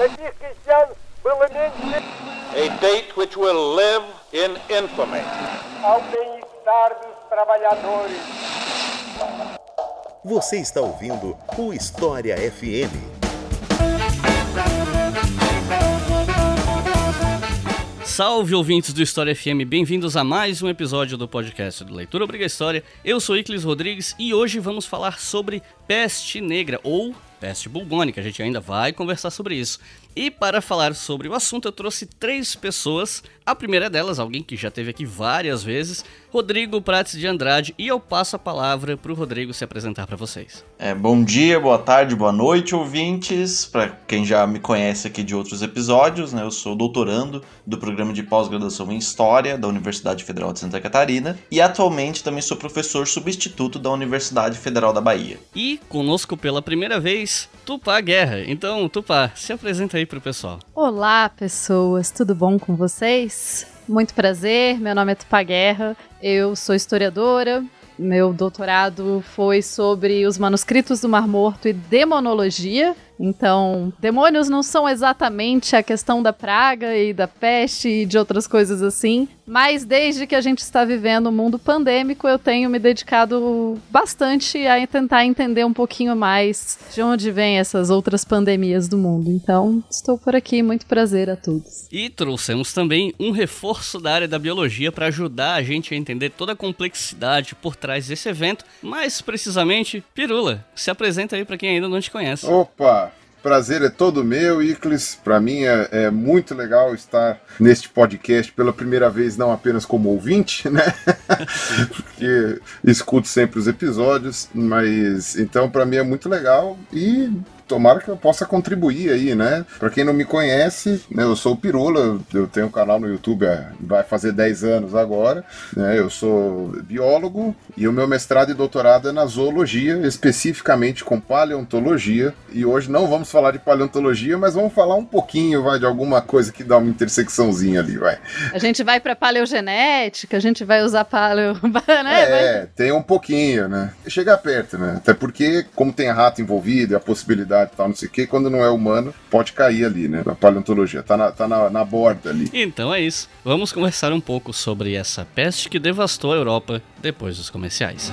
A date which will live in infamy. Ao bem-estar dos trabalhadores. Você está ouvindo o História FM. Salve ouvintes do História FM, bem-vindos a mais um episódio do podcast do Leitura Obriga História. Eu sou Iclis Rodrigues e hoje vamos falar sobre peste negra ou peste bubônica. A gente ainda vai conversar sobre isso. E para falar sobre o assunto, eu trouxe três pessoas. A primeira delas, alguém que já esteve aqui várias vezes, Rodrigo Prates de Andrade. E eu passo a palavra para o Rodrigo se apresentar para vocês. É, bom dia, boa tarde, boa noite, ouvintes. Para quem já me conhece aqui de outros episódios, né, eu sou doutorando do programa de pós-graduação em História da Universidade Federal de Santa Catarina e atualmente também sou professor substituto da Universidade Federal da Bahia. E conosco pela primeira vez, Tupá Guerra. Então, Tupá, se apresenta aí pro pessoal. Olá, pessoas, tudo bom com vocês? Muito prazer, meu nome é Tupá Guerra, eu sou historiadora, meu doutorado foi sobre os manuscritos do Mar Morto e demonologia. Então, demônios não são exatamente a questão da praga e da peste e de outras coisas assim, mas desde que a gente está vivendo um mundo pandêmico, eu tenho me dedicado bastante a tentar entender um pouquinho mais de onde vêm essas outras pandemias do mundo. Então, estou por aqui, muito prazer a todos. E trouxemos também um reforço da área da biologia para ajudar a gente a entender toda a complexidade por trás desse evento, mais precisamente, Pirula. Se apresenta aí para quem ainda não te conhece. Opa! Prazer é todo meu, Iclis. Para mim é, é, muito legal estar neste podcast pela primeira vez, não apenas como ouvinte, né? Porque escuto sempre os episódios, mas então para mim é muito legal e tomara que eu possa contribuir aí, né? Pra quem não me conhece, né, eu sou o Pirula, eu tenho um canal no YouTube, vai fazer 10 anos agora, né? Eu sou biólogo e o meu mestrado e doutorado é na zoologia, especificamente com paleontologia. E hoje não vamos falar de paleontologia, mas vamos falar um pouquinho, vai, de alguma coisa que dá uma intersecçãozinha ali, vai. A gente vai pra paleogenética, a gente vai usar paleo... né? É, tem um pouquinho, né? Chegar perto, né? Até porque, como tem rato envolvido e a possibilidade e tal, não sei o que, quando não é humano, pode cair ali, né? Na paleontologia, tá na, tá na, na borda ali. Então é isso. Vamos conversar um pouco sobre essa peste que devastou a Europa depois dos comerciais.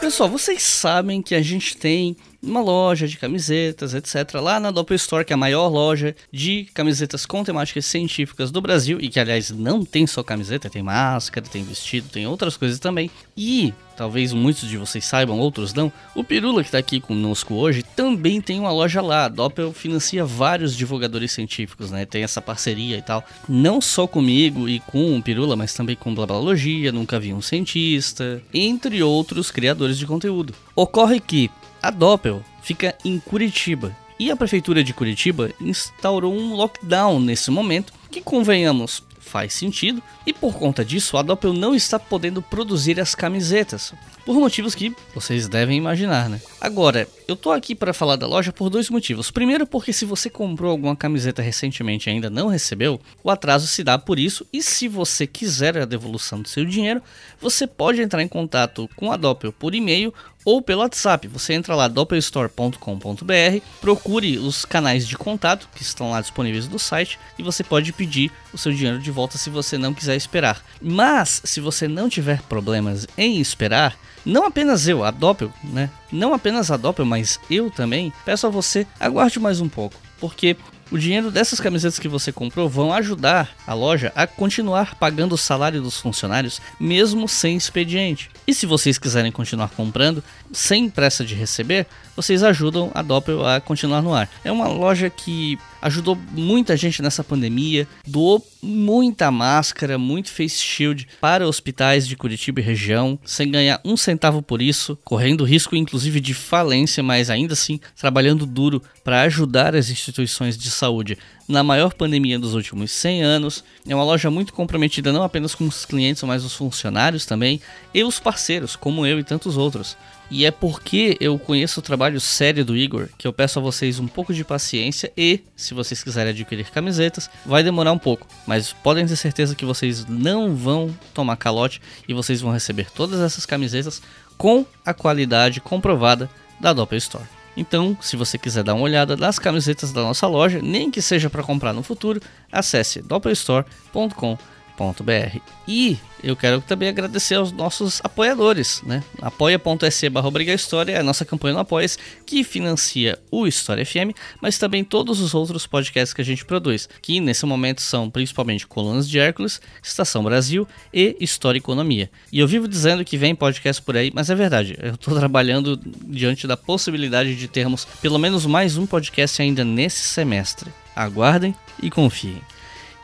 Pessoal, vocês sabem que a gente tem uma loja de camisetas, etc. Lá na Doppel Store, que é a maior loja de camisetas com temáticas científicas do Brasil, e que aliás não tem só camiseta, tem máscara, tem vestido, tem outras coisas também. E talvez muitos de vocês saibam, outros não, o Pirula que está aqui conosco hoje também tem uma loja lá. A Doppel financia vários divulgadores científicos, né? Tem essa parceria e tal. Não só comigo e com o Pirula, mas também com Blablalogia, Nunca Vi um Cientista, entre outros criadores de conteúdo. Ocorre que a Doppel fica em Curitiba e a prefeitura de Curitiba instaurou um lockdown nesse momento, que convenhamos, faz sentido, e por conta disso a Doppel não está podendo produzir as camisetas, por motivos que vocês devem imaginar, né? Agora, eu tô aqui para falar da loja por dois motivos. Primeiro, porque se você comprou alguma camiseta recentemente e ainda não recebeu, o atraso se dá por isso, e se você quiser a devolução do seu dinheiro, você pode entrar em contato com a Doppel por e-mail ou pelo WhatsApp. Você entra lá doppelstore.com.br, procure os canais de contato que estão lá disponíveis no site e você pode pedir o seu dinheiro de volta se você não quiser esperar. Mas se você não tiver problemas em esperar, não apenas eu, a Doppel, né? Não apenas a Doppel, mas eu também, peço a você, aguarde mais um pouco, porque o dinheiro dessas camisetas que você comprou vão ajudar a loja a continuar pagando o salário dos funcionários, mesmo sem expediente. E se vocês quiserem continuar comprando sem pressa de receber, vocês ajudam a Doppel a continuar no ar. É uma loja que ajudou muita gente nessa pandemia, doou muita máscara, muito face shield para hospitais de Curitiba e região, sem ganhar um centavo por isso, correndo risco inclusive de falência, mas ainda assim trabalhando duro para ajudar as instituições de saúde na maior pandemia dos últimos 100 anos. É uma loja muito comprometida não apenas com os clientes, mas os funcionários também e os parceiros, como eu e tantos outros. E é porque eu conheço o trabalho sério do Igor que eu peço a vocês um pouco de paciência e, se vocês quiserem adquirir camisetas, vai demorar um pouco, mas podem ter certeza que vocês não vão tomar calote e vocês vão receber todas essas camisetas com a qualidade comprovada da Doppel Store. Então, se você quiser dar uma olhada nas camisetas da nossa loja, nem que seja para comprar no futuro, acesse doppelstore.com.br apoia.se E eu quero também agradecer aos nossos apoiadores, né? apoia.se barra História é a nossa campanha no apoia que financia o História FM, mas também todos os outros podcasts que a gente produz, que nesse momento são principalmente Colunas de Hércules, Estação Brasil e História e Economia. E eu vivo dizendo que vem podcast por aí, mas é verdade, eu estou trabalhando diante da possibilidade de termos pelo menos mais um podcast ainda nesse semestre. Aguardem e confiem.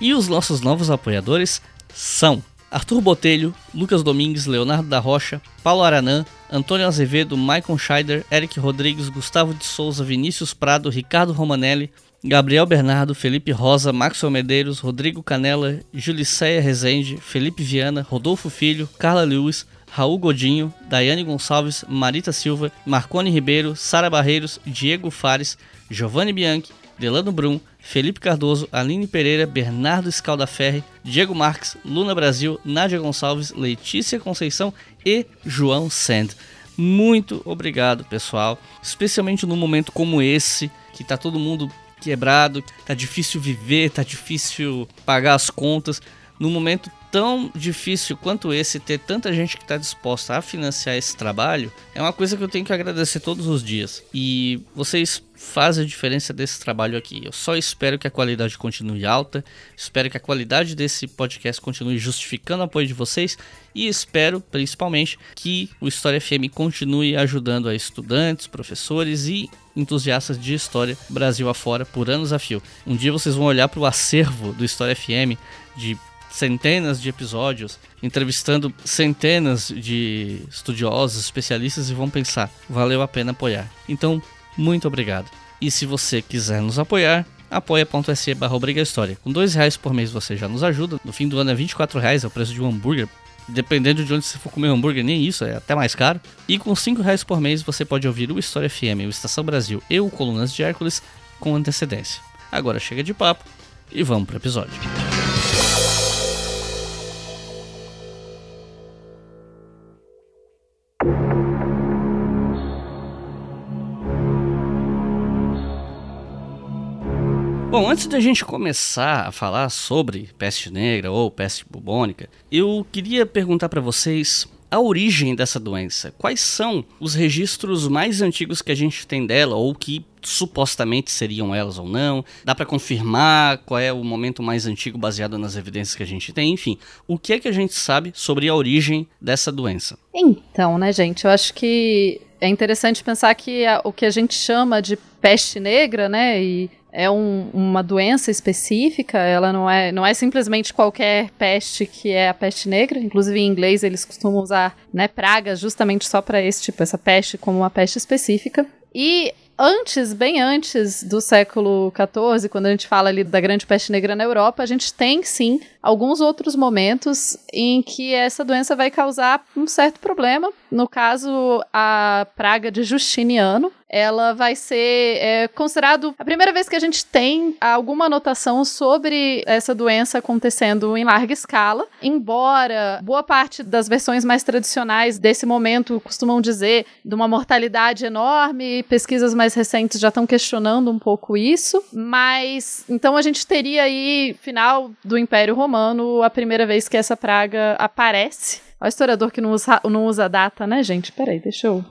E os nossos novos apoiadores são Arthur Botelho, Lucas Domingues, Leonardo da Rocha, Paulo Aranã, Antônio Azevedo, Maicon Scheider, Eric Rodrigues, Gustavo de Souza, Vinícius Prado, Ricardo Romanelli, Gabriel Bernardo, Felipe Rosa, Maxwell Medeiros, Rodrigo Canela, Juliceia Rezende, Felipe Viana, Rodolfo Filho, Carla Lewis, Raul Godinho, Daiane Gonçalves, Marita Silva, Marcone Ribeiro, Sara Barreiros, Diego Fares, Giovanni Bianchi, Delano Brum, Felipe Cardoso, Aline Pereira, Bernardo Scaldaferri, Diego Marques, Luna Brasil, Nádia Gonçalves, Letícia Conceição e João Sand. Muito obrigado, pessoal. Especialmente num momento como esse, que tá todo mundo quebrado, tá difícil viver, tá difícil pagar as contas. Num momento tão difícil quanto esse, ter tanta gente que está disposta a financiar esse trabalho, é uma coisa que eu tenho que agradecer todos os dias. E vocês fazem a diferença desse trabalho aqui. Eu só espero que a qualidade continue alta, espero que a qualidade desse podcast continue justificando o apoio de vocês e espero, principalmente, que o História FM continue ajudando a estudantes, professores e entusiastas de história Brasil afora por anos a fio. Um dia vocês vão olhar para o acervo do História FM de centenas de episódios, entrevistando centenas de estudiosos, especialistas e vão pensar, valeu a pena apoiar. Então, muito obrigado. E se você quiser nos apoiar, apoia.se barra História. Com dois reais por mês você já nos ajuda. No fim do ano é 24 reais, é o preço de um hambúrguer. Dependendo de onde você for comer hambúrguer, nem isso, é até mais caro. E com 5 reais por mês você pode ouvir o História FM, o Estação Brasil e o Colunas de Hércules com antecedência. Agora chega de papo e vamos pro episódio. Bom, antes da gente começar a falar sobre peste negra ou peste bubônica, eu queria perguntar para vocês a origem dessa doença. Quais são os registros mais antigos que a gente tem dela ou que supostamente seriam elas ou não? Dá para confirmar qual é o momento mais antigo baseado nas evidências que a gente tem? Enfim, o que é que a gente sabe sobre a origem dessa doença? Então, né, gente, eu acho que é interessante pensar que a, o que a gente chama de peste negra, né, e é um, uma doença específica, ela não é, não é simplesmente qualquer peste que é a peste negra. Inclusive em inglês eles costumam usar né, pragas justamente só para esse tipo, essa peste como uma peste específica. E antes, bem antes do século XIV, quando a gente fala ali da grande peste negra na Europa, a gente tem sim alguns outros momentos em que essa doença vai causar um certo problema. No caso, a praga de Justiniano, ela vai ser é, considerado a primeira vez que a gente tem alguma anotação sobre essa doença acontecendo em larga escala, embora boa parte das versões mais tradicionais desse momento costumam dizer de uma mortalidade enorme, pesquisas mais recentes já estão questionando um pouco isso, mas então a gente teria aí final do Império Romano a primeira vez que essa praga aparece. O historiador que não usa, não usa data, né, gente? Peraí, deixa eu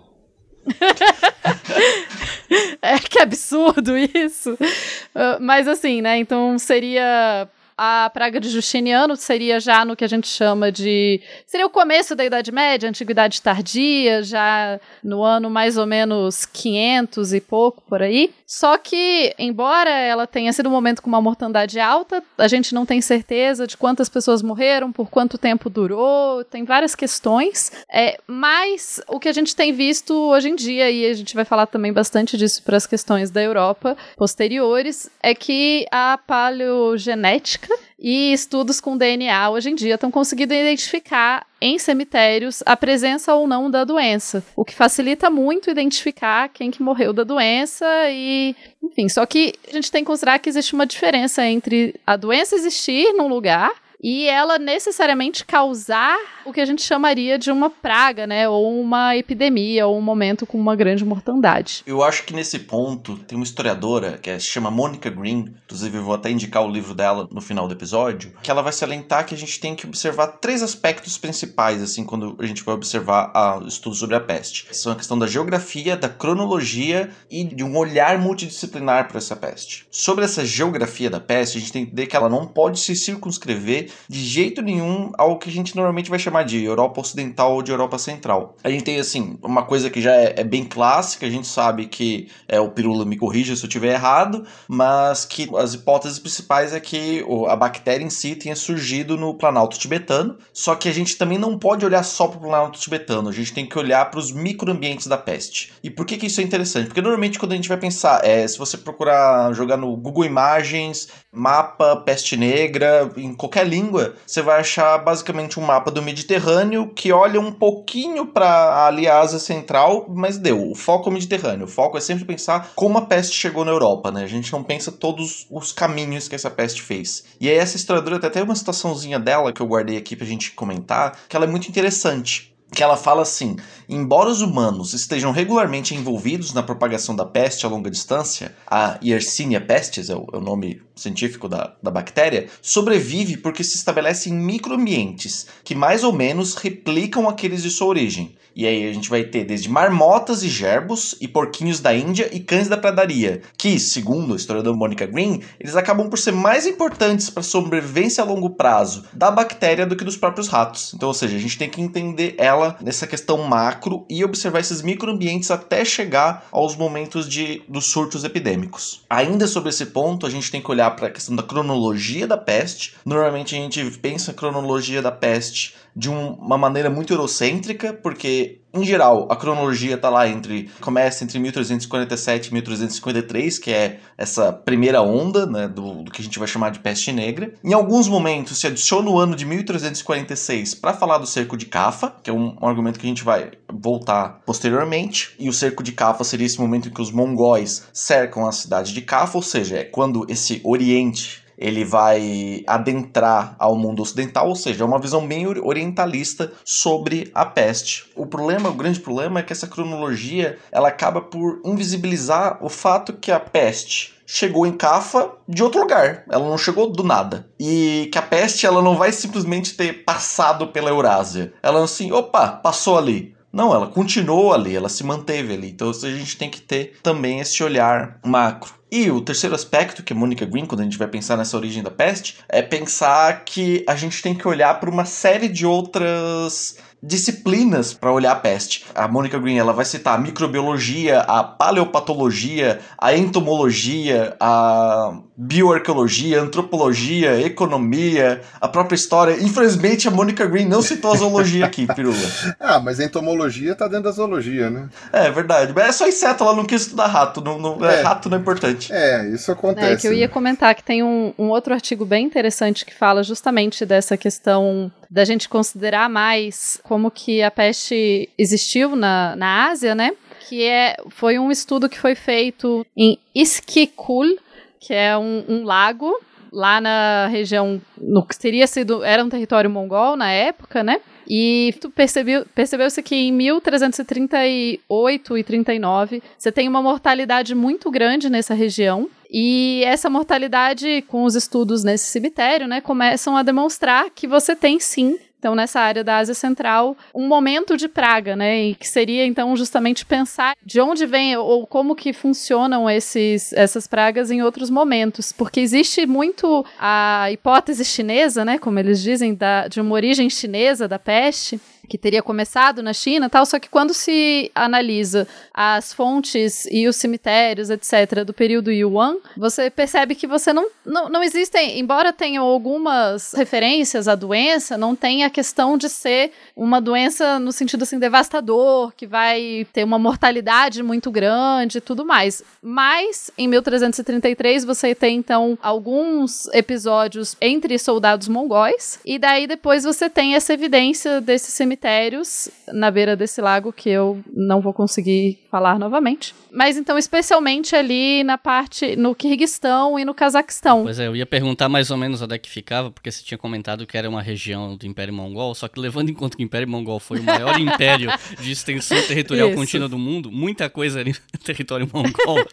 é que absurdo isso. Uh, mas assim, né? Então seria a praga de Justiniano seria já no que a gente chama de. Seria o começo da Idade Média, Antiguidade Tardia, já no ano mais ou menos 500 e pouco por aí. Só que, embora ela tenha sido um momento com uma mortandade alta, a gente não tem certeza de quantas pessoas morreram, por quanto tempo durou, tem várias questões. É, mas o que a gente tem visto hoje em dia, e a gente vai falar também bastante disso para as questões da Europa posteriores, é que a paleogenética e estudos com DNA hoje em dia estão conseguindo identificar em cemitérios a presença ou não da doença, o que facilita muito identificar quem que morreu da doença e, enfim, só que a gente tem que considerar que existe uma diferença entre a doença existir num lugar e ela necessariamente causar o que a gente chamaria de uma praga, né, ou uma epidemia, ou um momento com uma grande mortandade. Eu acho que nesse ponto tem uma historiadora que é, se chama Monica Green, inclusive eu vou até indicar o livro dela no final do episódio, que ela vai salientar que a gente tem que observar três aspectos principais assim quando a gente vai observar a, estudos sobre a peste. São a questão da geografia, da cronologia e de um olhar multidisciplinar para essa peste. Sobre essa geografia da peste, a gente tem que entender que ela não pode se circunscrever de jeito nenhum ao que a gente normalmente vai chamar de Europa Ocidental ou de Europa Central. A gente tem, assim, uma coisa que já é, é bem clássica, a gente sabe que é, o Pirula me corrija se eu estiver errado, mas que as hipóteses principais é que a bactéria em si tenha surgido no Planalto Tibetano, só que a gente também não pode olhar só para o Planalto Tibetano, a gente tem que olhar para os microambientes da peste. E por que, que isso é interessante? Porque normalmente quando a gente vai pensar, é, se você procurar jogar no Google Imagens, mapa, peste negra, em qualquer língua, língua, você vai achar basicamente um mapa do Mediterrâneo que olha um pouquinho para ali a Ásia Central, mas deu. O foco é o Mediterrâneo. O foco é sempre pensar como a peste chegou na Europa, né? A gente não pensa todos os caminhos que essa peste fez. E aí essa historiadora tem até uma citaçãozinha dela que eu guardei aqui pra gente comentar, que ela é muito interessante que ela fala assim: embora os humanos estejam regularmente envolvidos na propagação da peste a longa distância, a Yersinia pestis é o, é o nome científico da, da bactéria, sobrevive porque se estabelece em microambientes que mais ou menos replicam aqueles de sua origem. E aí a gente vai ter desde marmotas e gerbos, e porquinhos da Índia e cães da pradaria, que, segundo a historiadora Monica Green, eles acabam por ser mais importantes para a sobrevivência a longo prazo da bactéria do que dos próprios ratos. Então, ou seja, a gente tem que entender ela nessa questão macro e observar esses microambientes até chegar aos momentos de, dos surtos epidêmicos. Ainda sobre esse ponto, a gente tem que olhar para a questão da cronologia da peste. Normalmente a gente pensa a cronologia da peste de um, uma maneira muito eurocêntrica, porque em geral a cronologia está lá entre começa entre 1347 e 1353, que é essa primeira onda, né, do, do, que a gente vai chamar de peste negra. Em alguns momentos se adiciona o ano de 1346 para falar do cerco de Cafa, que é um, um, argumento que a gente vai voltar posteriormente. E o cerco de Cafa seria esse momento em que os mongóis cercam a cidade de Cafa, ou seja, é quando esse Oriente ele vai adentrar ao mundo ocidental, ou seja, é uma visão bem orientalista sobre a peste. O problema, o grande problema é que essa cronologia, ela acaba por invisibilizar o fato que a peste chegou em Cafa de outro lugar. Ela não chegou do nada. E que a peste ela não vai simplesmente ter passado pela Eurásia. Ela assim, opa, passou ali. Não, ela continuou ali, ela se manteve ali. Então a gente tem que ter também esse olhar macro. E o terceiro aspecto, que Monica Green, quando a gente vai pensar nessa origem da peste, é pensar que a gente tem que olhar para uma série de outras disciplinas para olhar a peste. A Monica Green ela vai citar a microbiologia, a paleopatologia, a entomologia, a bioarqueologia, antropologia, economia, a própria história. Infelizmente a Monica Green não citou a zoologia aqui, Pirula. ah, mas a entomologia tá dentro da zoologia, né? É verdade, mas é só inseto, ela não quis estudar rato, não, não é. rato não é importante. É, isso acontece. É que eu ia comentar que tem um, um outro artigo bem interessante que fala justamente dessa questão da gente considerar mais como que a peste existiu na, na Ásia, né? Que é, foi um estudo que foi feito em Iskikul, que é um, um lago lá na região, no que teria sido, era um território mongol na época, né? E percebeu, percebeu-se que em 1338 e 39 você tem uma mortalidade muito grande nessa região. E essa mortalidade, com os estudos nesse cemitério, né, começam a demonstrar que você tem sim então nessa área da Ásia Central, um momento de praga, né? E que seria então justamente pensar de onde vem ou como que funcionam esses, essas pragas em outros momentos, porque existe muito a hipótese chinesa, né? Como eles dizem, da, de uma origem chinesa da peste que teria começado na China tal, só que quando se analisa as fontes e os cemitérios, etc., do período Yuan, você percebe que você não, não, não existem, embora tenham algumas referências à doença, não tem a questão de ser uma doença no sentido assim devastador, que vai ter uma mortalidade muito grande e tudo mais. Mas em 1333 você tem então alguns episódios entre soldados mongóis, e daí depois você tem essa evidência desse cemitério cemitérios na beira desse lago que eu não vou conseguir falar novamente. Mas então, especialmente ali na parte, no Kirguistão e no Cazaquistão. Pois é, eu ia perguntar mais ou menos onde é que ficava, porque você tinha comentado que era uma região do Império Mongol, só que levando em conta que o Império Mongol foi o maior império de extensão territorial contínua do mundo, muita coisa ali no território mongol.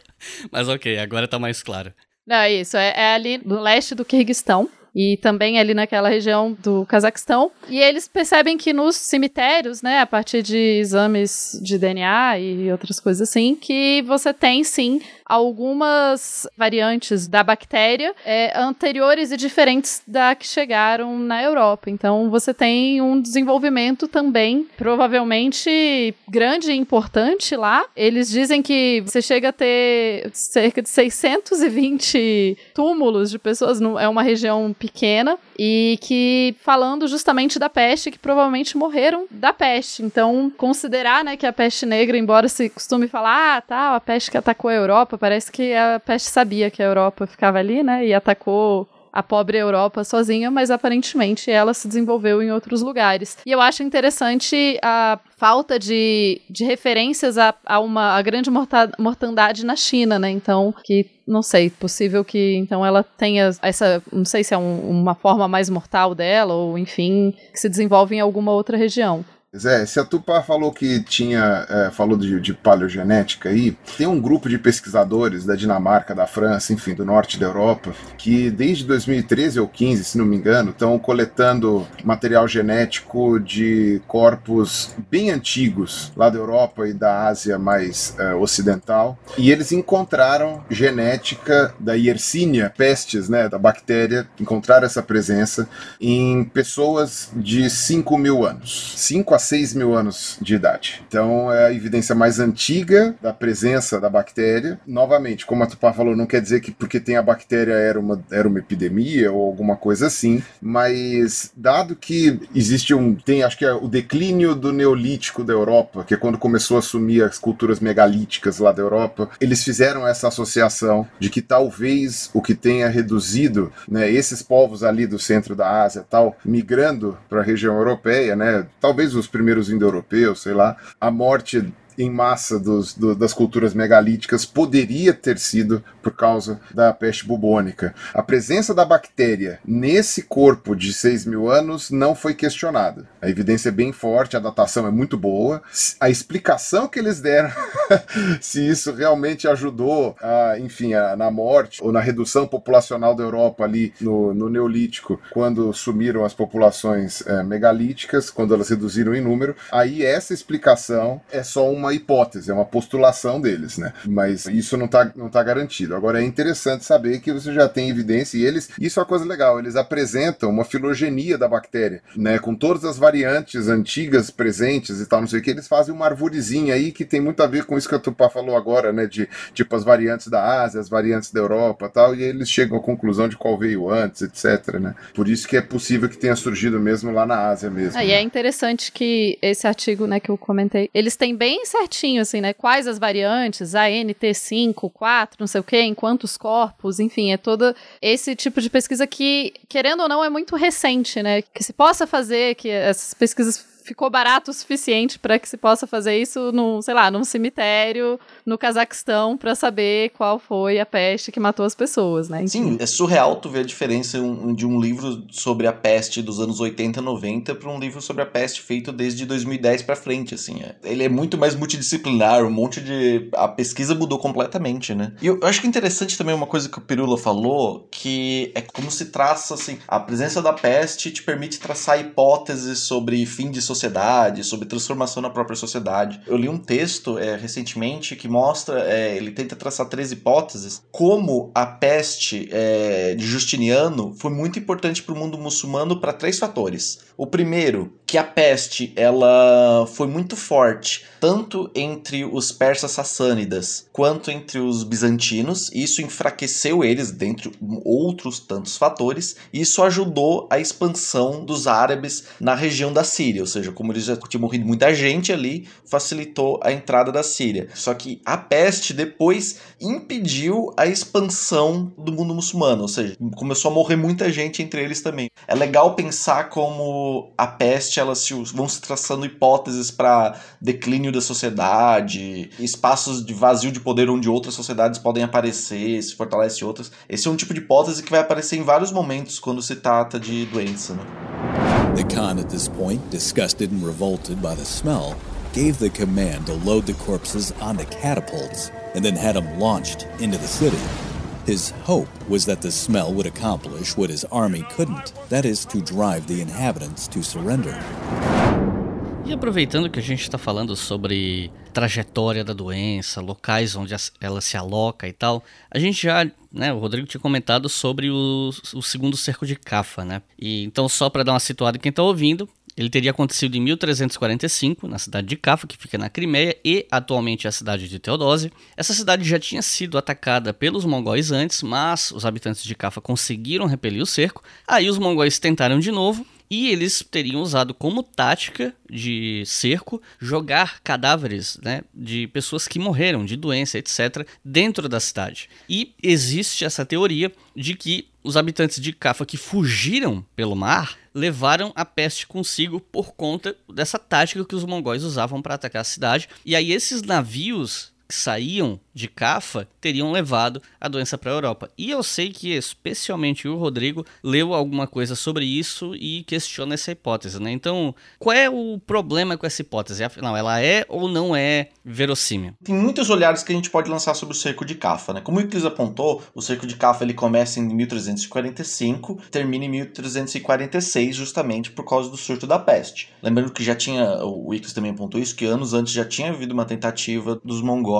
Mas ok, agora tá mais claro. Não, é isso, é, é ali no leste do Kirguistão e também ali naquela região do Cazaquistão. E eles percebem que nos cemitérios, né, a partir de exames de DNA e outras coisas assim, que você tem sim algumas variantes da bactéria é, anteriores e diferentes da que chegaram na Europa. Então você tem um desenvolvimento também, provavelmente grande e importante lá. Eles dizem que você chega a ter cerca de 620 túmulos de pessoas, é uma região pequena, e que falando justamente da peste, que provavelmente morreram da peste. Então, considerar né, que a peste negra, embora se costume falar, ah, tá, a peste que atacou a Europa, parece que a peste sabia que a Europa ficava ali, né, e atacou a pobre Europa sozinha, mas aparentemente ela se desenvolveu em outros lugares. E eu acho interessante a falta de, de referências a, a uma a grande mortandade na China, né? Então, que não sei, possível que então ela tenha essa, não sei se é um, uma forma mais mortal dela ou enfim, que se desenvolve em alguma outra região. Zé, se a Tupá falou que tinha, é, falou de, de paleogenética aí, tem um grupo de pesquisadores da Dinamarca, da França, enfim, do norte da Europa, que desde 2013 ou 15, se não me engano, estão coletando material genético de corpos bem antigos lá da Europa e da Ásia mais é, ocidental, e eles encontraram genética da Yersinia pestis, né, da bactéria, encontraram essa presença em pessoas de 5 mil anos. 5 a 6 mil anos de idade. Então é a evidência mais antiga da presença da bactéria. Novamente, como a Tupá falou, não quer dizer que porque tem a bactéria era uma, era uma epidemia ou alguma coisa assim, mas dado que existe um. tem acho que é o declínio do Neolítico da Europa, que é quando começou a assumir as culturas megalíticas lá da Europa, eles fizeram essa associação de que talvez o que tenha reduzido né, esses povos ali do centro da Ásia tal, migrando para a região europeia, né, talvez os primeiros indo-europeus, sei lá, a morte em massa dos, do, das culturas megalíticas poderia ter sido por causa da peste bubônica. A presença da bactéria nesse corpo de 6 mil anos não foi questionada. A evidência é bem forte, a datação é muito boa. A explicação que eles deram, se isso realmente ajudou, a, enfim, a, na morte ou na redução populacional da Europa ali no, no Neolítico, quando sumiram as populações é, megalíticas, quando elas reduziram em número, aí essa explicação é só uma uma hipótese, é uma postulação deles, né? Mas isso não está não tá garantido. Agora é interessante saber que você já tem evidência e eles, isso é uma coisa legal, eles apresentam uma filogenia da bactéria, né? Com todas as variantes antigas presentes e tal, não sei o que, eles fazem uma arvorezinha aí que tem muito a ver com isso que a Tupá falou agora, né? De tipo as variantes da Ásia, as variantes da Europa tal, e eles chegam à conclusão de qual veio antes, etc, né? Por isso que é possível que tenha surgido mesmo lá na Ásia mesmo. Ah, e é interessante que esse artigo, né, que eu comentei, eles têm bem certinho, assim, né? Quais as variantes, ANT5, 4, não sei o quê, em quantos corpos, enfim, é todo esse tipo de pesquisa que, querendo ou não, é muito recente, né? Que se possa fazer, que essas pesquisas ficou barato o suficiente para que se possa fazer isso no, sei lá, num cemitério no Cazaquistão para saber qual foi a peste que matou as pessoas, né? Sim, é surreal tu ver a diferença de um livro sobre a peste dos anos 80, 90 para um livro sobre a peste feito desde 2010 para frente, assim. É. Ele é muito mais multidisciplinar, um monte de a pesquisa mudou completamente, né? E eu, acho que é interessante também uma coisa que o Pirula falou, que é como se traça assim, a presença da peste te permite traçar hipóteses sobre fim de sociedade, sobre transformação na própria sociedade. Eu li um texto é, recentemente que mostra, é, ele tenta traçar três hipóteses, como a peste é, de Justiniano foi muito importante para o mundo muçulmano para três fatores. O primeiro, que a peste ela foi muito forte tanto entre os persas sassânidas quanto entre os bizantinos. Isso enfraqueceu eles, dentre outros tantos fatores. Isso ajudou a expansão dos árabes na região da Síria, ou seja, como eles já tinham morrido muita gente ali, facilitou a entrada da Síria. Só que a peste depois impediu a expansão do mundo muçulmano, ou seja, começou a morrer muita gente entre eles também. É legal pensar como a peste elas se, vão se traçando hipóteses para declínio da sociedade, espaços de vazio de poder onde outras sociedades podem aparecer, se fortalece outras. Esse é um tipo de hipótese que vai aparecer em vários momentos quando se trata de doença. Né? The Khan, at this point, disgusted and revolted by the smell, gave the command to load the corpses onto catapults and then had them launched into the city. His hope was that the smell would accomplish what his army couldn't that is, to drive the inhabitants to surrender. E aproveitando que a gente está falando sobre trajetória da doença, locais onde ela se aloca e tal, a gente já, né, o Rodrigo tinha comentado sobre o, o segundo cerco de Cafa, né? E então só para dar uma situada em quem está ouvindo, ele teria acontecido em 1345, na cidade de Cafa, que fica na Crimeia, e atualmente é a cidade de Teodósia. Essa cidade já tinha sido atacada pelos mongóis antes, mas os habitantes de Cafa conseguiram repelir o cerco. Aí os mongóis tentaram de novo, e eles teriam usado como tática de cerco jogar cadáveres né, de pessoas que morreram de doença, etc., dentro da cidade. E existe essa teoria de que os habitantes de Cafa que fugiram pelo mar levaram a peste consigo por conta dessa tática que os mongóis usavam para atacar a cidade. E aí esses navios que saíam de Cafa teriam levado a doença para a Europa. E eu sei que especialmente o Rodrigo leu alguma coisa sobre isso e questiona essa hipótese, né? Então, qual é o problema com essa hipótese? Afinal, ela é ou não é verossímil? Tem muitos olhares que a gente pode lançar sobre o cerco de Cafa, né? Como o Euclides apontou, o cerco de Cafa ele começa em 1345, termina em 1346, justamente por causa do surto da peste. Lembrando que já tinha, o Euclides também apontou isso, que anos antes já tinha havido uma tentativa dos mongóis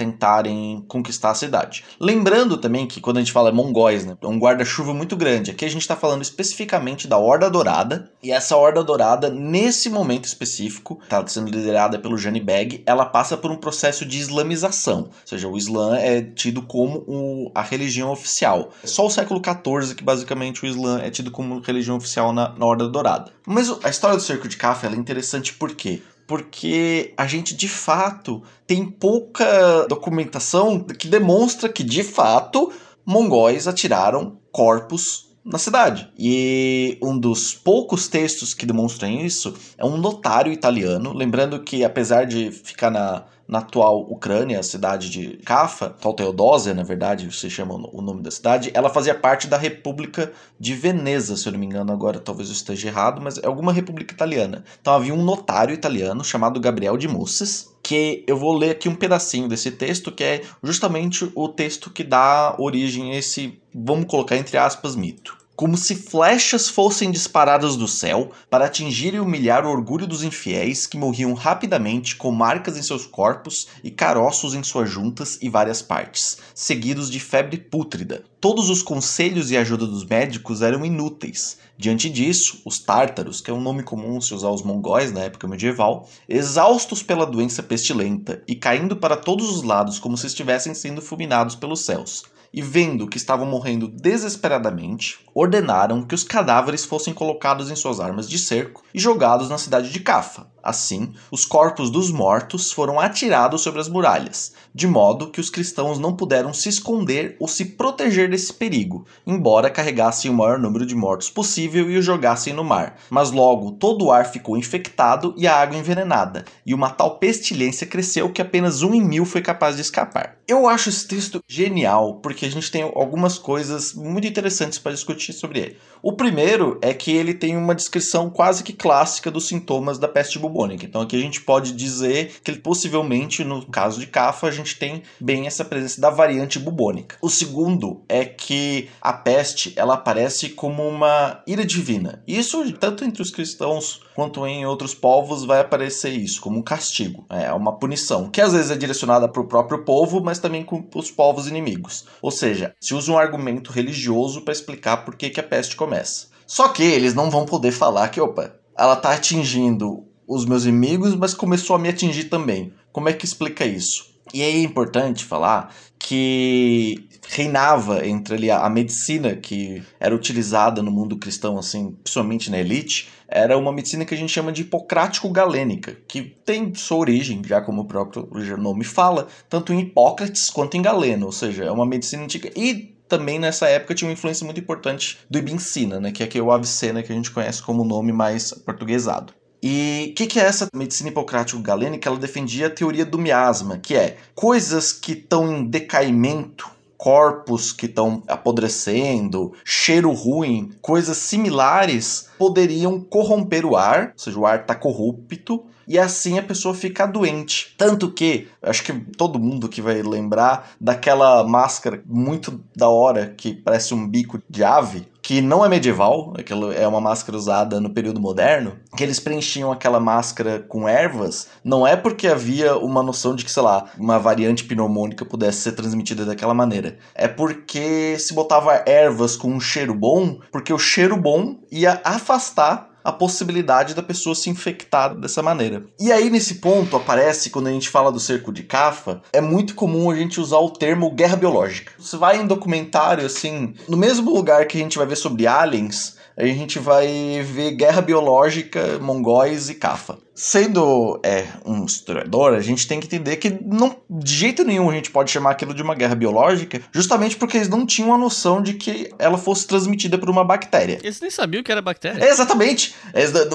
tentarem conquistar a cidade. Lembrando também que quando a gente fala mongóis, né, é um guarda-chuva muito grande. Aqui a gente está falando especificamente da Horda Dourada, e essa Horda Dourada, nesse momento específico, está sendo liderada pelo Jani Beg, ela passa por um processo de islamização, ou seja, o Islã é tido como o, a religião oficial. É só o século XIV que basicamente o Islã é tido como religião oficial na, na Horda Dourada. Mas a história do cerco de Kaffa é interessante por quê? Porque a gente de fato tem pouca documentação que demonstra que de fato mongóis atiraram corpos na cidade. E um dos poucos textos que demonstram isso é um notário italiano, lembrando que apesar de ficar na na atual Ucrânia, a cidade de Kafa, atual Teodósia, na verdade, se chama o nome da cidade, ela fazia parte da República de Veneza, se eu não me engano, agora talvez eu esteja errado, mas é alguma república italiana. Então havia um notário italiano chamado Gabriel de Musses, que eu vou ler aqui um pedacinho desse texto, que é justamente o texto que dá origem a esse, vamos colocar entre aspas, mito como se flechas fossem disparadas do céu para atingir e humilhar o orgulho dos infiéis que morriam rapidamente com marcas em seus corpos e caroços em suas juntas e várias partes, seguidos de febre pútrida. Todos os conselhos e ajuda dos médicos eram inúteis. Diante disso, os tártaros, que é um nome comum se usar os mongóis na época medieval, exaustos pela doença pestilenta e caindo para todos os lados como se estivessem sendo fulminados pelos céus, e vendo que estavam morrendo desesperadamente, ordenaram que os cadáveres fossem colocados em suas armas de cerco e jogados na cidade de Cafa, Assim, os corpos dos mortos foram atirados sobre as muralhas, de modo que os cristãos não puderam se esconder ou se proteger desse perigo, embora carregassem o maior número de mortos possível e o jogassem no mar. Mas logo todo o ar ficou infectado e a água envenenada, e uma tal pestilência cresceu que apenas um em mil foi capaz de escapar. Eu acho esse texto genial, porque a gente tem algumas coisas muito interessantes para discutir sobre ele. O primeiro é que ele tem uma descrição quase que clássica dos sintomas da peste bubônica. Então aqui a gente pode dizer que possivelmente, no caso de Cafa, a gente tem bem essa presença da variante bubônica. O segundo é que a peste ela aparece como uma ira divina. Isso tanto entre os cristãos quanto em outros povos vai aparecer isso como um castigo, é uma punição, que às vezes é direcionada para o próprio povo, mas também com os povos inimigos. Ou seja, se usa um argumento religioso para explicar por que, que a peste começa. Só que eles não vão poder falar que, opa, ela está atingindo os meus inimigos, mas começou a me atingir também. Como é que explica isso? E aí é importante falar que reinava entre ali a, medicina que era utilizada no mundo cristão, assim, principalmente na elite, era uma medicina que a gente chama de hipocrático-galênica, que tem sua origem, já como o próprio nome fala, tanto em Hipócrates quanto em Galeno, ou seja, é uma medicina antiga. E também nessa época tinha uma influência muito importante do Ibn Sina, né, que é aqui o Avicena que a gente conhece como nome mais portuguesado. E o que, que, é essa medicina hipocrático-galênica? Ela defendia a teoria do miasma, que é coisas que estão em decaimento corpos que estão apodrecendo, cheiro ruim, coisas similares poderiam corromper o ar, ou seja, o ar está corrupto, e assim a pessoa fica doente. Tanto que, acho que todo mundo que vai lembrar daquela máscara muito da hora que parece um bico de ave, que não é medieval, é uma máscara usada no período moderno, que eles preenchiam aquela máscara com ervas, não é porque havia uma noção de que, sei lá, uma variante pneumônica pudesse ser transmitida daquela maneira. É porque se botava ervas com um cheiro bom, porque o cheiro bom ia afastar a possibilidade da pessoa se infectar dessa maneira. E aí, nesse ponto, aparece, quando a gente fala do cerco de Cafa, é muito comum a gente usar o termo guerra biológica. Você vai em documentário, assim, no mesmo lugar que a gente vai ver sobre aliens, a gente vai ver guerra biológica, mongóis e Cafa. Sendo é, um historiador, a gente tem que entender que não, de jeito nenhum a gente pode chamar aquilo de uma guerra biológica, justamente porque eles não tinham a noção de que ela fosse transmitida por uma bactéria. Eles nem sabiam que era bactéria. É, exatamente.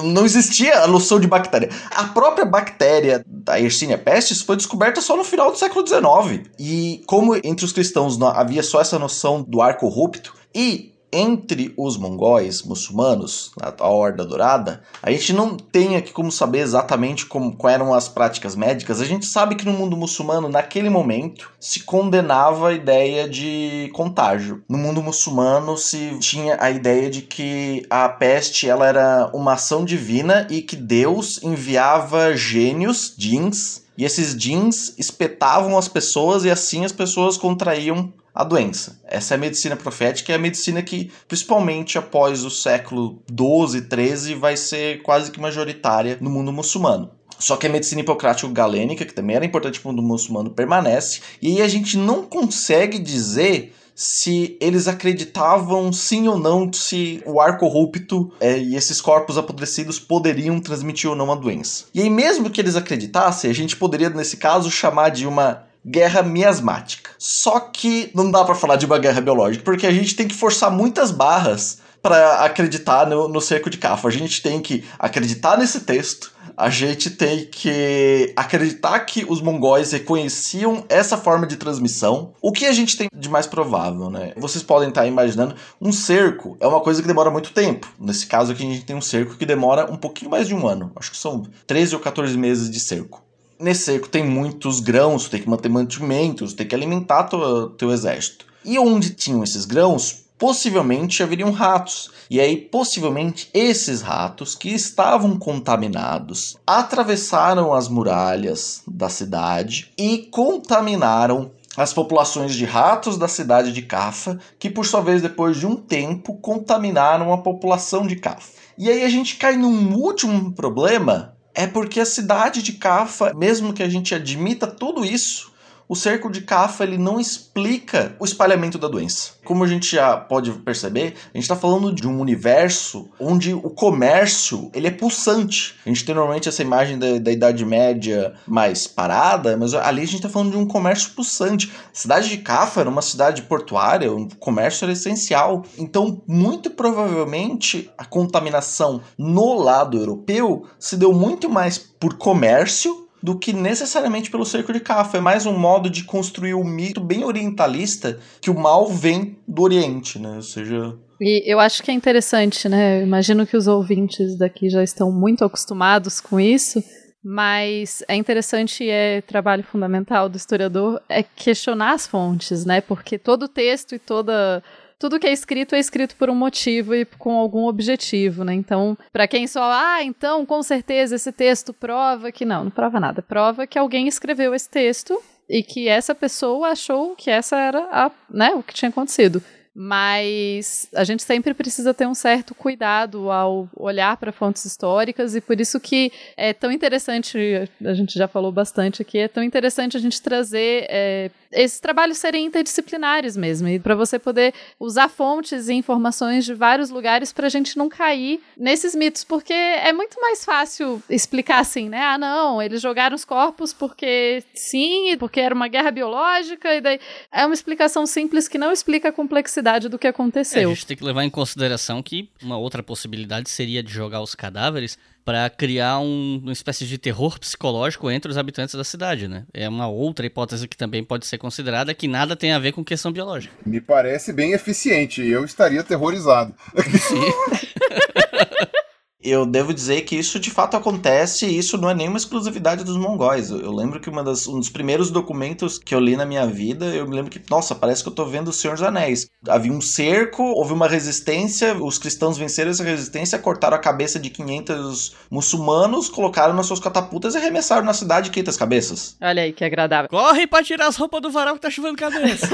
Não existia a noção de bactéria. A própria bactéria da Yersinia pestis foi descoberta só no final do século XIX. E como entre os cristãos havia só essa noção do ar corrupto, e entre os mongóis muçulmanos, a Horda Dourada, a gente não tem aqui como saber exatamente como, quais eram as práticas médicas. A gente sabe que no mundo muçulmano, naquele momento, se condenava a ideia de contágio. No mundo muçulmano se tinha a ideia de que a peste ela era uma ação divina e que Deus enviava gênios, jins, e esses jins espetavam as pessoas e assim as pessoas contraíam a doença. Essa é a medicina profética, é a medicina que, principalmente após o século 12, 13, vai ser quase que majoritária no mundo muçulmano. Só que a medicina hipocrático-galênica, que também era importante para o mundo muçulmano, permanece. E aí a gente não consegue dizer se eles acreditavam sim ou não se o ar corrupto é, e esses corpos apodrecidos poderiam transmitir ou não a doença. E aí, mesmo que eles acreditassem, a gente poderia, nesse caso, chamar de uma guerra miasmática. Só que não dá para falar de uma guerra biológica, porque a gente tem que forçar muitas barras para acreditar no, no cerco de Cafa. A gente tem que acreditar nesse texto, a gente tem que acreditar que os mongóis reconheciam essa forma de transmissão. O que a gente tem de mais provável, né? Vocês podem estar imaginando, um cerco é uma coisa que demora muito tempo. Nesse caso aqui, a gente tem um cerco que demora um pouquinho mais de um ano. Acho que são 13 ou 14 meses de cerco. Nesse cerco tem muitos grãos, tem que manter mantimentos, tem que alimentar teu, teu exército. E onde tinham esses grãos, possivelmente haveriam ratos. E aí, possivelmente, esses ratos que estavam contaminados atravessaram as muralhas da cidade e contaminaram as populações de ratos da cidade de Cafa, que por sua vez, depois de um tempo, contaminaram a população de Cafa. E aí a gente cai num último problema é porque a cidade de Cafa, mesmo que a gente admita tudo isso, o cerco de Cafa ele não explica o espalhamento da doença. Como a gente já pode perceber, a gente está falando de um universo onde o comércio ele é pulsante. A gente tem normalmente essa imagem da, da Idade Média mais parada, mas ali a gente está falando de um comércio pulsante. A cidade de Cafa era uma cidade portuária, o comércio era essencial. Então, muito provavelmente, a contaminação no lado europeu se deu muito mais por comércio do que necessariamente pelo cerco de Cafa. É mais um modo de construir o um mito bem orientalista que o mal vem do Oriente, né? Ou seja. E eu acho que é interessante, né? Eu imagino que os ouvintes daqui já estão muito acostumados com isso, mas é interessante é trabalho fundamental do historiador é questionar as fontes, né? Porque todo texto e toda tudo que é escrito é escrito por um motivo e com algum objetivo, né? Então, para quem só, ah, então com certeza esse texto prova que não, não prova nada. Prova que alguém escreveu esse texto e que essa pessoa achou que essa era a, né, o que tinha acontecido mas a gente sempre precisa ter um certo cuidado ao olhar para fontes históricas e por isso que é tão interessante, a gente já falou bastante aqui, é tão interessante a gente trazer é, esses trabalhos serem interdisciplinares mesmo, e para você poder usar fontes e informações de vários lugares para a gente não cair nesses mitos, porque é muito mais fácil explicar assim, né? Ah, não, eles jogaram os corpos porque sim, porque era uma guerra biológica, e daí é uma explicação simples que não explica a complexidade do que aconteceu. É, a gente tem que levar em consideração que uma outra possibilidade seria de jogar os cadáveres para criar um, uma espécie de terror psicológico entre os habitantes da cidade, né? É uma outra hipótese que também pode ser considerada que nada tem a ver com questão biológica. Me parece bem eficiente eu estaria aterrorizado. Sim. eu devo dizer que isso de fato acontece e isso não é nenhuma exclusividade dos mongóis. Eu, lembro que das, um dos primeiros documentos que eu li na minha vida, eu me lembro que, nossa, parece que eu tô vendo o Senhor dos Anéis. Havia um cerco, houve uma resistência, os cristãos venceram essa resistência, cortaram a cabeça de 500 muçulmanos, colocaram nas suas catapultas e arremessaram na cidade 500 cabeças. Olha aí que agradável. Corre pra tirar as roupas do varal que tá chovendo cabeça.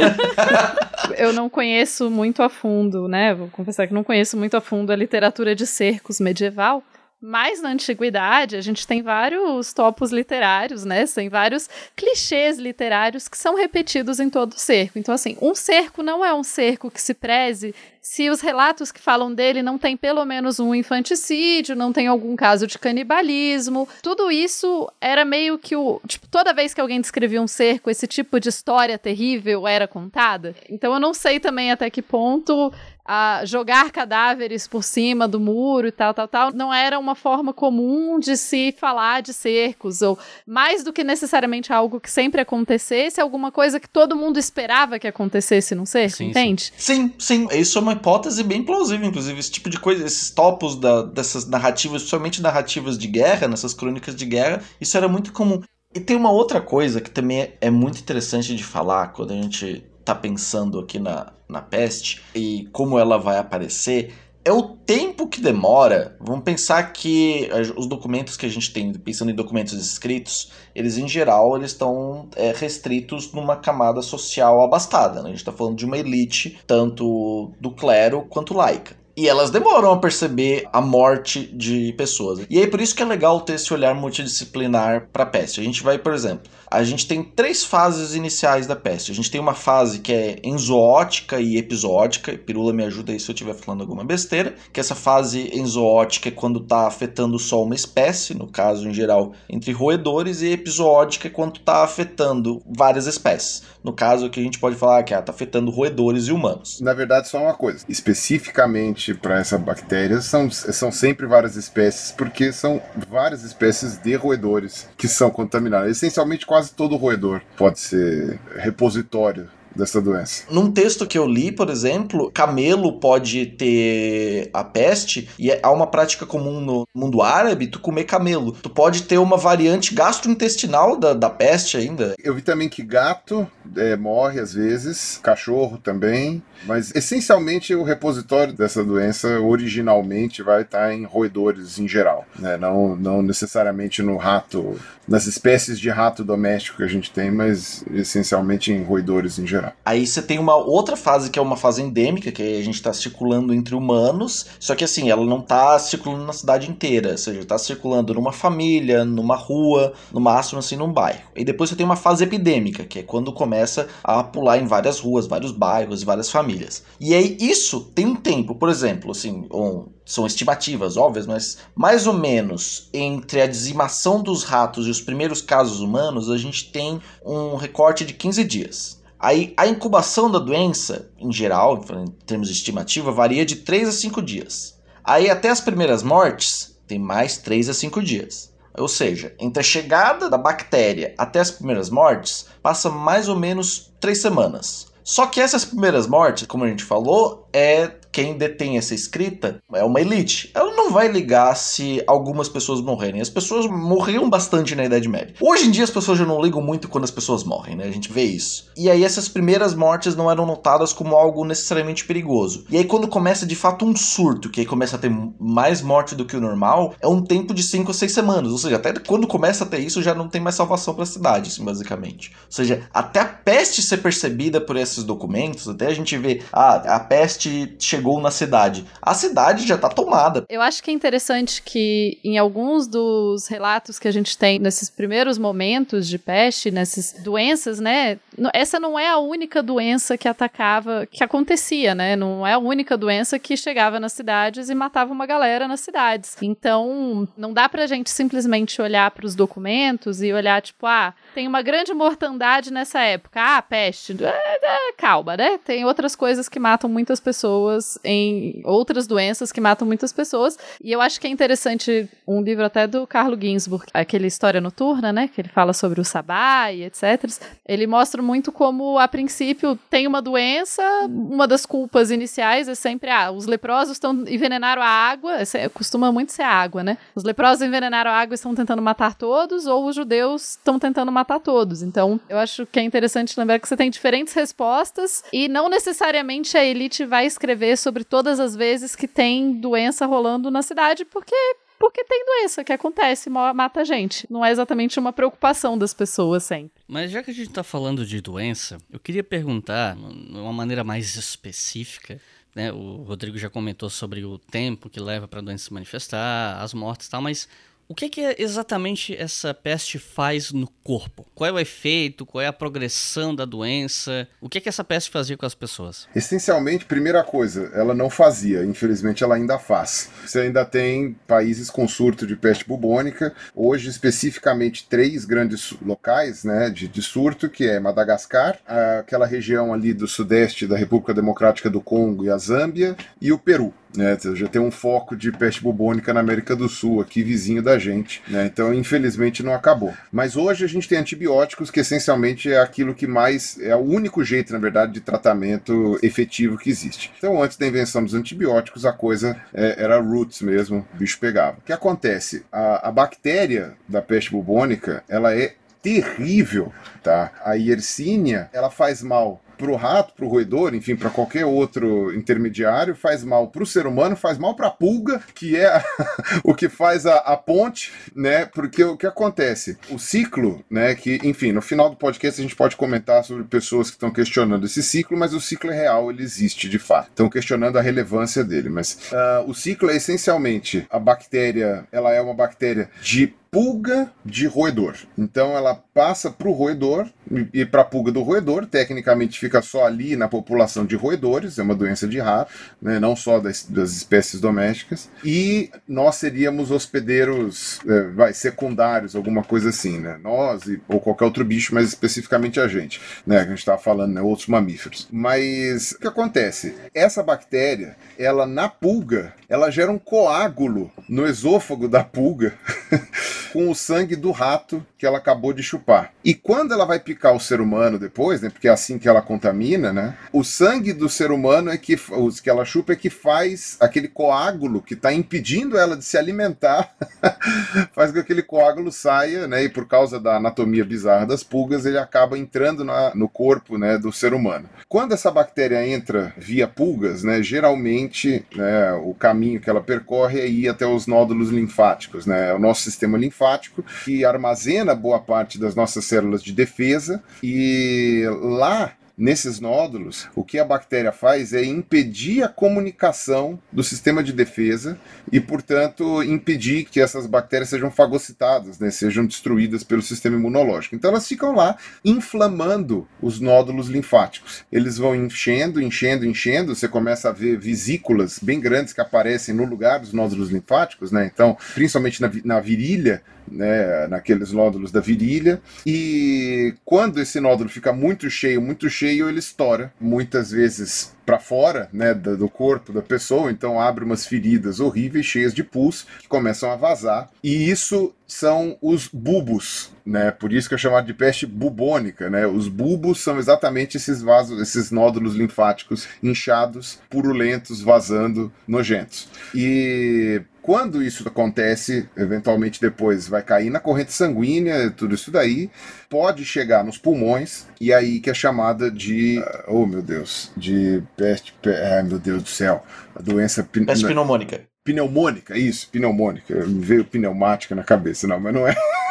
eu não conheço muito a fundo, né? Vou confessar que não conheço muito a fundo a literatura de cercos medieval medieval, mas na antiguidade a gente tem vários topos literários, né? Tem vários clichês literários que são repetidos em todo cerco. Então, assim, um cerco não é um cerco que se preze se os relatos que falam dele não tem pelo menos um infanticídio, não tem algum caso de canibalismo. Tudo isso era meio que o. Tipo, toda vez que alguém descrevia um cerco, esse tipo de história terrível era contada. Então eu não sei também até que ponto a jogar cadáveres por cima do muro e tal, tal, tal, não era uma forma comum de se falar de cercos, ou mais do que necessariamente algo que sempre acontecesse, alguma coisa que todo mundo esperava que acontecesse num cerco, sim, entende? Sim, sim, isso é uma hipótese bem plausível, inclusive, esse tipo de coisa, esses topos da, dessas narrativas, principalmente narrativas de guerra, nessas crônicas de guerra, isso era muito comum. E tem uma outra coisa que também é muito interessante de falar quando a gente tá pensando aqui na, na peste e como ela vai aparecer é o tempo que demora. Vamos pensar que os documentos que a gente tem, pensando em documentos escritos, eles em geral eles estão é, restritos numa camada social abastada. Né? A gente está falando de uma elite, tanto do clero quanto laica. E elas demoram a perceber a morte de pessoas. E aí por isso que é legal ter esse olhar multidisciplinar para a peste. A gente vai, por exemplo, a gente tem três fases iniciais da peste. A gente tem uma fase que é enzoótica e episódica. Pirula me ajuda aí se eu estiver falando alguma besteira. Que essa fase enzoótica é quando está afetando só uma espécie, no caso em geral entre roedores, e episódica é quando está afetando várias espécies. No caso que a gente pode falar que está afetando roedores e humanos. Na verdade, só uma coisa. Especificamente para essa bactéria são, são sempre várias espécies, porque são várias espécies de roedores que são contaminadas. Essencialmente quase todo roedor pode ser repositório dessa doença. Num texto que eu li, por exemplo, camelo pode ter a peste e há uma prática comum no mundo árabe, tu comer camelo. Tu pode ter uma variante gastrointestinal da, da peste ainda. Eu vi também que gato é, morre às vezes, cachorro também, mas essencialmente o repositório dessa doença originalmente vai estar em roedores em geral, né? não, não necessariamente no rato, nas espécies de rato doméstico que a gente tem, mas essencialmente em roedores em geral. Aí você tem uma outra fase que é uma fase endêmica, que a gente está circulando entre humanos, só que assim, ela não está circulando na cidade inteira, ou seja, está circulando numa família, numa rua, no máximo assim num bairro. E depois você tem uma fase epidêmica, que é quando começa a pular em várias ruas, vários bairros e várias famílias. E aí isso tem um tempo, por exemplo, assim, um, são estimativas óbvias, mas mais ou menos entre a dizimação dos ratos e os primeiros casos humanos, a gente tem um recorte de 15 dias. Aí a incubação da doença, em geral, em termos de estimativa, varia de 3 a 5 dias. Aí até as primeiras mortes, tem mais 3 a 5 dias. Ou seja, entre a chegada da bactéria até as primeiras mortes, passa mais ou menos 3 semanas. Só que essas primeiras mortes, como a gente falou, é quem detém essa escrita é uma elite. Ela não vai ligar se algumas pessoas morrerem. As pessoas morriam bastante na Idade Média. Hoje em dia as pessoas já não ligam muito quando as pessoas morrem, né? A gente vê isso. E aí essas primeiras mortes não eram notadas como algo necessariamente perigoso. E aí quando começa de fato um surto, que aí começa a ter mais morte do que o normal, é um tempo de 5 ou 6 semanas. Ou seja, até quando começa a ter isso já não tem mais salvação para a cidade, assim, basicamente. Ou seja, até a peste ser percebida por esses documentos, até a gente vê, ah, a peste chegou chegou na cidade. A cidade já está tomada. Eu acho que é interessante que em alguns dos relatos que a gente tem nesses primeiros momentos de peste, nessas doenças, né? Essa não é a única doença que atacava, que acontecia, né? Não é a única doença que chegava nas cidades e matava uma galera nas cidades. Então, não dá pra gente simplesmente olhar para os documentos e olhar, tipo, ah, tem uma grande mortandade nessa época. Ah, peste. É, é, calma, né? Tem outras coisas que matam muitas pessoas em outras doenças que matam muitas pessoas. E eu acho que é interessante um livro até do Carlo Ginzburg, aquele História Noturna, né? Que ele fala sobre o sabá e etc. Ele mostra muito como, a princípio, tem uma doença, uma das culpas iniciais é sempre, ah, os leprosos estão envenenaram a água, costuma muito ser a água, né? Os leprosos envenenaram a água e estão tentando matar todos, ou os judeus estão tentando matar todos. Então, eu acho que é interessante lembrar que você tem diferentes respostas e não necessariamente a elite vai escrever sobre todas as vezes que tem doença rolando na cidade, porque porque tem doença que acontece, mata a gente. Não é exatamente uma preocupação das pessoas sempre. Mas já que a gente está falando de doença, eu queria perguntar, de uma maneira mais específica, né? O Rodrigo já comentou sobre o tempo que leva para a doença se manifestar, as mortes e tal, mas o que, que exatamente essa peste faz no corpo? Qual é o efeito? Qual é a progressão da doença? O que, que essa peste fazia com as pessoas? Essencialmente, primeira coisa, ela não fazia. Infelizmente, ela ainda faz. Você ainda tem países com surto de peste bubônica. Hoje, especificamente, três grandes locais né, de, de surto, que é Madagascar, aquela região ali do sudeste da República Democrática do Congo e a Zâmbia, e o Peru. Né, já tem um foco de peste bubônica na América do Sul, aqui vizinho da gente. Né, então, infelizmente, não acabou. Mas hoje a gente tem antibióticos, que essencialmente é aquilo que mais. é o único jeito, na verdade, de tratamento efetivo que existe. Então, antes da invenção dos antibióticos, a coisa é, era roots mesmo, o bicho pegava. O que acontece? A, a bactéria da peste bubônica, ela é terrível, tá? A Yersinia, ela faz mal para o rato, para o roedor, enfim, para qualquer outro intermediário, faz mal para o ser humano, faz mal para a pulga, que é o que faz a, a, ponte, né? Porque o que acontece? O ciclo, né? Que, enfim, no final do podcast a gente pode comentar sobre pessoas que estão questionando esse ciclo, mas o ciclo é real, ele existe de fato. Estão questionando a relevância dele, mas uh, o ciclo é essencialmente a bactéria, ela é uma bactéria de pulga de roedor. Então ela passa para o roedor e para a pulga do roedor, tecnicamente fica só ali na população de roedores, é uma doença de rato, né, não só das, das, espécies domésticas, e nós seríamos hospedeiros é, vai, secundários, alguma coisa assim, né? Nós e, ou qualquer outro bicho, mas especificamente a gente, né? A gente estava falando, né? Outros mamíferos. Mas o que acontece? Essa bactéria, ela na pulga, ela gera um coágulo no esôfago da pulga. com o sangue do rato que ela acabou de chupar. E quando ela vai picar o ser humano depois, né, porque é assim que ela contamina, né, o sangue do ser humano é que, os que ela chupa é que faz aquele coágulo que está impedindo ela de se alimentar, faz com que aquele coágulo saia, né, e por causa da anatomia bizarra das pulgas, ele acaba entrando na, no corpo, né, do ser humano. Quando essa bactéria entra via pulgas, né, geralmente, né, o caminho que ela percorre é ir até os nódulos linfáticos, né, o nosso sistema linfático linfático, que armazena boa parte das nossas células de defesa, e lá nesses nódulos, o que a bactéria faz é impedir a comunicação do sistema de defesa e, portanto, impedir que essas bactérias sejam fagocitadas, né, sejam destruídas pelo sistema imunológico. Então elas ficam lá inflamando os nódulos linfáticos. Eles vão enchendo, enchendo, enchendo, você começa a ver vesículas bem grandes que aparecem no lugar dos nódulos linfáticos, né? Então, principalmente na, na virilha, né, naqueles nódulos da virilha. E quando esse nódulo fica muito cheio, muito cheio, ele estoura, muitas vezes para fora, né, do corpo da pessoa, então abre umas feridas horríveis cheias de pus que começam a vazar. E isso são os bulbos, né? Por isso que é chamado de peste bubônica, né? Os bulbos são exatamente esses vasos, esses nódulos linfáticos inchados, purulentos, vazando, nojentos. E quando isso acontece, eventualmente depois vai cair na corrente sanguínea, tudo isso daí, pode chegar nos pulmões, e aí que é chamada de. Oh meu Deus, de peste. Ai meu Deus do céu, a doença. Peste pneumônica. Pneumônica, isso, pneumônica. Me veio pneumática na cabeça, não, mas não é.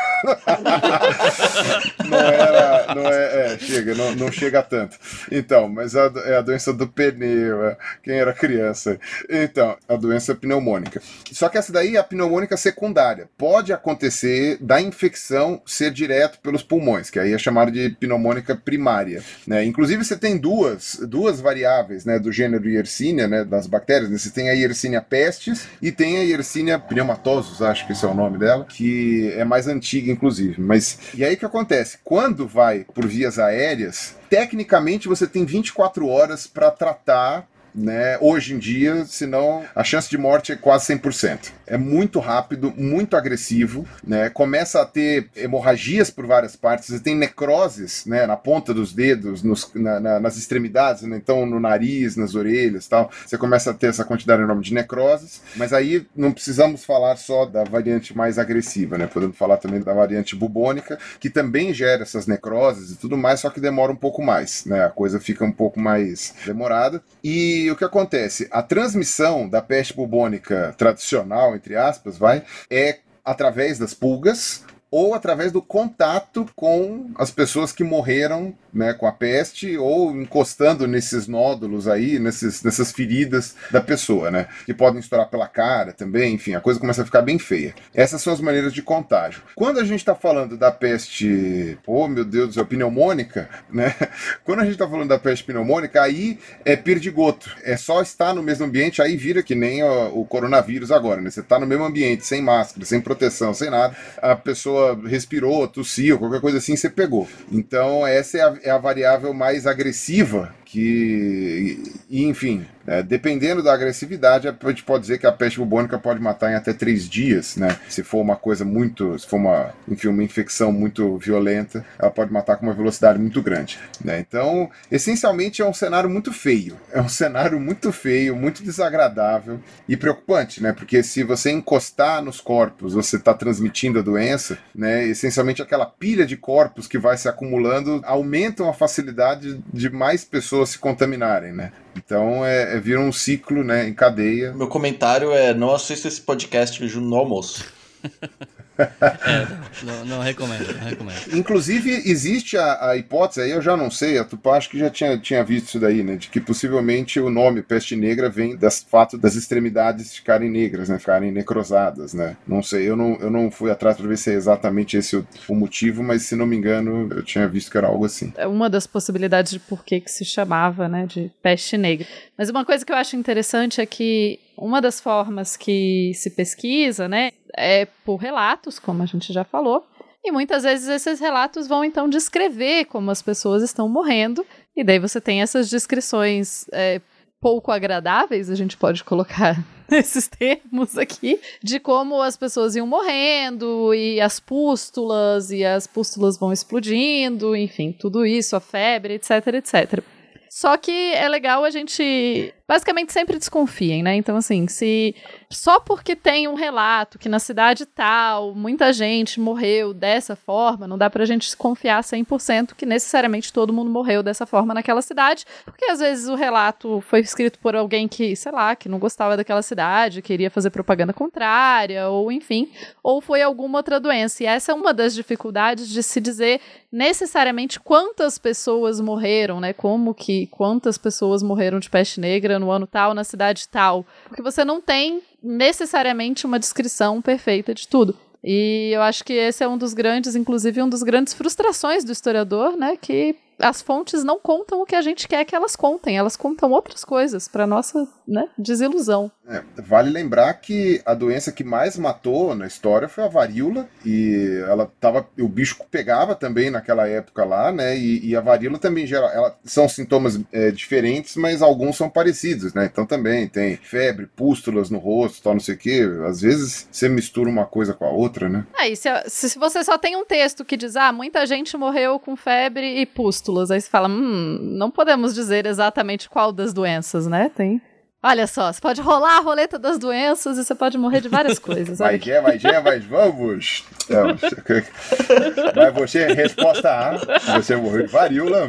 não era. Não é, é chega, não, não, chega tanto. Então, mas a, é a doença do pneu, é, quem era criança. Então, a doença pneumônica. Só que essa daí é a pneumônica secundária. Pode acontecer da infecção ser direto pelos pulmões, que aí é chamada de pneumônica primária. Né? Inclusive, você tem duas, duas variáveis né, do gênero Yersinia, né, das bactérias. Né? Você tem a Yersinia pestis e tem a Yersinia pneumatosus, acho que esse é o nome dela, que é mais antiga inclusive. Mas e aí que acontece? Quando vai por vias aéreas, tecnicamente você tem 24 horas para tratar né, hoje em dia, senão a chance de morte é quase 100%. É muito rápido, muito agressivo, né, começa a ter hemorragias por várias partes, você tem necroses né, na ponta dos dedos, nos, na, na, nas extremidades, né, então no nariz, nas orelhas tal. Você começa a ter essa quantidade enorme de necroses, mas aí não precisamos falar só da variante mais agressiva, né, podemos falar também da variante bubônica, que também gera essas necroses e tudo mais, só que demora um pouco mais, né, a coisa fica um pouco mais demorada. E o que acontece? A transmissão da peste bubônica tradicional, entre aspas, vai, é através das pulgas ou através do contato com as pessoas que morreram né, com a peste ou encostando nesses nódulos aí, nesses, nessas feridas da pessoa, né? Que podem estourar pela cara também, enfim, a coisa começa a ficar bem feia. Essas são as maneiras de contágio. Quando a gente está falando da peste, oh meu Deus céu, pneumônica, né? Quando a gente está falando da peste pneumônica, aí é perdigoto. É só estar no mesmo ambiente, aí vira que nem o, o coronavírus agora, né? Você está no mesmo ambiente, sem máscara, sem proteção, sem nada, a pessoa pessoa respirou, tossiu, qualquer coisa assim, você pegou. Então, essa é a, é a variável mais agressiva que, enfim, é, dependendo da agressividade, a gente pode dizer que a peste bubônica pode matar em até três dias, né? Se for uma coisa muito, se for uma, enfim, uma infecção muito violenta, ela pode matar com uma velocidade muito grande, né? Então, essencialmente é um cenário muito feio, é um cenário muito feio, muito desagradável e preocupante, né? Porque se você encostar nos corpos, você está transmitindo a doença, né? Essencialmente aquela pilha de corpos que vai se acumulando aumentam a facilidade de mais pessoas pessoas se contaminarem, né? Então é, é vira um ciclo, né, em cadeia. Meu comentário é não assista esse podcast no almoço. é, não, não, recomendo, não recomendo. Inclusive, existe a, a, hipótese, aí eu já não sei, a Tupá acho que já tinha, tinha visto isso daí, né? De que possivelmente o nome peste negra vem do fato das extremidades ficarem negras, né? Ficarem necrosadas, né? Não sei, eu não, eu não fui atrás para ver se é exatamente esse o, o, motivo, mas se não me engano, eu tinha visto que era algo assim. É uma das possibilidades de por que, que se chamava, né? De peste negra. Mas uma coisa que eu acho interessante é que uma das formas que se pesquisa, né, é por relatos, como a gente já falou, e muitas vezes esses relatos vão então descrever como as pessoas estão morrendo, e daí você tem essas descrições é, pouco agradáveis, a gente pode colocar esses termos aqui, de como as pessoas iam morrendo, e as pústulas, e as pústulas vão explodindo, enfim, tudo isso, a febre, etc, etc. Só que é legal a gente basicamente sempre desconfiem, né? Então, assim, se só porque tem um relato que na cidade tal muita gente morreu dessa forma, não dá pra gente confiar 100% que necessariamente todo mundo morreu dessa forma naquela cidade, porque às vezes o relato foi escrito por alguém que, sei lá, que não gostava daquela cidade, queria fazer propaganda contrária, ou enfim, ou foi alguma outra doença. E essa é uma das dificuldades de se dizer necessariamente quantas pessoas morreram, né? Como que quantas pessoas morreram de peste negra no ano tal, na cidade tal, porque você não tem necessariamente uma descrição perfeita de tudo. E eu acho que esse é um dos grandes, inclusive um dos grandes frustrações do historiador, né, que as fontes não contam o que a gente quer que elas contem, elas contam outras coisas para nossa né, desilusão. É, vale lembrar que a doença que mais matou na história foi a varíola e ela tava, o bicho pegava também naquela época lá, né? E, e a varíola também gera, ela, são sintomas é, diferentes, mas alguns são parecidos, né? Então também tem febre, pústulas no rosto, tal, não sei o quê. Às vezes você mistura uma coisa com a outra, né? Aí, é, se, se você só tem um texto que diz, ah, muita gente morreu com febre e pústulas Aí você fala, hum, não podemos dizer exatamente qual das doenças, né? Tem. Olha só, você pode rolar a roleta das doenças e você pode morrer de várias coisas. Mas é, mas é, mas vamos. mas você, resposta A, você morreu de varíola.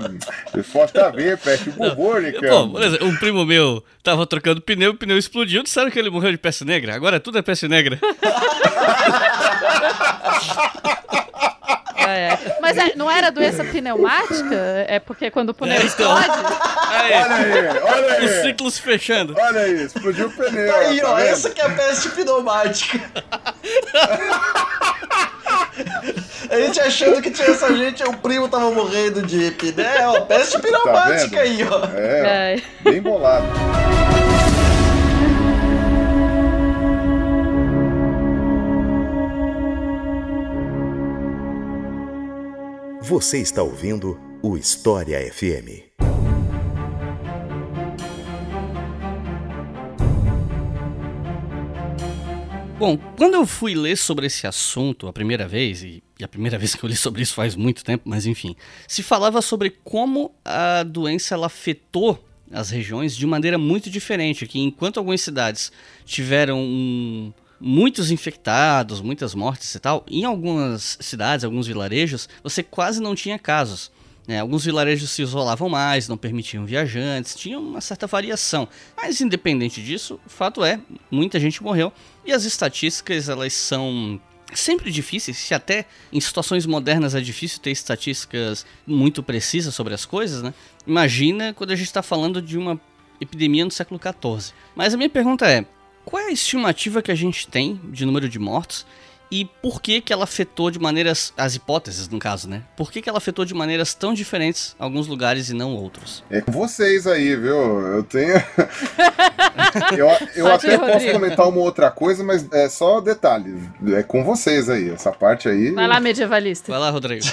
Resposta B, peste bubônica. Bom, por exemplo, um primo meu tava trocando pneu, o pneu explodiu, disseram que ele morreu de peste negra. Agora tudo é peste negra. É. Mas é, não era doença pneumática? É porque quando o pneu é, então. explode. Aí, olha aí, olha aí. Os ciclos fechando. Olha aí, explodiu o pneu. Aí, tá ó, vendo? essa que é a peste pneumática. A gente achando que tinha essa gente, o primo tava morrendo de pneu, peste tá pneumática tá aí, ó. É, é, bem bolado. Você está ouvindo o História FM. Bom, quando eu fui ler sobre esse assunto a primeira vez, e, e, a primeira vez que eu li sobre isso faz muito tempo, mas enfim, se falava sobre como a doença ela afetou as regiões de maneira muito diferente, que enquanto algumas cidades tiveram um, muitos infectados, muitas mortes e tal, em algumas cidades, alguns vilarejos, você quase não tinha casos. É, alguns vilarejos se isolavam mais, não permitiam viajantes, tinha uma certa variação. Mas independente disso, o fato é, muita gente morreu e as estatísticas elas são sempre difíceis, se até em situações modernas é difícil ter estatísticas muito precisas sobre as coisas, né? Imagina quando a gente está falando de uma epidemia no século XIV. Mas a minha pergunta é, qual é a estimativa que a gente tem de número de mortos e por que que ela afetou de maneiras, as hipóteses no caso, né? Por que que ela afetou de maneiras tão diferentes alguns lugares e não outros? É com vocês aí, viu? Eu tenho... eu eu até posso comentar uma outra coisa, mas é só detalhe. É com vocês aí, essa parte aí... Vai lá, medievalista. Vai lá, Rodrigo.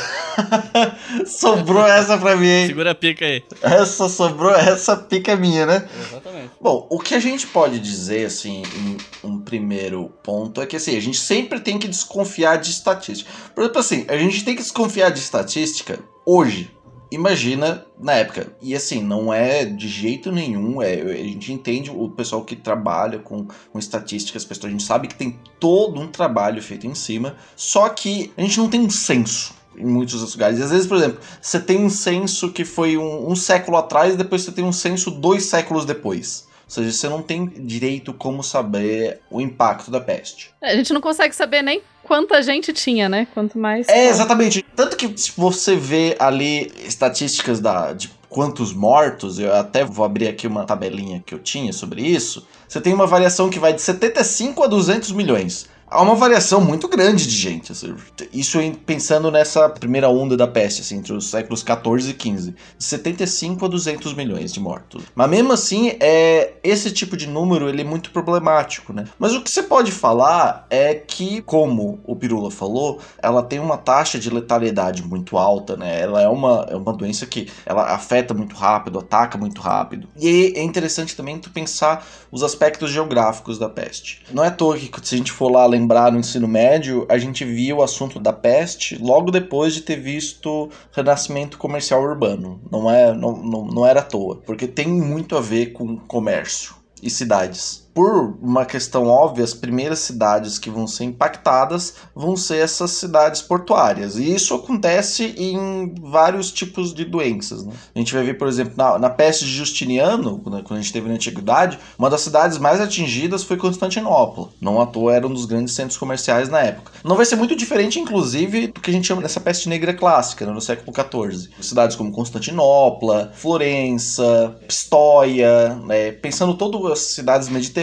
sobrou essa pra mim, hein? Segura a pica aí. Essa sobrou, essa pica é minha, né? Exatamente. Bom, o que a gente pode dizer, assim, em um primeiro ponto é que, assim, a gente sempre tem que desconfiar de estatística. Por exemplo, assim, a gente tem que desconfiar de estatística hoje. Imagina na época. E assim, não é de jeito nenhum. É, a gente entende o pessoal que trabalha com, com estatísticas, a gente sabe que tem todo um trabalho feito em cima. Só que a gente não tem um censo em muitos lugares. E às vezes, por exemplo, você tem um censo que foi um, um século atrás, depois você tem um censo dois séculos depois. Ou seja, você não tem direito como saber o impacto da peste. A gente não consegue saber nem quanta gente tinha, né? Quanto mais. É, exatamente. Tanto que se você vê ali estatísticas da, de quantos mortos, eu até vou abrir aqui uma tabelinha que eu tinha sobre isso. Você tem uma variação que vai de 75 a 200 milhões há uma variação muito grande de gente. Assim, isso pensando nessa primeira onda da peste, assim, entre os séculos 14 e 15, de 75 a 200 milhões de mortos. Mas mesmo assim, é esse tipo de número ele é muito problemático, né? Mas o que você pode falar é que, como o Pirula falou, ela tem uma taxa de letalidade muito alta, né? Ela é uma, é uma doença que ela afeta muito rápido, ataca muito rápido. E é interessante também tu pensar os aspectos geográficos da peste. Não é à toa que se a gente for lá lembrar no ensino médio, a gente via o assunto da peste logo depois de ter visto renascimento comercial urbano. Não, é, não, não, não era à toa, porque tem muito a ver com comércio e cidades por uma questão óbvia, as primeiras cidades que vão ser impactadas vão ser essas cidades portuárias. E isso acontece em vários tipos de doenças. Né? A gente vai ver, por exemplo, na, na peste de Justiniano, né, quando a gente teve na Antiguidade, uma das cidades mais atingidas foi Constantinopla. Não à toa era um dos grandes centros comerciais na época. Não vai ser muito diferente, inclusive, do que a gente chama dessa peste negra clássica, né, no século XIV. Cidades como Constantinopla, Florença, Pistoia, né, pensando todas as cidades mediterrâneas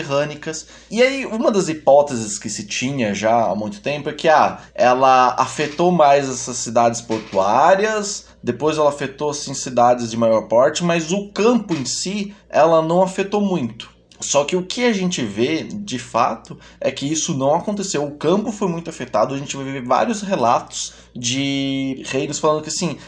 e aí, uma das hipóteses que se tinha já há muito tempo é que ah, ela afetou mais essas cidades portuárias, depois ela afetou assim, cidades de maior porte, mas o campo em si ela não afetou muito. Só que o que a gente vê, de fato, é que isso não aconteceu. O campo foi muito afetado. A gente vai ver vários relatos de reinos falando que assim,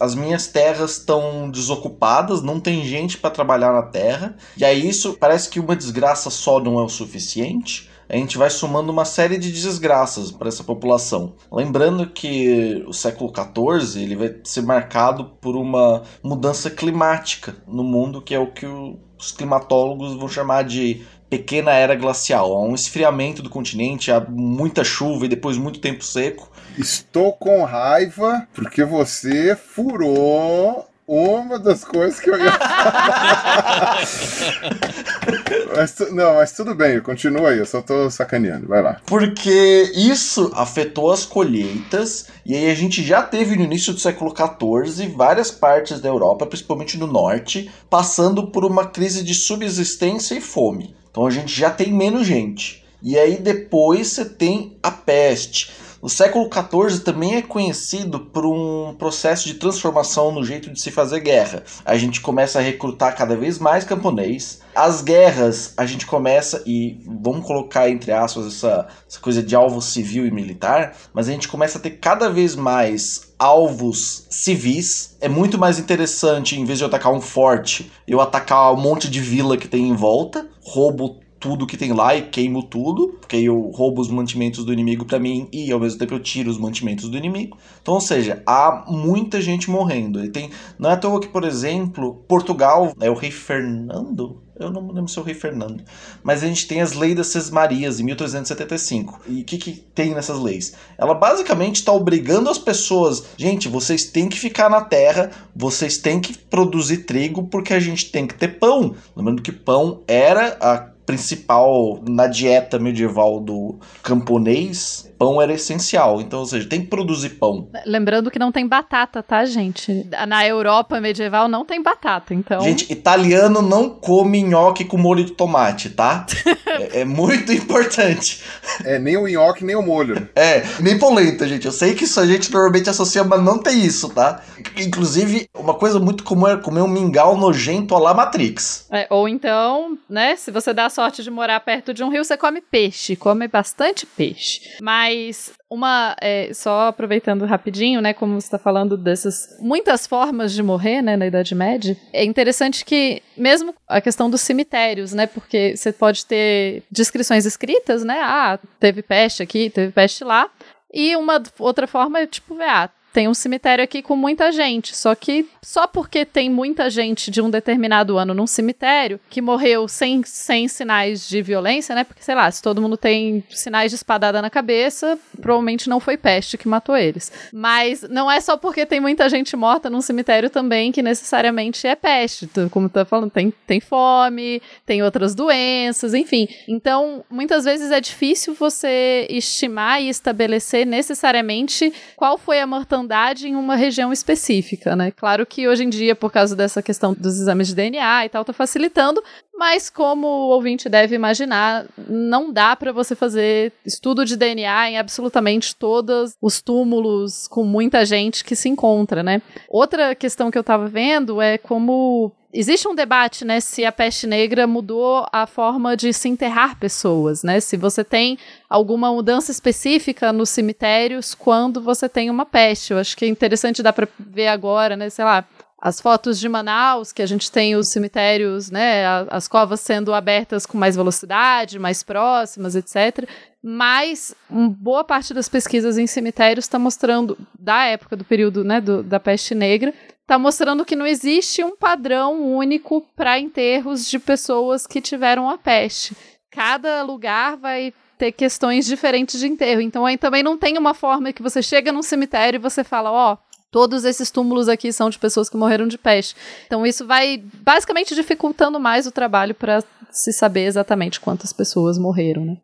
as minhas terras estão desocupadas, não tem gente para trabalhar na terra. E aí isso parece que uma desgraça só não é o suficiente a gente vai somando uma série de desgraças para essa população. Lembrando que o século XIV ele vai ser marcado por uma mudança climática no mundo, que é o que os climatólogos vão chamar de pequena era glacial. Há um esfriamento do continente, há muita chuva e depois muito tempo seco. Estou com raiva porque você furou uma das coisas que eu ia falar. mas, não, mas tudo bem, continua aí, eu só tô sacaneando, vai lá. Porque isso afetou as colheitas, e aí a gente já teve no início do século XIV várias partes da Europa, principalmente no norte, passando por uma crise de subsistência e fome. Então a gente já tem menos gente. E aí depois você tem a peste. O século XIV também é conhecido por um processo de transformação no jeito de se fazer guerra. A gente começa a recrutar cada vez mais camponês. As guerras, a gente começa, e vamos colocar entre aspas essa, essa coisa de alvo civil e militar, mas a gente começa a ter cada vez mais alvos civis. É muito mais interessante, em vez de eu atacar um forte, eu atacar um monte de vila que tem em volta, roubo tudo que tem lá e queimo tudo, porque eu roubo os mantimentos do inimigo para mim e ao mesmo tempo eu tiro os mantimentos do inimigo. Então, ou seja, há muita gente morrendo. E tem, não é à toa que, por exemplo, Portugal é o rei Fernando, eu não lembro se é o rei Fernando. Mas a gente tem as leis das Sesmarias, em 1375. E o que, que tem nessas leis? Ela basicamente está obrigando as pessoas. Gente, vocês têm que ficar na terra, vocês têm que produzir trigo, porque a gente tem que ter pão. Lembrando que pão era a principal na dieta medieval do camponês, pão era essencial. Então, ou seja, tem que produzir pão. Lembrando que não tem batata, tá, gente? Na Europa medieval não tem batata, então. Gente, italiano não come nhoque com molho de tomate, tá? é, é, muito importante. É, nem o nhoque, nem o molho. É, nem polenta, gente. Eu sei que isso a gente normalmente associa, mas não tem isso, tá? Inclusive, uma coisa muito comum é comer um mingau nojento a la Matrix. É, ou então, né, se você dá sorte de morar perto de um rio, você come peixe, come bastante peixe. Mas uma, é, só aproveitando rapidinho, né, como você está falando dessas muitas formas de morrer, né, na Idade Média, é interessante que mesmo a questão dos cemitérios, né, porque você pode ter descrições escritas, né, ah, teve peste aqui, teve peste lá, e uma outra forma é tipo, ah, tem um cemitério aqui com muita gente. Só que só porque tem muita gente de um determinado ano num cemitério que morreu sem, sem sinais de violência, né? Porque, sei lá, se todo mundo tem sinais de espadada na cabeça, provavelmente não foi peste que matou eles. Mas não é só porque tem muita gente morta num cemitério também que necessariamente é peste. Como tá falando, tem, tem fome, tem outras doenças, enfim. Então, muitas vezes é difícil você estimar e estabelecer necessariamente qual foi a mortandade em uma região específica, né? Claro que hoje em dia, por causa dessa questão dos exames de DNA e tal, tá facilitando, mas como o ouvinte deve imaginar, não dá para você fazer estudo de DNA em absolutamente todos os túmulos com muita gente que se encontra, né? Outra questão que eu tava vendo é como existe um debate, né, se a peste negra mudou a forma de se enterrar pessoas, né? Se você tem alguma mudança específica nos cemitérios quando você tem uma peste. Eu acho que é interessante dar para ver agora, né, sei lá, as fotos de Manaus, que a gente tem os cemitérios, né, as covas sendo abertas com mais velocidade, mais próximas, etc. Mas boa parte das pesquisas em cemitérios está mostrando, da época do período né, do, da peste negra, está mostrando que não existe um padrão único para enterros de pessoas que tiveram a peste. Cada lugar vai ter questões diferentes de enterro. Então aí também não tem uma forma que você chega num cemitério e você fala, ó, oh, Todos esses túmulos aqui são de pessoas que morreram de peste. Então isso vai basicamente dificultando mais o trabalho para se saber exatamente quantas pessoas morreram, né?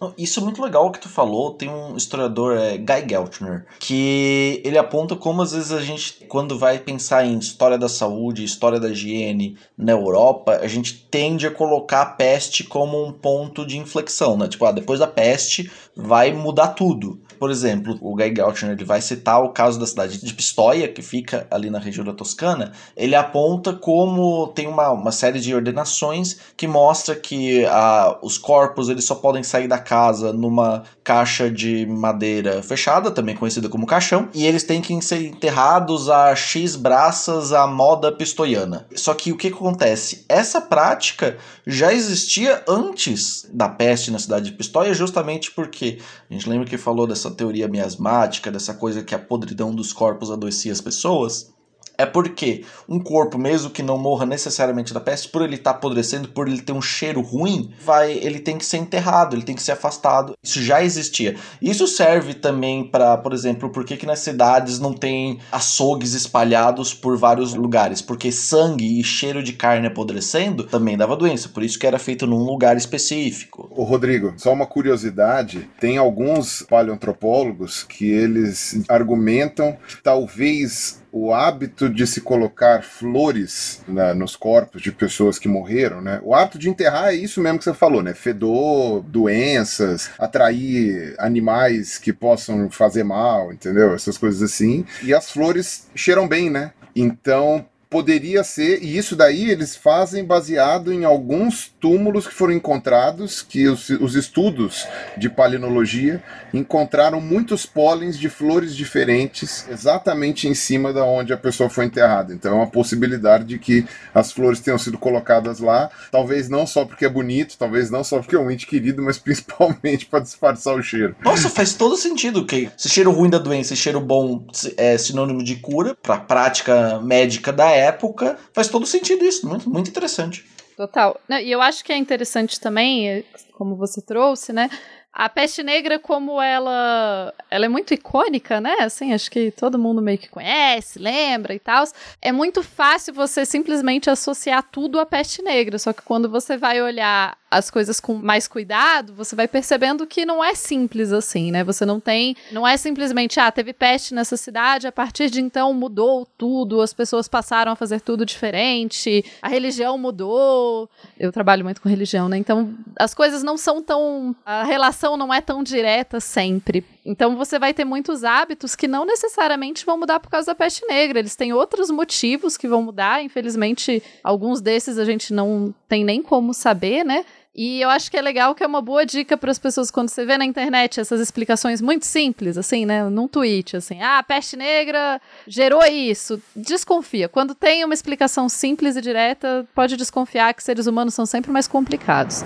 Não, isso é muito legal o que tu falou. Tem um historiador, é, Guy Geltner, que ele aponta como às vezes a gente, quando vai pensar em história da saúde, história da higiene na Europa, a gente tende a colocar a peste como um ponto de inflexão, né? Tipo, ah, depois da peste vai mudar tudo. Por exemplo, o Guy Geltner ele vai citar o caso da cidade de Pistoia, que fica ali na região da Toscana. Ele aponta como tem uma, uma série de ordenações que mostra que ah, os corpos eles só podem sair da casa numa caixa de madeira fechada, também conhecida como caixão, e eles têm que ser enterrados a X braças à moda pistoiana. Só que o que acontece? Essa prática já existia antes da peste na cidade de Pistoia, justamente porque a gente lembra que falou dessa teoria miasmática, dessa coisa que a podridão dos corpos adoecia as pessoas é porque um corpo, mesmo que não morra necessariamente da peste, por ele estar tá apodrecendo, por ele ter um cheiro ruim, vai, ele tem que ser enterrado, ele tem que ser afastado. Isso já existia. Isso serve também para, por exemplo, por que, que nas cidades não tem açougues espalhados por vários lugares? Porque sangue e cheiro de carne apodrecendo também dava doença, por isso que era feito num lugar específico. O Rodrigo, só uma curiosidade, tem alguns paleoantropólogos que eles argumentam talvez o hábito de se colocar flores nos corpos de pessoas que morreram, né? O hábito de enterrar é isso mesmo que você falou, né? Fedor, doenças, atrair animais que possam fazer mal, entendeu? Essas coisas assim. E as flores cheiram bem, né? Então, poderia ser, e isso daí eles fazem baseado em alguns túmulos que foram encontrados, que os, os estudos de palinologia encontraram muitos pólens de flores diferentes exatamente em cima da onde a pessoa foi enterrada. Então é uma possibilidade de que as flores tenham sido colocadas lá, talvez não só porque é bonito, talvez não só porque é um ente querido, mas principalmente para disfarçar o cheiro. Nossa, faz todo sentido que esse cheiro ruim da doença cheiro bom é sinônimo de cura para a prática médica da época época, faz todo sentido isso, muito, muito interessante. Total. E eu acho que é interessante também, como você trouxe, né? A peste negra, como ela, ela é muito icônica, né? Assim, acho que todo mundo meio que conhece, lembra e tal. É muito fácil você simplesmente associar tudo à peste negra. Só que quando você vai olhar as coisas com mais cuidado, você vai percebendo que não é simples assim, né? Você não tem, não é simplesmente, ah, teve peste nessa cidade, a partir de então mudou tudo, as pessoas passaram a fazer tudo diferente, a religião mudou. Eu trabalho muito com religião, né? Então, as coisas não são tão, a relação não é tão direta sempre. Então, você vai ter muitos hábitos que não necessariamente vão mudar por causa da peste negra, eles têm outros motivos que vão mudar, infelizmente, alguns desses a gente não tem nem como saber, né? E eu acho que é legal que é uma boa dica para as pessoas quando você vê na internet essas explicações muito simples, assim, né? Num tweet, assim, ah, peste negra gerou isso. Desconfia. Quando tem uma explicação simples e direta, pode desconfiar que seres humanos são sempre mais complicados.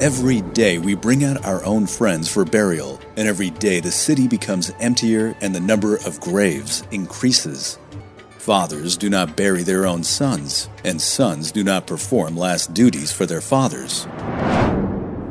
Every day we bring out our own friends for burial, and every day the city becomes emptier and the number of graves increases. Fathers do not bury their own sons, and sons do not perform last duties for their fathers.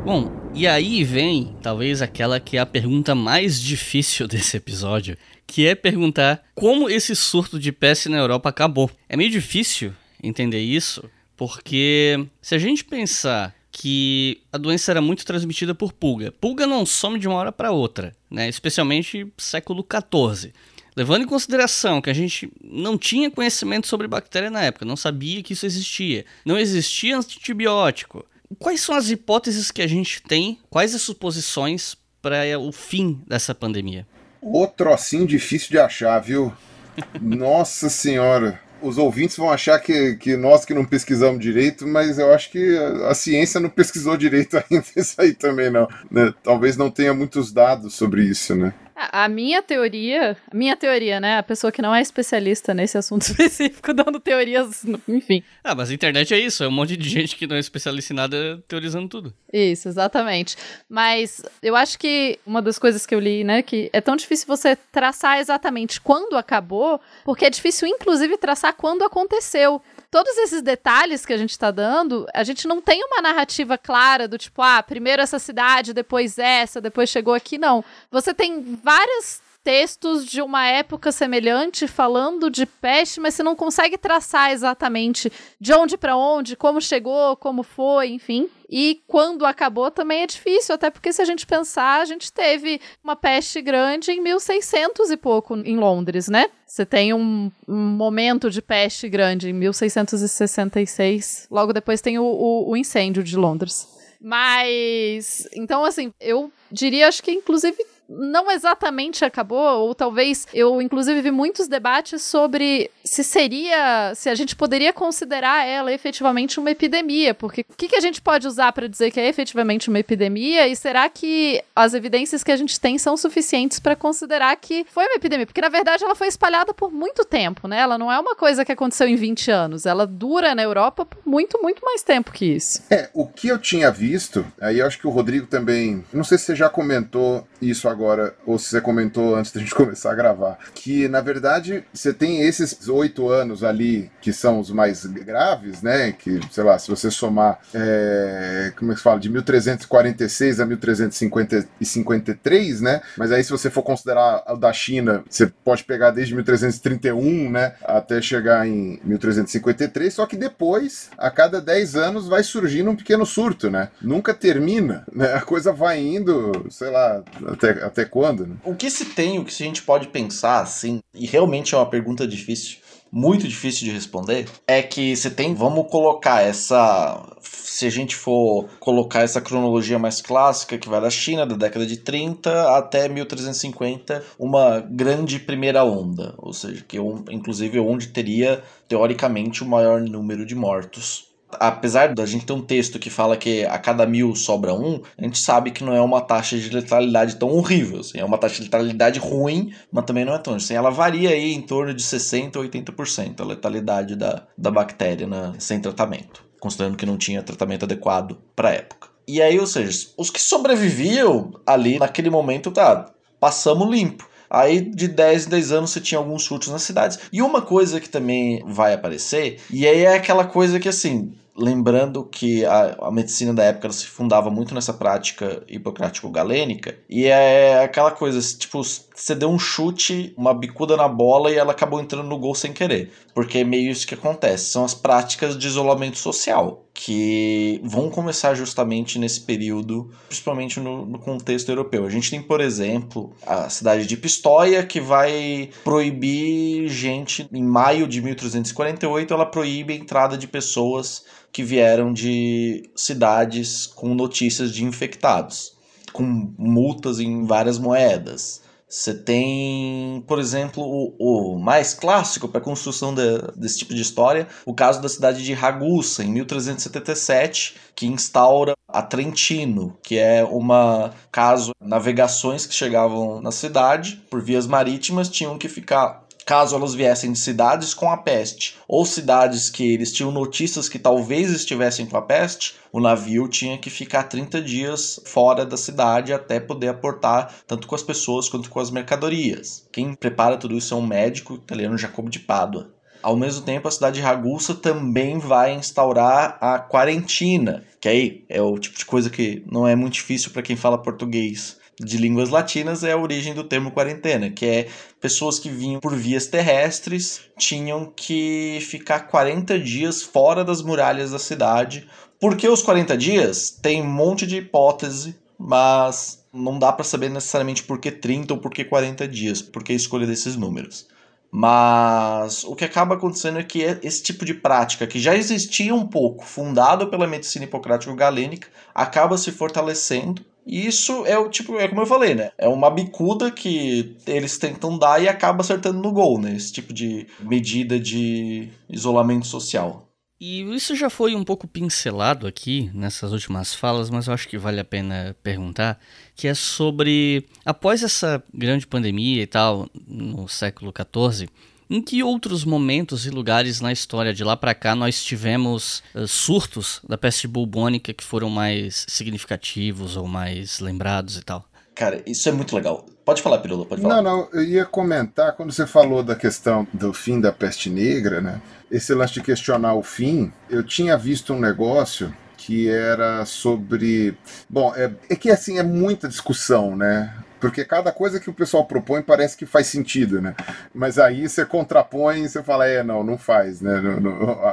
Bom, e aí vem talvez aquela que é a pergunta mais difícil desse episódio, que é perguntar como esse surto de peste na Europa acabou. É meio difícil entender isso, porque se a gente pensar que a doença era muito transmitida por pulga. Pulga não some de uma hora para outra, né? especialmente século XIV. Levando em consideração que a gente não tinha conhecimento sobre bactéria na época, não sabia que isso existia, não existia antibiótico. Quais são as hipóteses que a gente tem? Quais as suposições para o fim dessa pandemia? Outro assim difícil de achar, viu? Nossa Senhora! Os ouvintes vão achar que, que nós que não pesquisamos direito, mas eu acho que a, a ciência não pesquisou direito ainda isso aí também, não. Né? Talvez não tenha muitos dados sobre isso, né? A minha teoria, a minha teoria, né? A pessoa que não é especialista nesse assunto específico, dando teorias, enfim. Ah, mas a internet é isso, é um monte de gente que não é especialista em nada teorizando tudo. Isso, exatamente. Mas eu acho que uma das coisas que eu li, né, que é tão difícil você traçar exatamente quando acabou, porque é difícil, inclusive, traçar quando aconteceu todos esses detalhes que a gente está dando, a gente não tem uma narrativa clara do tipo, ah, primeiro essa cidade, depois essa, depois chegou aqui, não. Você tem vários textos de uma época semelhante falando de peste, mas você não consegue traçar exatamente de onde para onde, como chegou, como foi, enfim. E quando acabou também é difícil, até porque se a gente pensar, a gente teve uma peste grande em 1600 e pouco em Londres, né? Você tem um, um momento de peste grande em 1666, logo depois tem o, o, o incêndio de Londres. Mas, então, assim, eu diria, acho que inclusive não exatamente acabou, ou talvez eu inclusive vi muitos debates sobre se seria, se a gente poderia considerar ela efetivamente uma epidemia, porque o que, que a gente pode usar para dizer que é efetivamente uma epidemia e será que as evidências que a gente tem são suficientes para considerar que foi uma epidemia? Porque na verdade ela foi espalhada por muito tempo, né? Ela não é uma coisa que aconteceu em 20 anos, ela dura na Europa por muito, muito mais tempo que isso. É, o que eu tinha visto, aí eu acho que o Rodrigo também, não sei se você já comentou isso agora agora, ou se você comentou antes da gente começar a gravar, que na verdade você tem esses oito anos ali que são os mais graves, né? Que, sei lá, se você somar, é, como é que se fala, de 1346 a 1353, né? Mas aí se você for considerar o da China, você pode pegar desde 1331, né? Até chegar em 1353, só que depois, a cada 10 anos, vai surgindo um pequeno surto, né? Nunca termina, né? A coisa vai indo, sei lá, até até quando? Né? O que se tem, o que a gente pode pensar, assim, e realmente é uma pergunta difícil, muito difícil de responder, é que você tem, vamos colocar essa. Se a gente for colocar essa cronologia mais clássica, que vai da China, da década de 30 até 1350, uma grande primeira onda, ou seja, que inclusive onde teria, teoricamente, o maior número de mortos apesar da gente ter um texto que fala que a cada mil sobra um, a gente sabe que não é uma taxa de letalidade tão horrível. Assim, é uma taxa de letalidade ruim, mas também não é tão. Assim, ela varia aí em torno de 60% a 80% a letalidade da, da bactéria né, sem tratamento, considerando que não tinha tratamento adequado para a época. E aí, ou seja, os que sobreviviam ali naquele momento, tá, passamos limpo. Aí de 10 em 10 anos você tinha alguns surtos nas cidades. E uma coisa que também vai aparecer, e aí é aquela coisa que assim, lembrando que a, a, medicina da época se fundava muito nessa prática hipocrático-galênica, e é aquela coisa, tipo, você deu um chute, uma bicuda na bola e ela acabou entrando no gol sem querer. Porque é meio isso que acontece. São as práticas de isolamento social, que vão começar justamente nesse período, principalmente no, no contexto europeu. A gente tem, por exemplo, a cidade de Pistoia, que vai proibir gente, em maio de 1348, ela proíbe a entrada de pessoas que vieram de cidades com notícias de infectados, com multas em várias moedas. Você tem, por exemplo, o, o mais clássico para a construção de, desse tipo de história, o caso da cidade de Ragusa, em 1377, que instaura a Trentino, que é uma caso navegações que chegavam na cidade por vias marítimas tinham que ficar caso elas viessem de cidades com a peste ou cidades que eles tinham notícias que talvez estivessem com a peste, o navio tinha que ficar 30 dias fora da cidade até poder aportar tanto com as pessoas quanto com as mercadorias. Quem prepara tudo isso é um médico italiano Jacobo de Pádua. Ao mesmo tempo, a cidade de Ragusa também vai instaurar a quarentina, que aí é o tipo de coisa que não é muito difícil para quem fala português de línguas latinas é a origem do termo quarentena, que é pessoas que vinham por vias terrestres tinham que ficar 40 dias fora das muralhas da cidade. Por que os 40 dias? Tem um monte de hipótese, mas não dá para saber necessariamente por que 30 ou por que 40 dias, por que a escolha desses números. Mas o que acaba acontecendo é que esse tipo de prática, que já existia um pouco, fundado pela medicina hipocrático-galênica, acaba se fortalecendo e isso é o tipo, é como eu falei, né? É uma bicuda que eles tentam dar e acaba acertando no gol, né? Esse tipo de medida de isolamento social. E isso já foi um pouco pincelado aqui nessas últimas falas, mas eu acho que vale a pena perguntar, que é sobre após essa grande pandemia e tal no século XIV, em que outros momentos e lugares na história de lá para cá nós tivemos uh, surtos da peste bubônica que foram mais significativos ou mais lembrados e tal? Cara, isso é muito legal. Pode falar, Pirula, pode falar. Não, não, eu ia comentar, quando você falou da questão do fim da peste negra, né? Esse lance de questionar o fim, eu tinha visto um negócio que era sobre. Bom, é, é que assim, é muita discussão, né? Porque cada coisa que o pessoal propõe parece que faz sentido, né? Mas aí você contrapõe e você fala, é, não, não faz, né?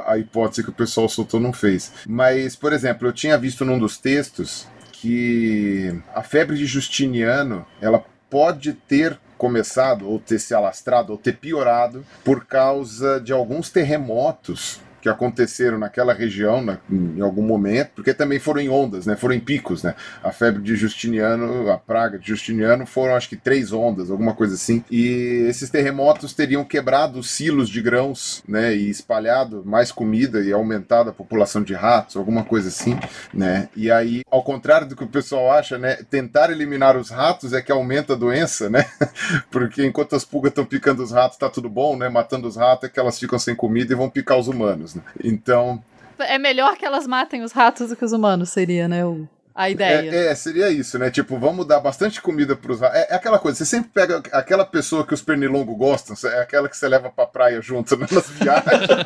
a hipótese que o pessoal soltou não fez. Mas, por exemplo, eu tinha visto num dos textos que a febre de Justiniano ela pode ter começado ou ter se alastrado ou ter piorado por causa de alguns terremotos que aconteceram naquela região na, em algum momento, porque também foram em ondas, né? Foram em picos, né? A febre de Justiniano, a praga de Justiniano foram acho que três ondas, alguma coisa assim. E esses terremotos teriam quebrado os silos de grãos, né? E espalhado mais comida e aumentado a população de ratos, alguma coisa assim, né? E aí, ao contrário do que o pessoal acha, né? Tentar eliminar os ratos é que aumenta a doença, né? porque enquanto as pulgas estão picando os ratos, tá tudo bom, né? Matando os ratos é que elas ficam sem comida e vão picar os humanos. Então. É melhor que elas matem os ratos do que os humanos, seria, né? O a ideia. É, é, seria isso, né? Tipo, vamos dar bastante comida pros ratos. É, é, aquela coisa, você sempre pega aquela pessoa que os pernilongos gostam, é aquela que você leva pra praia junto né, nas viagens, né?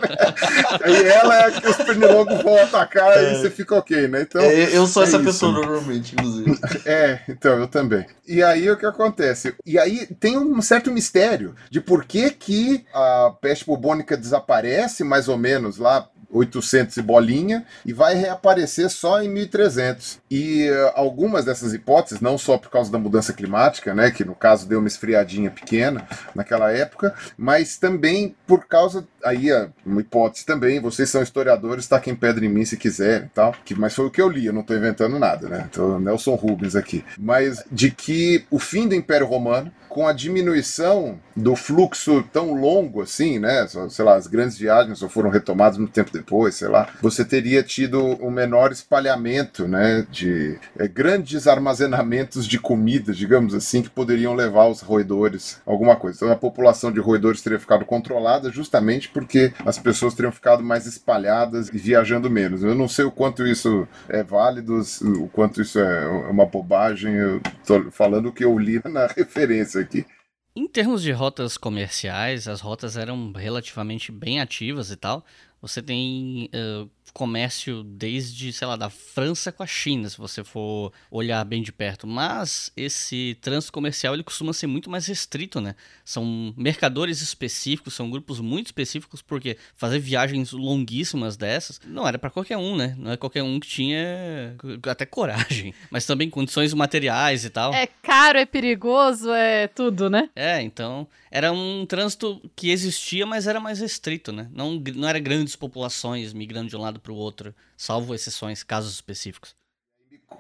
Aí ela é a que os pernilongos vão atacar é. e você fica ok, né? Então, é, eu sou essa isso, pessoa normalmente, inclusive. É, então, eu também. E aí o que acontece? E aí tem um certo mistério de por que que a peste bubônica desaparece, mais ou menos, lá 800 e bolinha e vai reaparecer só em 1300. E uh, algumas dessas hipóteses, não só por causa da mudança climática, né, que no caso deu uma esfriadinha pequena naquela época, mas também por causa aí uma hipótese também, vocês são historiadores, taquem pedra em mim se quiserem, tal, que mas foi o que eu li, eu não estou inventando nada, né? Então, Nelson Rubens aqui. Mas de que o fim do Império Romano com a diminuição do fluxo tão longo assim, né? Sei lá, as grandes viagens só foram retomadas muito tempo depois, sei lá. Você teria tido um menor espalhamento, né? De é, grandes armazenamentos de comida, digamos assim, que poderiam levar os roedores alguma coisa. Então a população de roedores teria ficado controlada justamente porque as pessoas teriam ficado mais espalhadas e viajando menos. Eu não sei o quanto isso é válido, o quanto isso é uma bobagem. Eu tô falando o que eu li na referência aqui. Em termos de rotas comerciais, as rotas eram relativamente bem ativas e tal. Você tem uh, comércio desde, sei lá, da França com a China, se você for olhar bem de perto. Mas esse trânsito comercial ele costuma ser muito mais restrito, né? São mercadores específicos, são grupos muito específicos, porque fazer viagens longuíssimas dessas não era para qualquer um, né? Não é qualquer um que tinha até coragem, mas também condições materiais e tal. É caro, é perigoso, é tudo, né? É, então era um trânsito que existia, mas era mais restrito, né? Não, não era grandes populações migrando de um lado para o outro, salvo exceções, casos específicos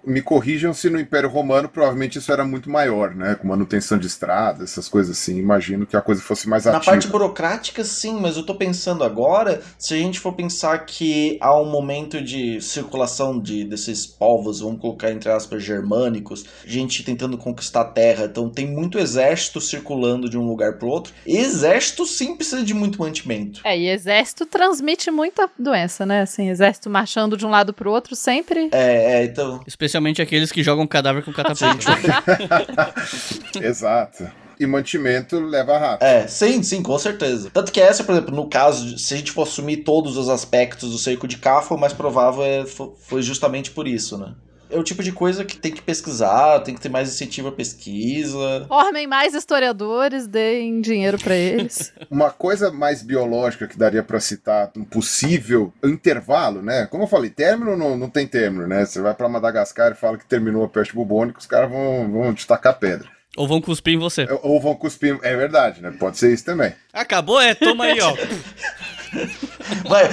me corrijam se no Império Romano provavelmente isso era muito maior, né? Com manutenção de estradas, essas coisas assim. Imagino que a coisa fosse mais ativa. Na parte burocrática, sim, mas eu tô pensando agora, se a gente for pensar que há um momento de circulação de desses povos, vamos colocar entre aspas, germânicos, gente tentando conquistar a terra, então tem muito exército circulando de um lugar pro outro. Exército sim precisa de muito mantimento. É, e exército transmite muita doença, né? Assim, exército marchando de um lado pro outro sempre. É, é então. Especialmente aqueles que jogam cadáver com catapulta. Exato e mantimento leva rápido. É, sim, sim, com certeza. Tanto que essa, por exemplo, no caso, se a gente for assumir todos os aspectos do cerco de Cafa, o mais provável é, foi justamente por isso, né? É o tipo de coisa que tem que pesquisar, tem que ter mais incentivo à pesquisa. Formem mais historiadores, deem dinheiro para eles. Uma coisa mais biológica que daria para citar um possível intervalo, né? Como eu falei, término não, não tem término, né? Você vai para Madagascar e fala que terminou a peste bubônica, os caras vão, vão destacar pedra. Ou vão cuspir em você. Ou vão cuspir, é verdade, né? Pode ser isso também. Acabou, é? Toma aí, ó. vai,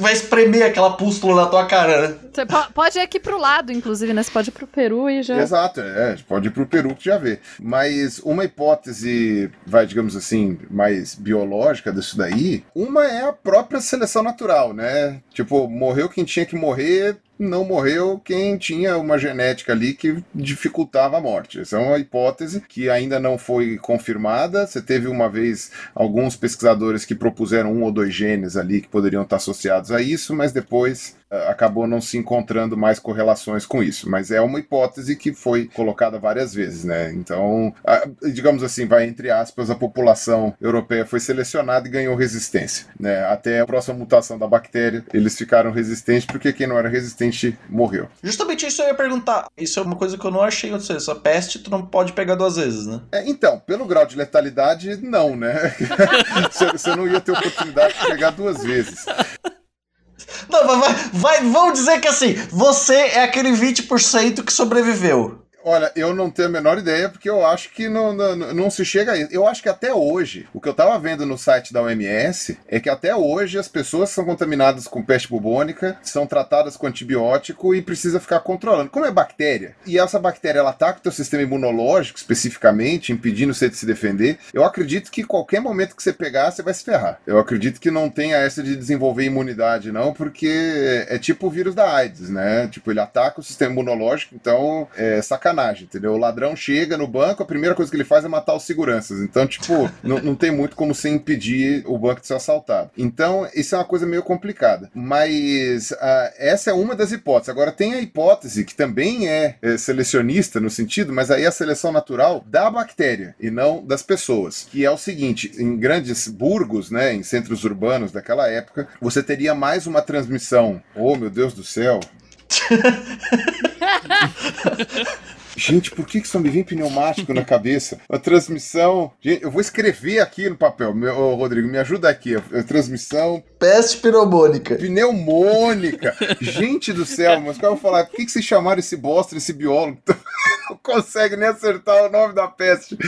vai espremer aquela pústula na tua cara, né? Você po- pode ir aqui pro lado, inclusive, né? Você pode ir pro Peru e já. Exato, é, pode ir pro Peru que já vê. Mas uma hipótese, vai, digamos assim, mais biológica disso daí, uma é a própria seleção natural, né? Tipo, morreu quem tinha que morrer, não morreu quem tinha uma genética ali que dificultava a morte. Essa é uma hipótese que ainda não foi confirmada. Você teve uma vez alguns pesquisadores que propuseram um ou dois genes ali que poderiam estar associados a isso, mas depois acabou não se encontrando mais correlações com isso. Mas é uma hipótese que foi colocada várias vezes, né? Então, ah, digamos assim, vai entre aspas, a população europeia foi selecionada e ganhou resistência, né? Até a próxima mutação da bactéria, eles ficaram resistentes porque quem não era resistente morreu. Justamente isso eu ia perguntar. Isso é uma coisa que eu não achei antes. Essa peste tu não pode pegar duas vezes, né? É, então, pelo grau de letalidade, não, né? Você você não ia ter oportunidade de pegar duas vezes. Não, vai, vai, vamos dizer que assim, você é aquele 20% que sobreviveu. Olha, eu não tenho a menor ideia, porque eu acho que não, não, não se chega a isso. Eu acho que até hoje, o que eu tava vendo no site da OMS é que até hoje as pessoas são contaminadas com peste bubônica são tratadas com antibiótico e precisa ficar controlando. Como é bactéria, e essa bactéria ela ataca o teu sistema imunológico especificamente, impedindo você de se defender, eu acredito que qualquer momento que você pegar, você vai se ferrar. Eu acredito que não tenha essa de desenvolver imunidade, não, porque é tipo o vírus da AIDS, né? Tipo, ele ataca o sistema imunológico, então é sacanagem, entendeu? O ladrão chega no banco, a primeira coisa que ele faz é matar os seguranças. Então, tipo, não, tem muito como você impedir o banco de ser assaltado. Então, isso é uma coisa meio complicada. Mas ah, essa é uma das hipóteses. Agora, tem a hipótese que também é, é selecionista no sentido, mas aí a seleção natural da bactéria e não das pessoas. Que é o seguinte: em grandes burgos, né, em centros urbanos daquela época, você teria mais uma transmissão. Oh, meu Deus do céu! Gente, por que, que só me vem pneumático na cabeça? A transmissão. Gente, eu vou escrever aqui no papel. Meu, Rodrigo, me ajuda aqui. A transmissão Peste pneumônica. pneumônica. Gente do céu, mas qual eu falar? Por que, que vocês chamaram esse bosta, esse biólogo? Não consegue nem acertar o nome da peste.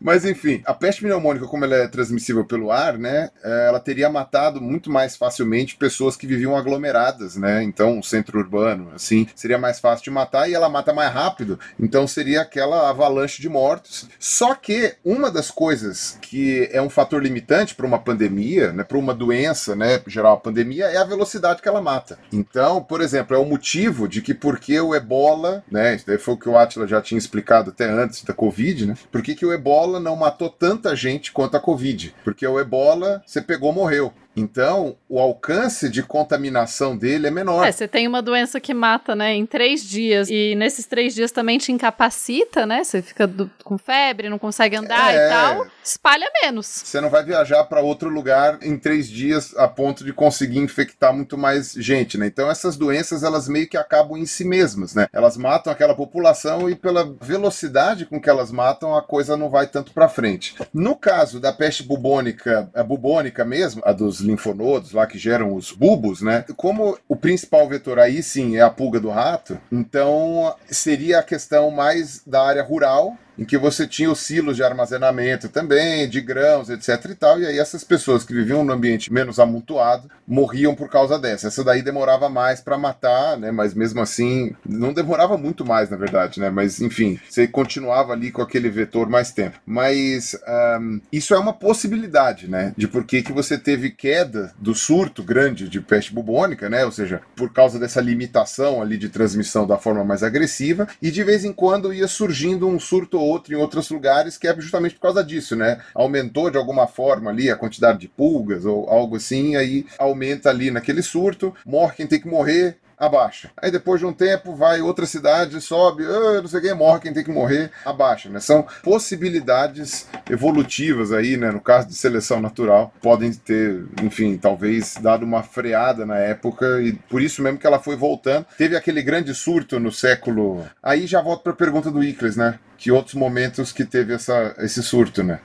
Mas enfim, a peste pneumônica, como ela é transmissível pelo ar, né? Ela teria matado muito mais facilmente pessoas que viviam aglomeradas, né? Então, centro urbano, assim, seria mais fácil de matar e ela mata mais rápido. Então seria aquela avalanche de mortos. Só que uma das coisas que é um fator limitante para uma pandemia, né? Para uma doença, né? Gerar uma pandemia, é a velocidade que ela mata. Então, por exemplo, é o motivo de que porque o ebola, né? Isso daí foi o que o Atila já tinha explicado até antes da Covid, né? Por que, que o ebola não matou tanta gente quanto a Covid? Porque o ebola, você pegou, morreu. Então, o alcance de contaminação dele é menor. É, você tem uma doença que mata, né, em três dias, e nesses três dias também te incapacita, né? Você fica do- com febre, não consegue andar É. e tal, espalha menos. Você não vai viajar para outro lugar em três dias a ponto de conseguir infectar muito mais gente, né? Então essas doenças elas meio que acabam em si mesmas, né? Elas matam aquela população e pela velocidade com que elas matam a coisa não vai tanto para frente. No caso da peste bubônica, a bubônica mesmo, a dos linfonodos lá que geram os bulbos, né? Como o principal vetor aí sim é a pulga do rato, então seria a questão mais da área rural em que você tinha os silos de armazenamento também, de grãos, etc e tal, e aí essas pessoas que viviam num ambiente menos amontoado morriam por causa dessa. Essa daí demorava mais para matar, né, mas mesmo assim, não demorava muito mais, na verdade, né, mas enfim, você continuava ali com aquele vetor mais tempo. Mas ahm, isso é uma possibilidade, né, de por que você teve queda do surto grande de peste bubônica, né, ou seja, por causa dessa limitação ali de transmissão da forma mais agressiva, e de vez em quando ia surgindo um surto outro em outros lugares, que é justamente por causa disso, né? Aumentou de alguma forma ali a quantidade de pulgas ou algo assim, aí aumenta ali naquele surto, morre quem tem que morrer, abaixa. Aí depois de um tempo vai outra cidade, sobe, ah, não sei quem, morre quem tem que morrer, abaixa, né? São possibilidades evolutivas aí, né? No caso de seleção natural, podem ter, enfim, talvez dado uma freada na época e por isso mesmo que ela foi voltando. Teve aquele grande surto no século. Aí já volto para a pergunta do Icles, né? Que outros momentos que teve essa, esse surto, né?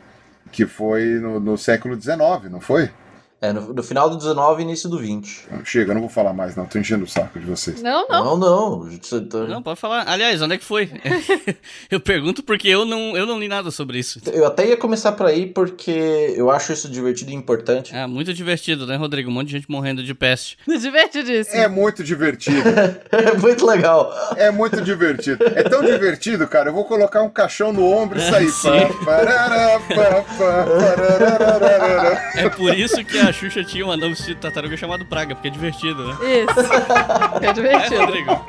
Que foi no, no século XIX, não foi? É, no, no final do 19 e início do 20. Chega, eu não vou falar mais, não. Tô enchendo o saco de vocês. Não, não. Não, não. tá- Não, pode falar. Aliás, onde é que foi? eu pergunto porque eu não, eu não li nada sobre isso. Eu até ia começar por aí porque eu acho isso divertido e importante. Ah, muito divertido, né, Rodrigo? Um monte de gente morrendo de peste. Divertidíssimo. É muito divertido. É muito legal. É muito divertido. É tão divertido, cara. Eu vou colocar um caixão no ombro e sair. Pá, parará, pá, pá, pararararara. É por isso que a Xuxa tinha um anão vestido de tartaruga chamado Praga, porque é divertido, né? Isso. É É, divertido. Rodrigo?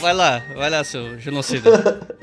Vai lá, vai lá, seu genocida.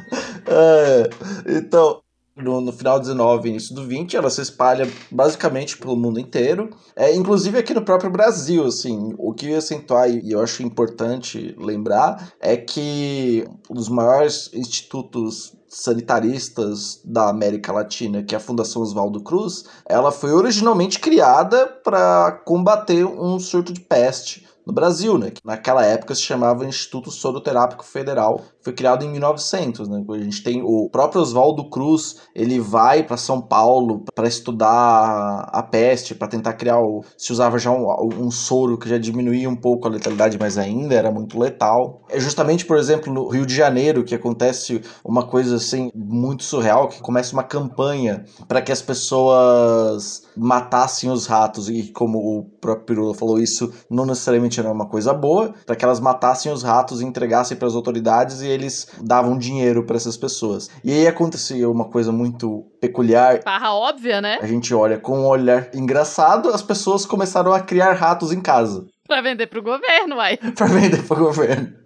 É, então, no, no final do 19 e início do 20, ela se espalha basicamente pelo mundo inteiro, é, inclusive aqui no próprio Brasil, assim, o que eu ia acentuar e eu acho importante lembrar é que um dos maiores institutos sanitaristas da América Latina, que é a Fundação Oswaldo Cruz, ela foi originalmente criada para combater um surto de peste no Brasil, né? Que naquela época se chamava Instituto Soroterápico Federal. Foi criado em 1900, né? A gente tem o próprio Oswaldo Cruz, ele vai para São Paulo para estudar a peste, para tentar criar o se usava já um, um soro que já diminuía um pouco a letalidade, mas ainda era muito letal. É justamente, por exemplo, no Rio de Janeiro que acontece uma coisa assim muito surreal, que começa uma campanha para que as pessoas matassem os ratos e como o próprio Pirula falou isso, não necessariamente era uma coisa boa, para que elas matassem os ratos e entregassem para as autoridades e eles davam dinheiro para essas pessoas. E aí acontecia uma coisa muito peculiar. Barra óbvia, né? A gente olha com um olhar engraçado, as pessoas começaram a criar ratos em casa Pra vender pro governo, uai. para vender para o governo.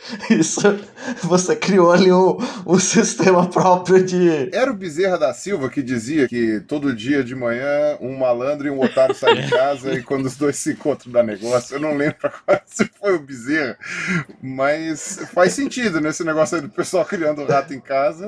Isso, você criou ali um, um sistema próprio de. Era o Bezerra da Silva que dizia que todo dia de manhã um malandro e um otário saem de casa e quando os dois se encontram dá negócio. Eu não lembro agora se foi o Bezerra, mas faz sentido, né? Esse negócio aí do pessoal criando rato em casa.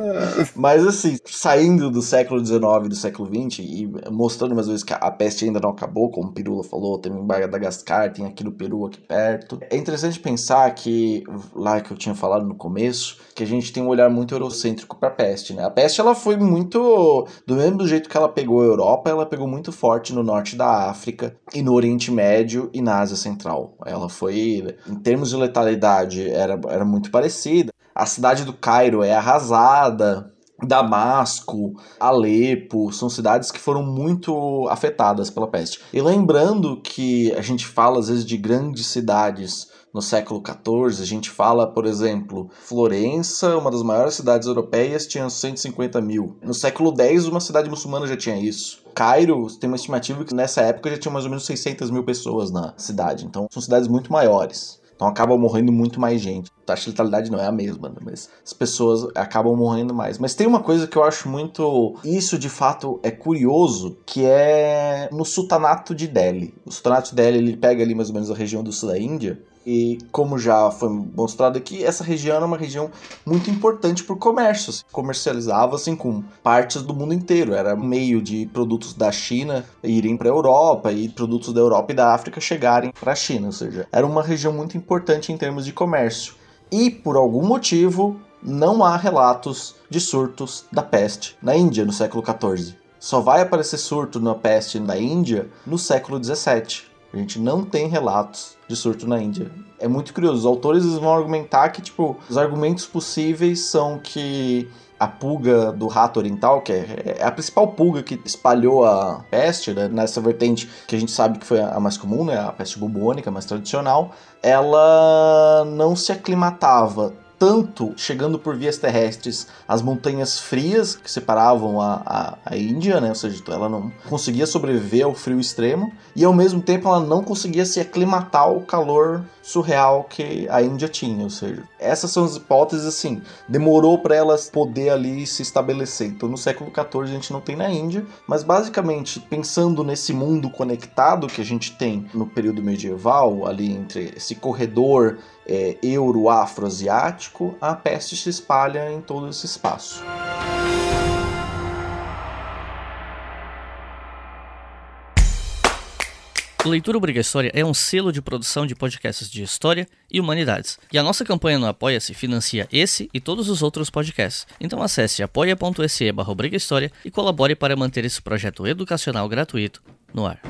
Mas assim, saindo do século XIX e do século XX e mostrando mais vezes que a peste ainda não acabou, como o Pirula falou, tem em Madagascar, tem aqui no Peru, aqui perto. É interessante pensar que, lá que eu tinha falado no começo, que a gente tem um olhar muito eurocêntrico para a peste, né? A peste ela foi muito do mesmo jeito que ela pegou a Europa, ela pegou muito forte no norte da África e no Oriente Médio e na Ásia Central. Ela foi, em termos de letalidade, era, era muito parecida. A cidade do Cairo é arrasada, Damasco, Alepo, são cidades que foram muito afetadas pela peste. E lembrando que a gente fala às vezes de grandes cidades no século XIV, a gente fala, por exemplo, Florença, uma das maiores cidades europeias, tinha 150 mil. No século X, uma cidade muçulmana já tinha isso. Cairo tem uma estimativa que nessa época já tinha mais ou menos 600 mil pessoas na cidade, então são cidades muito maiores. Então acaba morrendo muito mais gente. Taxa de letalidade não é a mesma, né? mas as pessoas acabam morrendo mais. Mas tem uma coisa que eu acho muito. Isso de fato é curioso, que é no sultanato de Delhi. O sultanato de Delhi ele pega ali mais ou menos a região do sul da Índia. E como já foi mostrado aqui, essa região era uma região muito importante por comércio. Comercializava assim com partes do mundo inteiro. Era meio de produtos da China irem para a Europa e produtos da Europa e da África chegarem para a China. Ou seja, era uma região muito importante em termos de comércio. E por algum motivo não há relatos de surtos da peste na Índia no século XIV. Só vai aparecer surto na peste na Índia no século XVII. A gente não tem relatos de surto na Índia. É muito curioso. Os autores vão argumentar que, tipo, os argumentos possíveis são que a pulga do rato oriental, que é, é a principal pulga que espalhou a peste, né, nessa vertente que a gente sabe que foi a mais comum, né, a peste bubônica, mais tradicional, ela não se aclimatava tanto chegando por vias terrestres as montanhas frias que separavam a, a, a, Índia, né? ou seja, ela não conseguia sobreviver ao frio extremo e ao mesmo tempo ela não conseguia se aclimatar ao calor surreal que a Índia tinha, ou seja, essas são as hipóteses assim, demorou para elas poder ali se estabelecer. Então no século XIV a gente não tem na Índia, mas basicamente pensando nesse mundo conectado que a gente tem no período medieval, ali entre esse corredor é, euro-afro-asiático, a peste se espalha em todo esse espaço. Leitura Obriga História é um selo de produção de podcasts de história e humanidades. E a nossa campanha no Apoia-se financia esse e todos os outros podcasts. Então acesse apoia.se barra e colabore para manter esse projeto educacional gratuito no ar.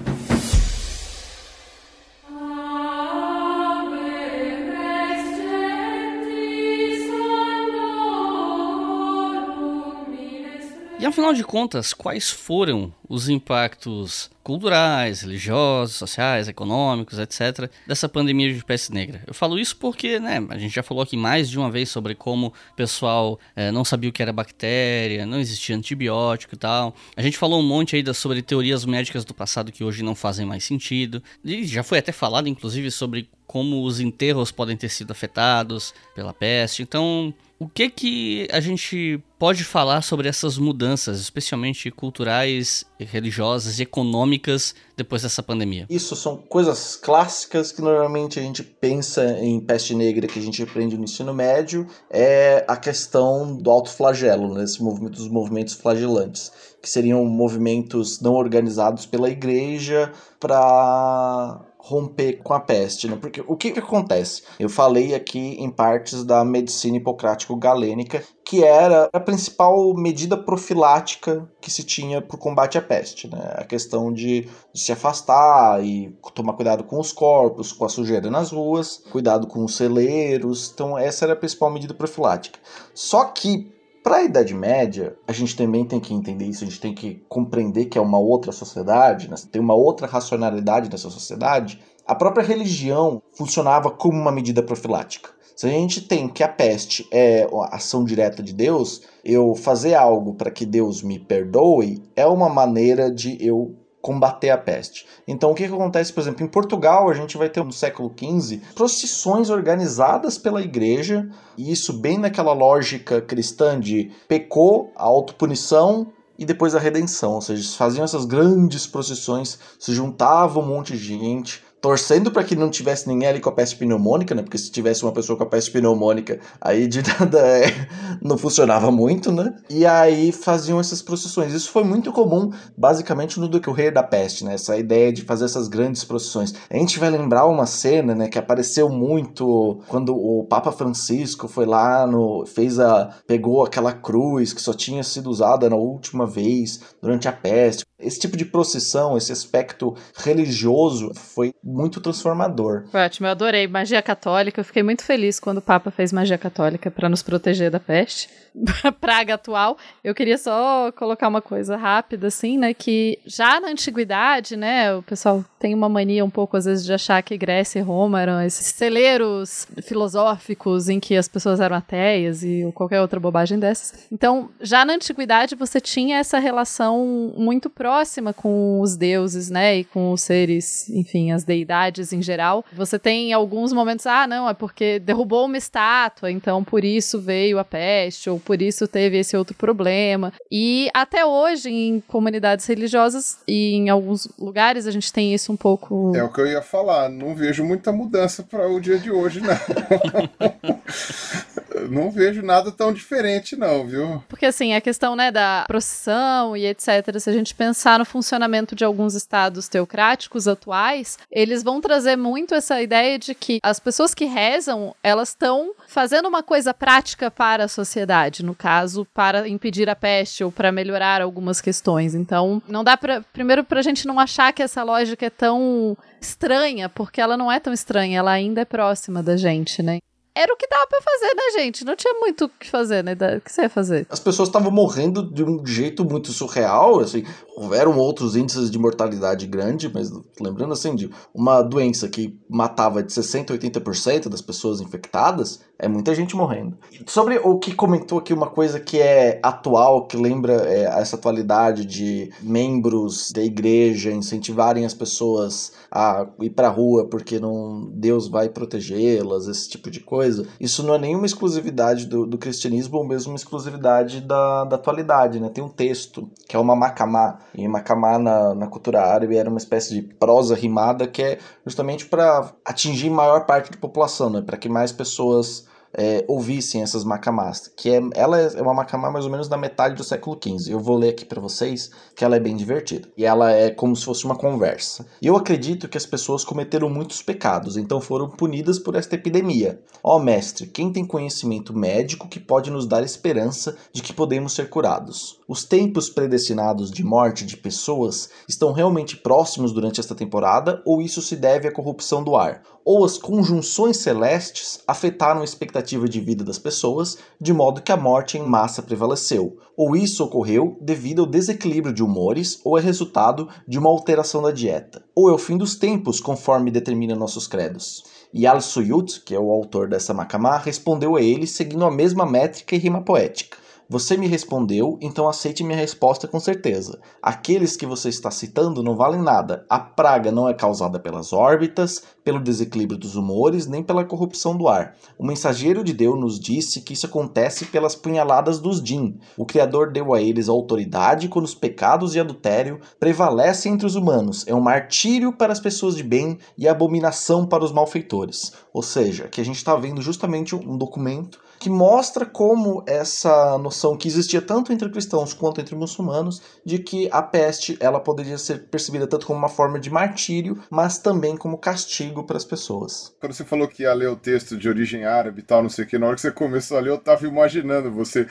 E afinal de contas, quais foram os impactos culturais, religiosos, sociais, econômicos, etc., dessa pandemia de peste negra. Eu falo isso porque, né, a gente já falou aqui mais de uma vez sobre como o pessoal é, não sabia o que era bactéria, não existia antibiótico e tal. A gente falou um monte aí sobre teorias médicas do passado que hoje não fazem mais sentido. E já foi até falado, inclusive, sobre como os enterros podem ter sido afetados pela peste. Então, o que que a gente pode falar sobre essas mudanças, especialmente culturais, religiosas e econômicas depois dessa pandemia? Isso são coisas clássicas que normalmente a gente pensa em peste negra que a gente aprende no ensino médio, é a questão do alto flagelo, né, movimento dos movimentos flagelantes, que seriam movimentos não organizados pela igreja para romper com a peste, né? Porque o que, que acontece? Eu falei aqui em partes da medicina hipocrático-galênica, que era a principal medida profilática que se tinha para o combate à peste, né? A questão de, se afastar e tomar cuidado com os corpos, com a sujeira nas ruas, cuidado com os celeiros. Então essa era a principal medida profilática. Só que para a Idade Média, a gente também tem que entender isso, a gente tem que compreender que é uma outra sociedade, né? tem uma outra racionalidade nessa sociedade. A própria religião funcionava como uma medida profilática. Se a gente tem que a peste é a ação direta de Deus, eu fazer algo para que Deus me perdoe é uma maneira de eu combater a peste. Então, o que, que acontece, por exemplo, em Portugal, a gente vai ter no século XV procissões organizadas pela igreja, e isso bem naquela lógica cristã de pecou, a autopunição e depois a redenção. Ou seja, faziam essas grandes procissões, se juntava um monte de gente, torcendo para que não tivesse ninguém ali com a peste pneumônica, né? Porque se tivesse uma pessoa com a peste pneumônica, aí de nada é, não funcionava muito, né? E aí faziam essas procissões. Isso foi muito comum, basicamente, no do Rei da Peste, né? Essa ideia de fazer essas grandes procissões. A gente vai lembrar uma cena, né, que apareceu muito quando o Papa Francisco foi lá no fez a pegou aquela cruz que só tinha sido usada na última vez durante a peste. Esse tipo de procissão, esse aspecto religioso foi muito transformador. Foi ótimo, eu adorei. Magia católica, eu fiquei muito feliz quando o Papa fez magia católica para nos proteger da peste. praga atual. Eu queria só colocar uma coisa rápida, assim, né? Que já na antiguidade, né? O pessoal tem uma mania um pouco, às vezes, de achar que Grécia e Roma eram esses celeiros filosóficos em que as pessoas eram ateias e qualquer outra bobagem dessas. Então, já na antiguidade, você tinha essa relação muito próxima com os deuses, né? E com os seres, enfim, as deidades em geral. Você tem alguns momentos, ah, não, é porque derrubou uma estátua, então por isso veio a peste, ou por isso teve esse outro problema. E até hoje, em comunidades religiosas e em alguns lugares, a gente tem isso um pouco. É o que eu ia falar, não vejo muita mudança para o dia de hoje, não. não vejo nada tão diferente, não, viu? Porque, assim, a questão, né, da procissão e etc., se a gente pensar no funcionamento de alguns estados teocráticos atuais, eles vão trazer muito essa ideia de que as pessoas que rezam, elas estão fazendo uma coisa prática para a sociedade, no caso, para impedir a peste ou para melhorar algumas questões. Então, não dá para primeiro pra gente não achar que essa lógica é tão estranha, porque ela não é tão estranha, ela ainda é próxima da gente, né? era o que dava pra fazer, né, gente? Não tinha muito o que fazer, né? O que você ia fazer? As pessoas estavam morrendo de um jeito muito surreal, assim. Houveram outros índices de mortalidade grande, mas lembrando assim, de uma doença que matava de 60% a 80% das pessoas infectadas, é muita gente morrendo. Sobre o que comentou aqui, uma coisa que é atual, que lembra é, essa atualidade de membros da igreja incentivarem as pessoas a ir pra rua porque não Deus vai protegê-las, esse tipo de coisa isso não é nenhuma exclusividade do, do cristianismo ou mesmo uma exclusividade da, da atualidade, né? Tem um texto que é uma macamá, e macamá na, na cultura árabe era uma espécie de prosa rimada que é justamente para atingir maior parte da população, né? Para que mais pessoas é, ouvissem essas macamás, que é, ela é uma macamá mais ou menos da metade do século XV. Eu vou ler aqui para vocês que ela é bem divertida. E ela é como se fosse uma conversa. Eu acredito que as pessoas cometeram muitos pecados, então foram punidas por esta epidemia. Ó mestre, quem tem conhecimento médico que pode nos dar esperança de que podemos ser curados? Os tempos predestinados de morte de pessoas estão realmente próximos durante esta temporada ou isso se deve à corrupção do ar? Ou as conjunções celestes afetaram a expectativa de vida das pessoas de modo que a morte em massa prevaleceu? Ou isso ocorreu devido ao desequilíbrio de humores ou é resultado de uma alteração da dieta? Ou é o fim dos tempos conforme determina nossos credos? E Al-Suyut, que é o autor dessa macamá, respondeu a ele seguindo a mesma métrica e rima poética. Você me respondeu, então aceite minha resposta com certeza. Aqueles que você está citando não valem nada. A praga não é causada pelas órbitas, pelo desequilíbrio dos humores, nem pela corrupção do ar. O mensageiro de Deus nos disse que isso acontece pelas punhaladas dos Jin. O Criador deu a eles autoridade quando os pecados e adultério prevalecem entre os humanos. É um martírio para as pessoas de bem e abominação para os malfeitores. Ou seja, que a gente está vendo justamente um documento que mostra como essa noção que existia tanto entre cristãos quanto entre muçulmanos de que a peste ela poderia ser percebida tanto como uma forma de martírio, mas também como castigo para as pessoas. Quando você falou que ia ler o texto de origem árabe e tal, não sei o que, na hora que você começou a ler, eu tava imaginando você.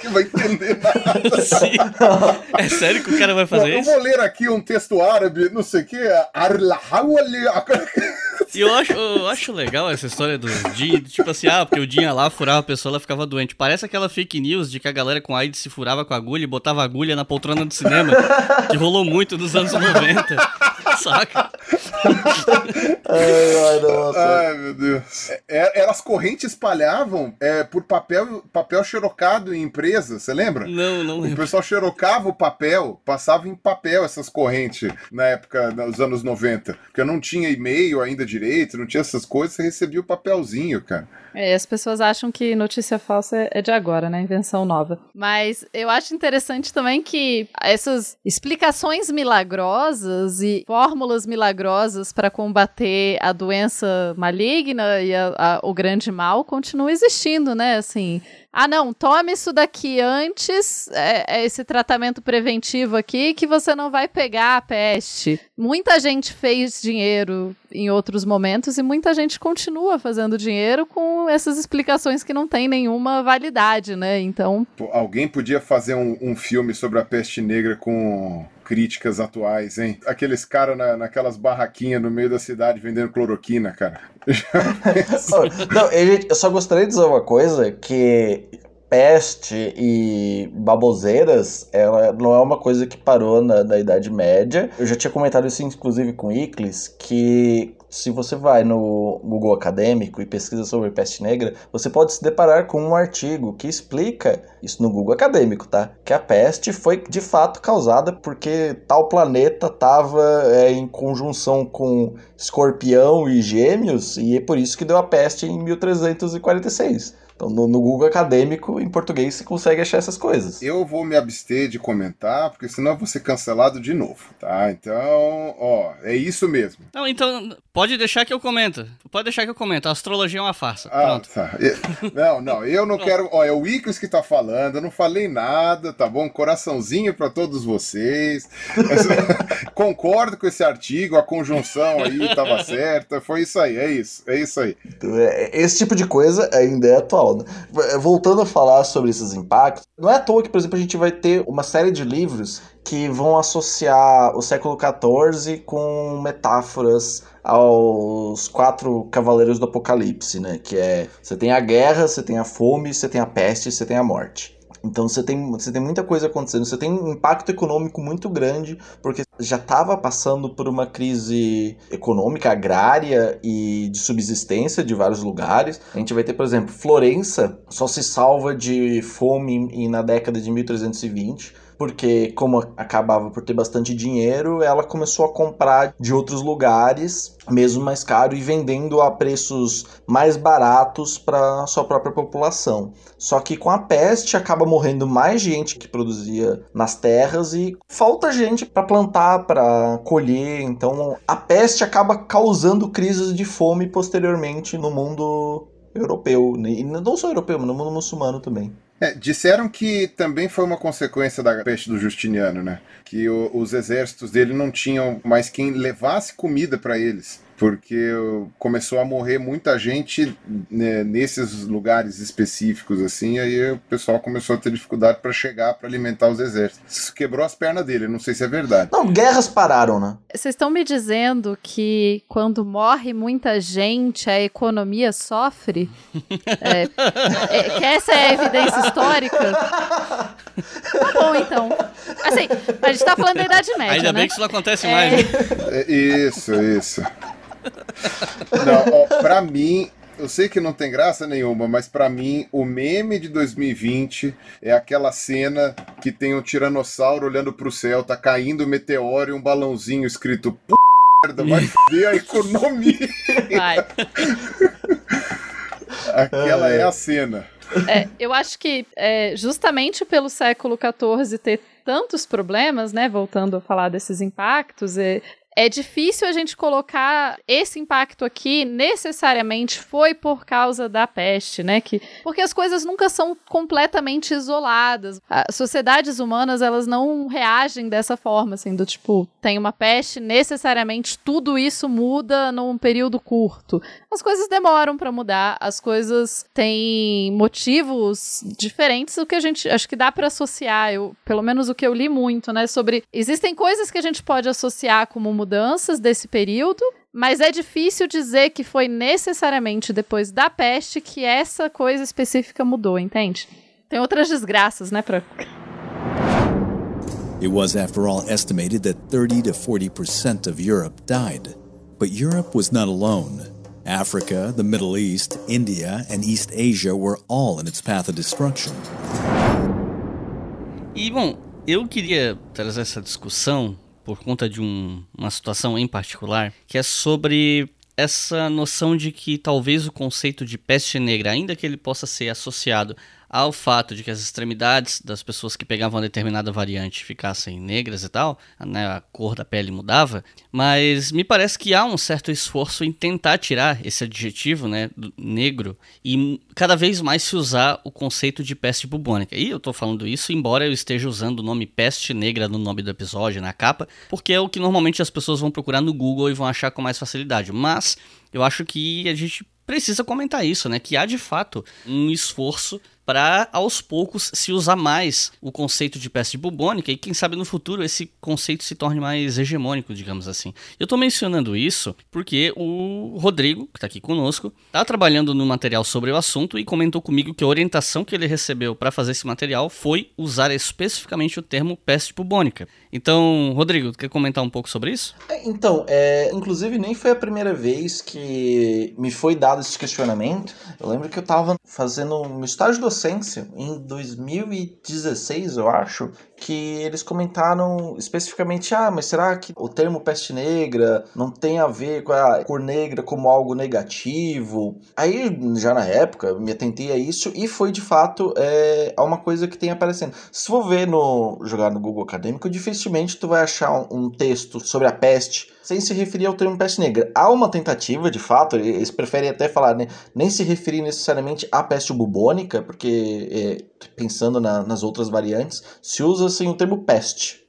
que vai entender nada. Sim. É sério que o cara vai fazer eu isso? Eu vou ler aqui um texto árabe, não sei o que, e eu acho, eu acho legal essa história do Jin, tipo assim, ah, porque o ia lá, furava a pessoa, ela ficava doente. Parece aquela fake news de que a galera com AIDS se furava com agulha e botava agulha na poltrona do cinema, que rolou muito nos anos 90. Saca? ai, ai, nossa. ai, meu Deus. É, elas correntes espalhavam é, por papel, papel xerocado em empresas, você lembra? Não, não lembro. O pessoal xerocava o papel, passava em papel essas correntes na época, nos anos 90. Porque não tinha e-mail ainda direito, não tinha essas coisas, você recebia o papelzinho, cara. É, as pessoas acham que notícia falsa é de agora, né? Invenção nova. Mas eu acho interessante também que essas explicações milagrosas e fórmulas milagrosas para combater a doença maligna e a, a, o grande mal continuam existindo, né? Assim, ah, não, tome isso daqui antes, é, é, esse tratamento preventivo aqui, que você não vai pegar a peste. Muita gente fez dinheiro em outros momentos e muita gente continua fazendo dinheiro com essas explicações que não têm nenhuma validade, né? Então. Alguém podia fazer um, um filme sobre a peste negra com críticas atuais, hein? Aqueles caras na, naquelas barraquinhas no meio da cidade vendendo cloroquina, cara. não, eu só gostaria de dizer uma coisa, que peste e baboseiras, ela não é uma coisa que parou na, na Idade Média. Eu já tinha comentado isso, inclusive, com Iclis, que se você vai no Google Acadêmico e pesquisa sobre peste negra, você pode se deparar com um artigo que explica isso no Google Acadêmico, tá? Que a peste foi de fato causada porque tal planeta estava é, em conjunção com Escorpião e Gêmeos e é por isso que deu a peste em 1346. Então, no, no, Google acadêmico, em português, você consegue achar essas coisas. Eu vou me abster de comentar, porque senão eu vou ser cancelado de novo, tá? Então, ó, é isso mesmo. Não, então, pode deixar que eu comento. Pode deixar que eu comento. A astrologia é uma farsa. Ah, Pronto. Tá. Não, não, eu não quero. Ó, é o Icos que tá falando, eu não falei nada, tá bom? Coraçãozinho para todos vocês. Concordo com esse artigo, a conjunção aí tava certa. Foi isso aí, é isso, é isso aí. Então, é, esse tipo de coisa ainda é atual. Voltando a falar sobre esses impactos, não é à toa que, por exemplo, a gente vai ter uma série de livros que vão associar o século XIV com metáforas aos quatro cavaleiros do Apocalipse, né? Que é você tem a guerra, você tem a fome, você tem a peste, você tem a morte. Então você tem, você tem muita coisa acontecendo, você tem um impacto econômico muito grande, porque já estava passando por uma crise econômica, agrária e de subsistência de vários lugares. A gente vai ter, por exemplo, Florença só se salva de fome na década de 1320 porque como acabava por ter bastante dinheiro, ela começou a comprar de outros lugares, mesmo mais caro, e vendendo a preços mais baratos para sua própria população. Só que com a peste acaba morrendo mais gente que produzia nas terras e falta gente para plantar, para colher. Então a peste acaba causando crises de fome posteriormente no mundo europeu, e não só europeu, mas no mundo muçulmano também. É, disseram que também foi uma consequência da peste do Justiniano, né? Que o, os exércitos dele não tinham mais quem levasse comida para eles. Porque começou a morrer muita gente né, nesses lugares específicos, assim, aí o pessoal começou a ter dificuldade para chegar para alimentar os exércitos. Isso quebrou as pernas dele, não sei se é verdade. Não, guerras pararam, né? Vocês estão me dizendo que quando morre muita gente, a economia sofre? é, é, que essa é a evidência histórica? Tá bom, então. Assim, a gente tá falando da Idade Média, Ainda né? bem que isso não acontece mais. né? É, isso, isso. Não, ó, pra mim, eu sei que não tem graça nenhuma, mas pra mim, o meme de 2020 é aquela cena que tem um tiranossauro olhando pro céu, tá caindo um meteoro e um balãozinho escrito P merda, vai foder a economia. Vai. Aquela é a cena. É, eu acho que é, justamente pelo século XIV ter tantos problemas, né? Voltando a falar desses impactos, é, é difícil a gente colocar esse impacto aqui necessariamente foi por causa da peste, né? Que, porque as coisas nunca são completamente isoladas. As sociedades humanas, elas não reagem dessa forma, assim, do tipo, tem uma peste, necessariamente tudo isso muda num período curto. As coisas demoram para mudar, as coisas têm motivos diferentes, o que a gente acho que dá para associar, eu, pelo menos o que eu li muito, né, sobre existem coisas que a gente pode associar como mudanças desse período, mas é difícil dizer que foi necessariamente depois da peste que essa coisa específica mudou, entende? Tem outras desgraças, né, pra... It was, after all, estimated that 30 to 40% of Europe died. But Europe was not alone. Africa, the Middle East, India, and East Asia were all in its path of destruction. E bom, eu queria trazer essa discussão por conta de um- uma situação em particular, que é sobre essa noção de que talvez o conceito de peste negra, ainda que ele possa ser associado ao fato de que as extremidades das pessoas que pegavam determinada variante ficassem negras e tal, né, a cor da pele mudava, mas me parece que há um certo esforço em tentar tirar esse adjetivo, né, negro, e cada vez mais se usar o conceito de peste bubônica. E eu tô falando isso embora eu esteja usando o nome peste negra no nome do episódio, na capa, porque é o que normalmente as pessoas vão procurar no Google e vão achar com mais facilidade. Mas eu acho que a gente precisa comentar isso, né? Que há de fato um esforço para aos poucos se usar mais o conceito de peste bubônica e quem sabe no futuro esse conceito se torne mais hegemônico, digamos assim. Eu tô mencionando isso porque o Rodrigo, que tá aqui conosco, tá trabalhando no material sobre o assunto e comentou comigo que a orientação que ele recebeu para fazer esse material foi usar especificamente o termo peste bubônica. Então, Rodrigo, quer comentar um pouco sobre isso? É, Então, é, inclusive nem foi a primeira vez que me foi dado esse questionamento. Eu lembro que eu estava fazendo um estágio de docência em 2016, eu acho, que eles comentaram especificamente: ah, mas será que o termo peste negra não tem a ver com a cor negra como algo negativo? Aí, já na época, me atentei a isso e foi de fato é, uma coisa que tem aparecendo. Se for ver no jogar no Google Acadêmico, dificilmente tu vai achar um, um texto sobre a peste sem se referir ao termo peste negra. Há uma tentativa, de fato, eles preferem até falar, né, nem se referir necessariamente à peste bubônica, porque é, pensando na- nas outras variantes, se usa assim o termo peste.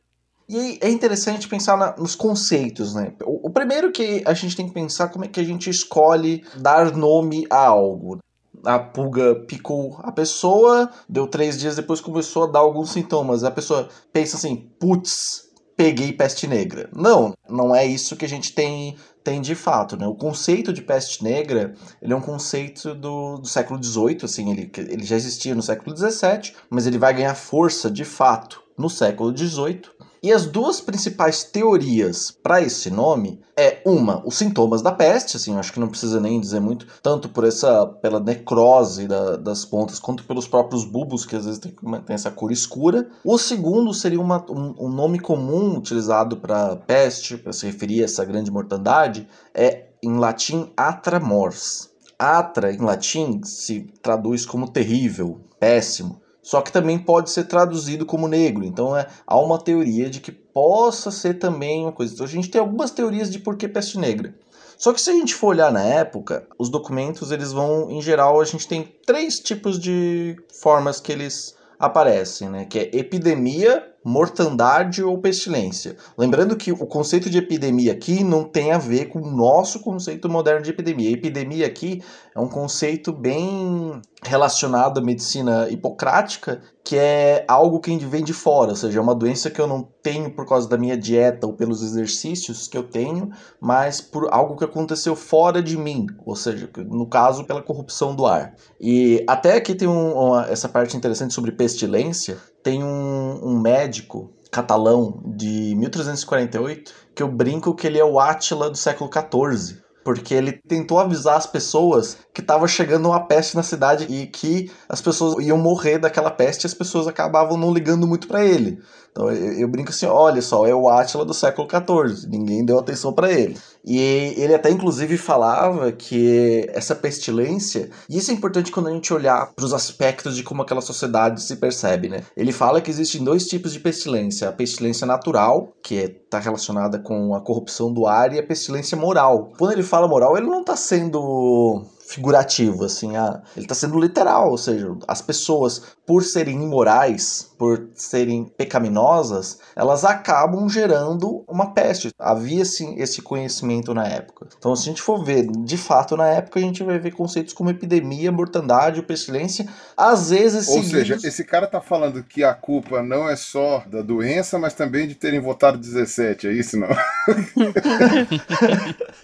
E é interessante pensar na- nos conceitos, né? O, o primeiro que a gente tem que pensar como é que a gente escolhe dar nome a algo. A pulga picou a pessoa, deu três dias depois começou a dar alguns sintomas. A pessoa pensa assim, putz, peguei peste negra. Não, não é isso que a gente tem, tem de fato, né? O conceito de peste negra, ele é um conceito do, do século XVIII, assim, ele, ele já existia no século XVII, mas ele vai ganhar força, de fato, no século XVIII. E as duas principais teorias para esse nome é uma, os sintomas da peste, assim, acho que não precisa nem dizer muito, tanto por essa pela necrose da- das pontas quanto pelos próprios bulbos que às vezes tem, tem essa cor escura. O segundo seria uma- um, um nome comum utilizado para peste, para se referir a essa grande mortandade, é em latim atra mors. Atra em latim se traduz como terrível, péssimo. Só que também pode ser traduzido como negro. Então é, há uma teoria de que possa ser também uma coisa. Então a gente tem algumas teorias de por que peste negra. Só que se a gente for olhar na época, os documentos eles vão, em geral, a gente tem três tipos de formas que eles aparecem, né? Que é epidemia, mortandade ou pestilência. Lembrando que o conceito de epidemia aqui não tem a ver com o nosso conceito moderno de epidemia. Epidemia aqui é um conceito bem relacionado à medicina hipocrática, que é algo que vem de fora, ou seja, é uma doença que eu não tenho por causa da minha dieta ou pelos exercícios que eu tenho, mas por algo que aconteceu fora de mim, ou seja, no caso, pela corrupção do ar. E até aqui tem um, uma, essa parte interessante sobre pestilência, tem um, um médico catalão de 1348 que eu brinco que ele é o Átila do século XIV porque ele tentou avisar as pessoas que estava chegando uma peste na cidade e que as pessoas iam morrer daquela peste e as pessoas acabavam não ligando muito para ele. Então eu, eu, brinco assim, olha só, é o Átila do século XIV, ninguém deu atenção para ele. E ele até inclusive falava que essa pestilência, e isso é importante quando a gente olhar para os aspectos de como aquela sociedade se percebe, né? Ele fala que existem dois tipos de pestilência, a pestilência natural, que está relacionada com a corrupção do ar, e a pestilência moral. Quando ele fala moral, ele não está sendo figurativo, assim, ah, ele está sendo literal, ou seja, as pessoas, por serem imorais, por serem pecaminosas, elas acabam gerando uma peste. Havia sim esse conhecimento na época. Então, se a gente for ver, de fato, na época, a gente vai ver conceitos como epidemia, mortandade, pestilência, às vezes. Ou seguidos... seja, esse cara tá falando que a culpa não é só da doença, mas também de terem votado 17, é isso não?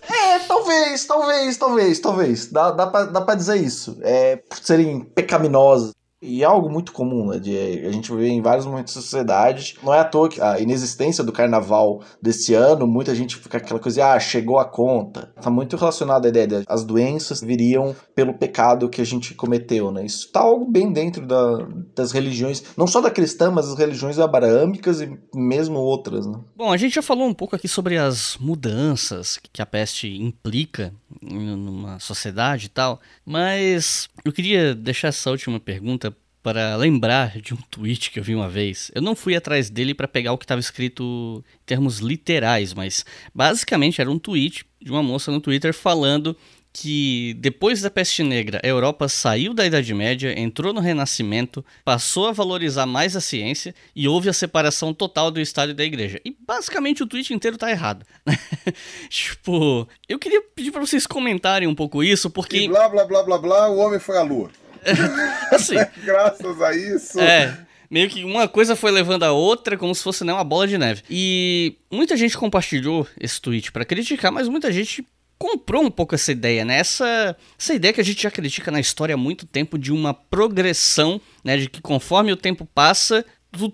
é, talvez, talvez, talvez, talvez. Dá, dá, pra, dá pra dizer isso. É, por serem pecaminosos. E é algo muito comum, né? De, a gente vê em vários momentos da sociedade. Não é à toa que a inexistência do carnaval desse ano, muita gente fica aquela coisa, ah, chegou a conta. Tá muito relacionado à ideia de as doenças viriam pelo pecado que a gente cometeu, né? Isso tá algo bem dentro da, das religiões, não só da cristã, mas das religiões abraâmicas e mesmo outras, né? Bom, a gente já falou um pouco aqui sobre as mudanças que a peste implica numa sociedade e tal, mas eu queria deixar essa última pergunta para lembrar de um tweet que eu vi uma vez. Eu não fui atrás dele para pegar o que estava escrito em termos literais, mas basicamente era um tweet de uma moça no Twitter falando que depois da peste negra, a Europa saiu da Idade Média, entrou no Renascimento, passou a valorizar mais a ciência e houve a separação total do Estado e da Igreja. E basicamente o tweet inteiro tá errado. tipo, eu queria pedir para vocês comentarem um pouco isso, porque. E blá blá blá blá blá, o homem foi à lua. assim. Graças a isso. É. Meio que uma coisa foi levando a outra, como se fosse né, uma bola de neve. E muita gente compartilhou esse tweet para criticar, mas muita gente comprou um pouco essa ideia, né? Essa, essa ideia que a gente já critica na história há muito tempo de uma progressão, né? De que conforme o tempo passa,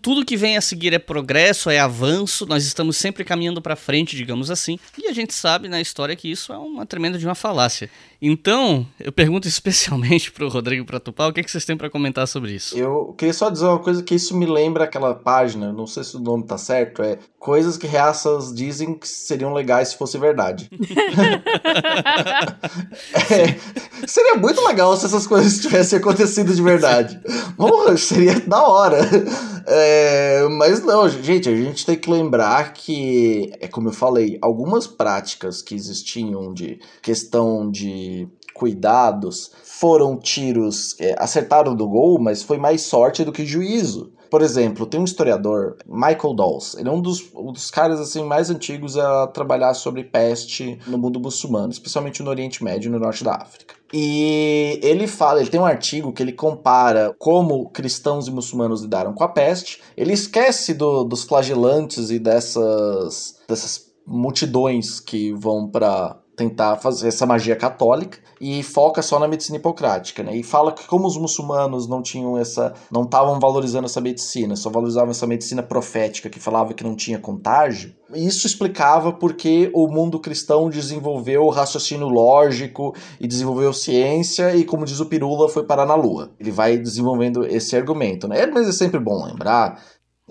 tudo que vem a seguir é progresso, é avanço, nós estamos sempre caminhando para frente, digamos assim. E a gente sabe na história que isso é uma tremenda de uma falácia. Então, eu pergunto especialmente para o Rodrigo para Tupá, o que, é que vocês têm para comentar sobre isso? Eu queria só dizer uma coisa que isso me lembra aquela página, não sei se o nome tá certo, é coisas que reaças dizem que seriam legais se fosse verdade. é, seria muito legal se essas coisas tivessem acontecido de verdade. Porra, seria da hora. É, mas não, gente, a gente tem que lembrar que, é como eu falei, algumas práticas que existiam de questão de cuidados foram tiros, é, acertaram do gol, mas foi mais sorte do que juízo. Por exemplo, tem um historiador, Michael Dawes. Ele é um dos, um dos caras assim mais antigos a trabalhar sobre peste no mundo muçulmano, especialmente no Oriente Médio e no Norte da África. E ele fala, ele tem um artigo que ele compara como cristãos e muçulmanos lidaram com a peste. Ele esquece do, dos flagelantes e dessas, dessas multidões que vão para tentar fazer essa magia católica e foca só na medicina hipocrática, né? E fala que como os muçulmanos não tinham essa, não estavam valorizando essa medicina, só valorizavam essa medicina profética que falava que não tinha contágio. Isso explicava porque o mundo cristão desenvolveu o raciocínio lógico e desenvolveu ciência e como diz o Pirula foi parar na lua. Ele vai desenvolvendo esse argumento, né? Mas é sempre bom lembrar,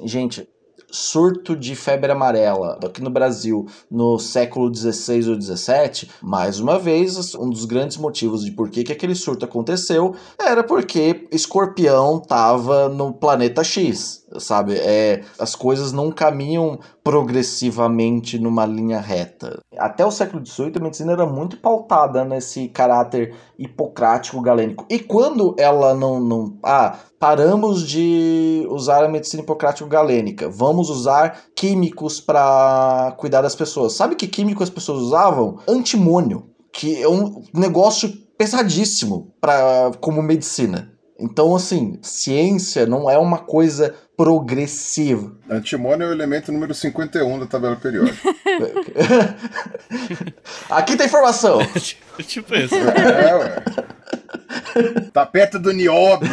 gente, surto de febre amarela aqui no Brasil no século 16 ou 17, mais uma vez, um dos grandes motivos de por que, que aquele surto aconteceu era porque escorpião estava no planeta X. sabe? É, as coisas não caminham progressivamente numa linha reta. Até o século XVIII, a medicina era muito pautada nesse caráter hipocrático galênico. E quando ela não, não. Ah, paramos de usar a medicina hipocrático galênica, vamos usar químicos para cuidar das pessoas. Sabe que químico as pessoas usavam? Antimônio, que é um negócio pesadíssimo para como medicina. Então, assim, ciência não é uma coisa progressiva. Antimônio é o elemento número 51 da tabela periódica. Aqui tem informação. tipo isso. É, ué. Tá perto do nióbio.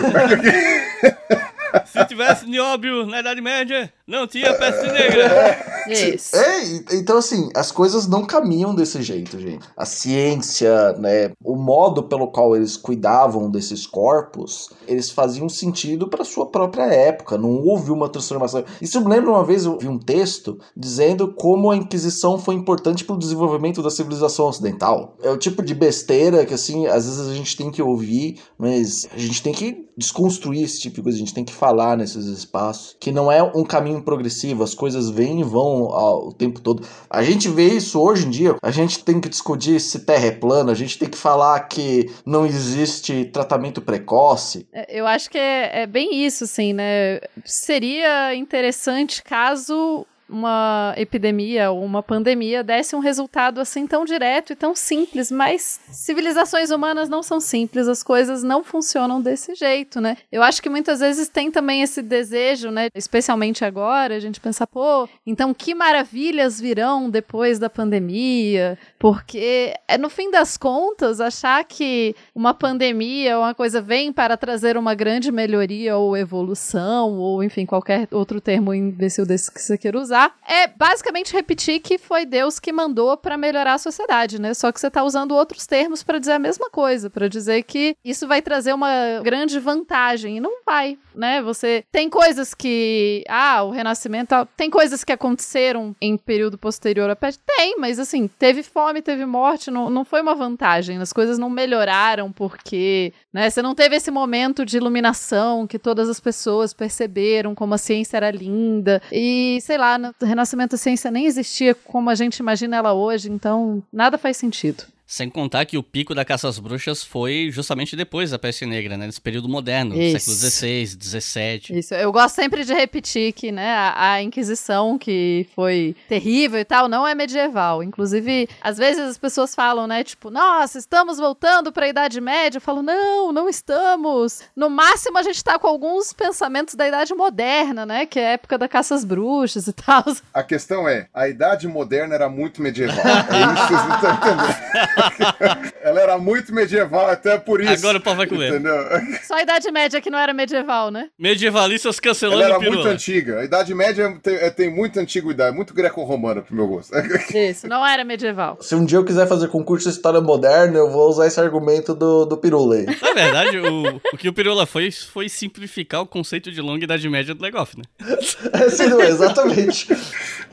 Se tivesse nióbio na Idade Média, não tinha peste negra. Isso. É, então assim, as coisas não caminham desse jeito, gente. A ciência, né, o modo pelo qual eles cuidavam desses corpos, eles faziam sentido para sua própria época, não houve uma transformação. Isso me lembra uma vez eu vi um texto dizendo como a Inquisição foi importante para o desenvolvimento da civilização ocidental. É o tipo de besteira que assim, às vezes a gente tem que ouvir, mas a gente tem que desconstruir esse tipo de coisa, a gente tem que falar nesses espaços, que não é um caminho progressivo, as coisas vêm e vão ao, o tempo todo. A gente vê isso hoje em dia, a gente tem que discutir se terra é plana, a gente tem que falar que não existe tratamento precoce. É, Eu acho que é, é bem isso, assim, né? Seria interessante caso uma epidemia ou uma pandemia desse um resultado assim tão direto e tão simples, mas civilizações humanas não são simples, as coisas não funcionam desse jeito, né? Eu acho que muitas vezes tem também esse desejo, né, especialmente agora, a gente pensar, pô, então que maravilhas virão depois da pandemia, porque é no fim das contas achar que uma pandemia ou uma coisa vem para trazer uma grande melhoria ou evolução ou enfim qualquer outro termo imbecil desse que você queira usar é basicamente repetir que foi Deus que mandou para melhorar a sociedade, né? Só que você tá usando outros termos para dizer a mesma coisa, para dizer que isso vai trazer uma grande vantagem. E não vai, né? Você tem coisas que ah, o renascimento, tem coisas que aconteceram em período posterior à peste, tem, mas assim, teve fome, teve morte, não, não foi uma vantagem, as coisas não melhoraram porque, né, você não teve esse momento de iluminação que todas as pessoas perceberam como a ciência era linda. E, sei lá, Renascimento a ciência nem existia como a gente imagina ela hoje, então nada faz sentido. Sem contar que o pico da caça às bruxas foi justamente depois da peste negra, né? Nesse período moderno, Isso. século XVI, XVII. Isso, eu gosto sempre de repetir que, né, a, a Inquisição, que foi terrível e tal, não é medieval. Inclusive, às vezes as pessoas falam, né, tipo, nossa, estamos voltando para a Idade Média. Eu falo, não, não estamos. No máximo, a gente tá com alguns pensamentos da Idade Moderna, né, que é a época da caça às bruxas e tal. A questão é, a idade moderna era muito medieval. É isso que vocês não estão entendendo. Ela era muito medieval, até por isso. Agora o pau vai comer. Entendeu? Só a Idade Média que não era medieval, né? Medievalistas cancelando Ela era pirula. muito antiga. A Idade Média tem, é, tem muita antiguidade, muito greco-romana pro meu gosto. Isso, não era medieval. Se um dia eu quiser fazer concurso de história moderna, eu vou usar esse argumento do, do pirula aí. Na verdade, o, o que o Pirula foi foi simplificar o conceito de longa idade média do Legoff, né? É, sim, não, exatamente.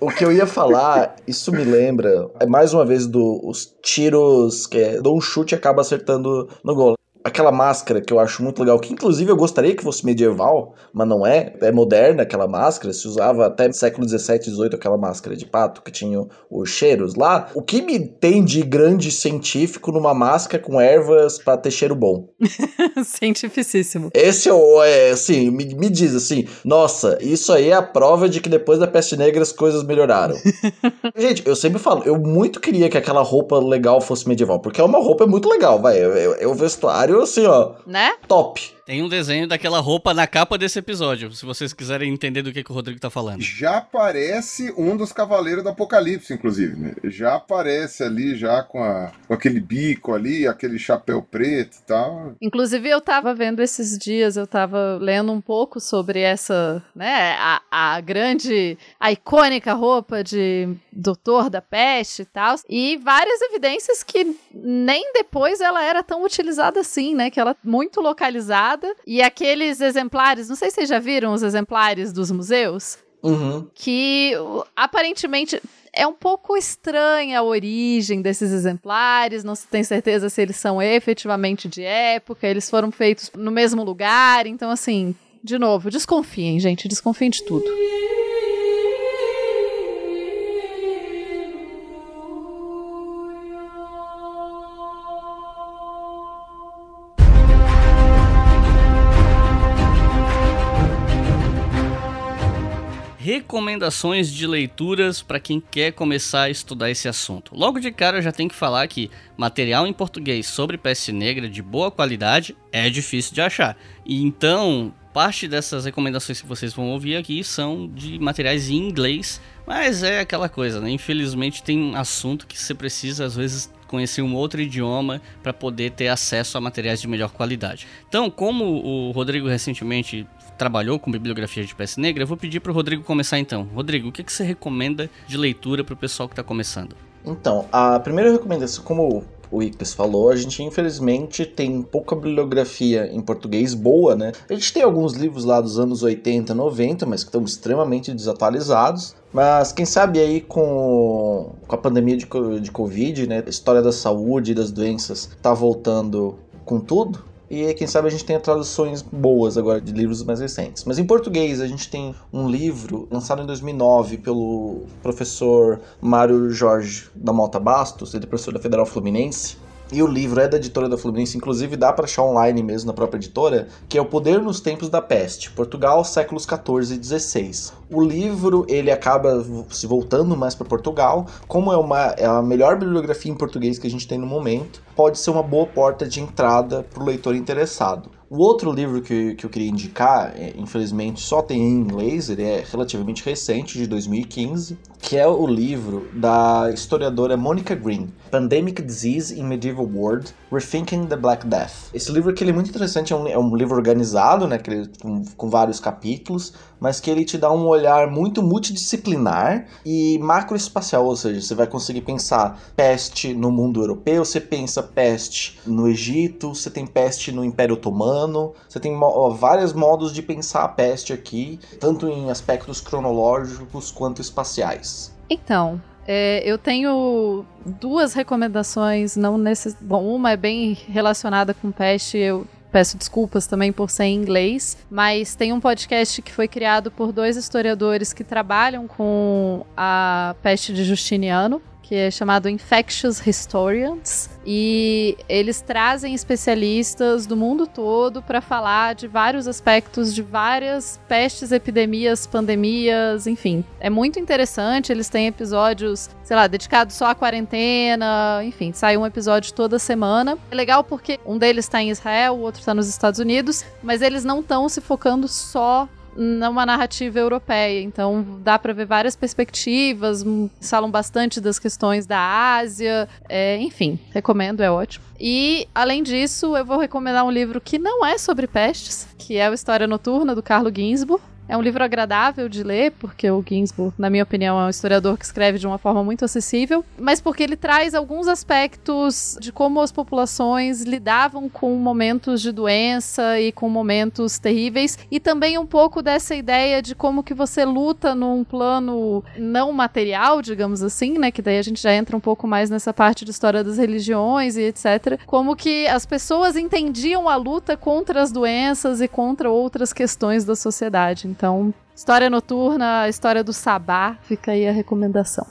O que eu ia falar, isso me lembra, é mais uma vez dos tiros que é, dou um chute e acaba acertando no gol. Aquela máscara que eu acho muito legal, que inclusive eu gostaria que fosse medieval, mas não é. É moderna aquela máscara, se usava até século 17, 18 aquela máscara de pato que tinha os cheiros lá. O que me tem de grande científico numa máscara com ervas pra ter cheiro bom? Cientificíssimo. Esse é é, assim, me, me diz assim, nossa, isso aí é a prova de que depois da peste negra as coisas melhoraram. Gente, eu sempre falo, eu muito queria que aquela roupa legal fosse medieval, porque é uma roupa muito legal, vai, é, é- é o vestuário assim, ó, Né? top. Tem um desenho daquela roupa na capa desse episódio, se vocês quiserem entender do que, que o Rodrigo tá falando. Já aparece um dos Cavaleiros do Apocalipse, inclusive, né? Já aparece ali, já com, a, com aquele bico ali, aquele chapéu preto e tal. Inclusive, eu tava vendo esses dias, eu tava lendo um pouco sobre essa, né, a, a grande, a icônica roupa de doutor da peste e tal, e várias evidências que nem depois ela era tão utilizada assim, né, que ela é muito localizada, e aqueles exemplares, não sei se vocês já viram os exemplares dos museus, Uhum. que aparentemente é um pouco estranha a origem desses exemplares, não se tem certeza se eles são efetivamente de época, eles foram feitos no mesmo lugar, então assim, de novo, desconfiem, gente, desconfiem de tudo. Recomendações de leituras para quem quer começar a estudar esse assunto. Logo de cara eu já tenho que falar que material em português sobre peste negra de boa qualidade é difícil de achar. E então, parte dessas recomendações que vocês vão ouvir aqui são de materiais em inglês, mas é aquela coisa, né? Infelizmente tem um assunto que você precisa às vezes conhecer um outro idioma para poder ter acesso a materiais de melhor qualidade. Então, como o Rodrigo recentemente trabalhou com bibliografia de peça negra, eu vou pedir para o Rodrigo começar então. Rodrigo, o que, que você recomenda de leitura para o pessoal que está começando? Então, a primeira recomendação, como o Ictus falou, a gente infelizmente tem pouca bibliografia em português boa, né? A gente tem alguns livros lá dos anos 80, 90, mas que estão extremamente desatualizados. Mas quem sabe aí com, com a pandemia de, de Covid, né? A história da saúde e das doenças tá voltando com tudo. E quem sabe a gente tenha traduções boas agora de livros mais recentes. Mas em português a gente tem um livro lançado em 2009 pelo professor Mário Jorge da Mota Bastos, ele é professor da Federal Fluminense. E o livro é da editora da Fluminense, inclusive dá para achar online mesmo na própria editora, que é O Poder nos Tempos da Peste, Portugal, séculos 14 e 16. O livro ele acaba se voltando mais para Portugal, como é, uma, é a melhor bibliografia em português que a gente tem no momento, pode ser uma boa porta de entrada para o leitor interessado. O outro livro que, que eu queria indicar, é, infelizmente só tem em inglês, ele é relativamente recente, de 2015, que é o livro da historiadora Monica Green, Pandemic Disease in Medieval World, Rethinking the Black Death. Esse livro aqui é muito interessante, é um, é um livro organizado, né, ele, com, com vários capítulos, mas que ele te dá um olhar muito multidisciplinar e macroespacial, ou seja, você vai conseguir pensar peste no mundo europeu, você pensa peste no Egito, você tem peste no Império Otomano, você tem ó, vários modos de pensar a peste aqui, tanto em aspectos cronológicos quanto espaciais. Então, é, eu tenho duas recomendações, não nesse. Bom, uma é bem relacionada com peste. Eu Peço desculpas também por ser em inglês, mas tem um podcast que foi criado por dois historiadores que trabalham com a peste de Justiniano, que é chamado Infectious Historians, e eles trazem especialistas do mundo todo para falar de vários aspectos de várias pestes, epidemias, pandemias, enfim. É muito interessante, eles têm episódios, sei lá, dedicados só à quarentena, enfim, sai um episódio toda semana. É legal porque um deles está em Israel, o outro está nos Estados Unidos, mas eles não estão se focando só numa narrativa europeia. Então dá para ver várias perspectivas, falam bastante das questões da Ásia, é, enfim, recomendo, é ótimo. E além disso, eu vou recomendar um livro que não é sobre pestes, que é o História Noturna do Carlo Ginzburg. É um livro agradável de ler, porque o Ginsburg, na minha opinião, é um historiador que escreve de uma forma muito acessível, mas porque ele traz alguns aspectos de como as populações lidavam com momentos de doença e com momentos terríveis, e também um pouco dessa ideia de como que você luta num plano não material, digamos assim, né, que daí a gente já entra um pouco mais nessa parte de história das religiões e etc, como que as pessoas entendiam a luta contra as doenças e contra outras questões da sociedade. Então, história noturna, história do Sabá, fica aí a recomendação.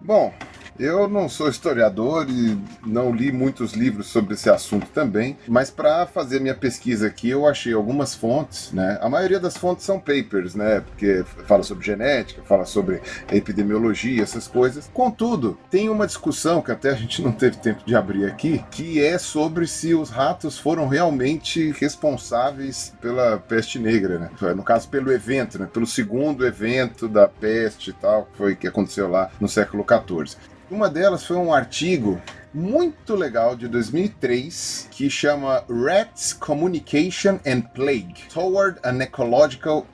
Bom, eu não sou historiador e não li muitos livros sobre esse assunto também, mas para fazer minha pesquisa aqui eu achei algumas fontes, né? A maioria das fontes são papers, né? Porque fala sobre genética, fala sobre epidemiologia, essas coisas. Contudo, tem uma discussão que até a gente não teve tempo de abrir aqui, que é sobre se os ratos foram realmente responsáveis pela peste negra, né? No caso, pelo evento, né? Pelo segundo evento da peste e tal, que foi que aconteceu lá no século XIV. Uma delas foi um artigo muito legal de 2003 que chama Rats Communication and Plague Toward an Ecological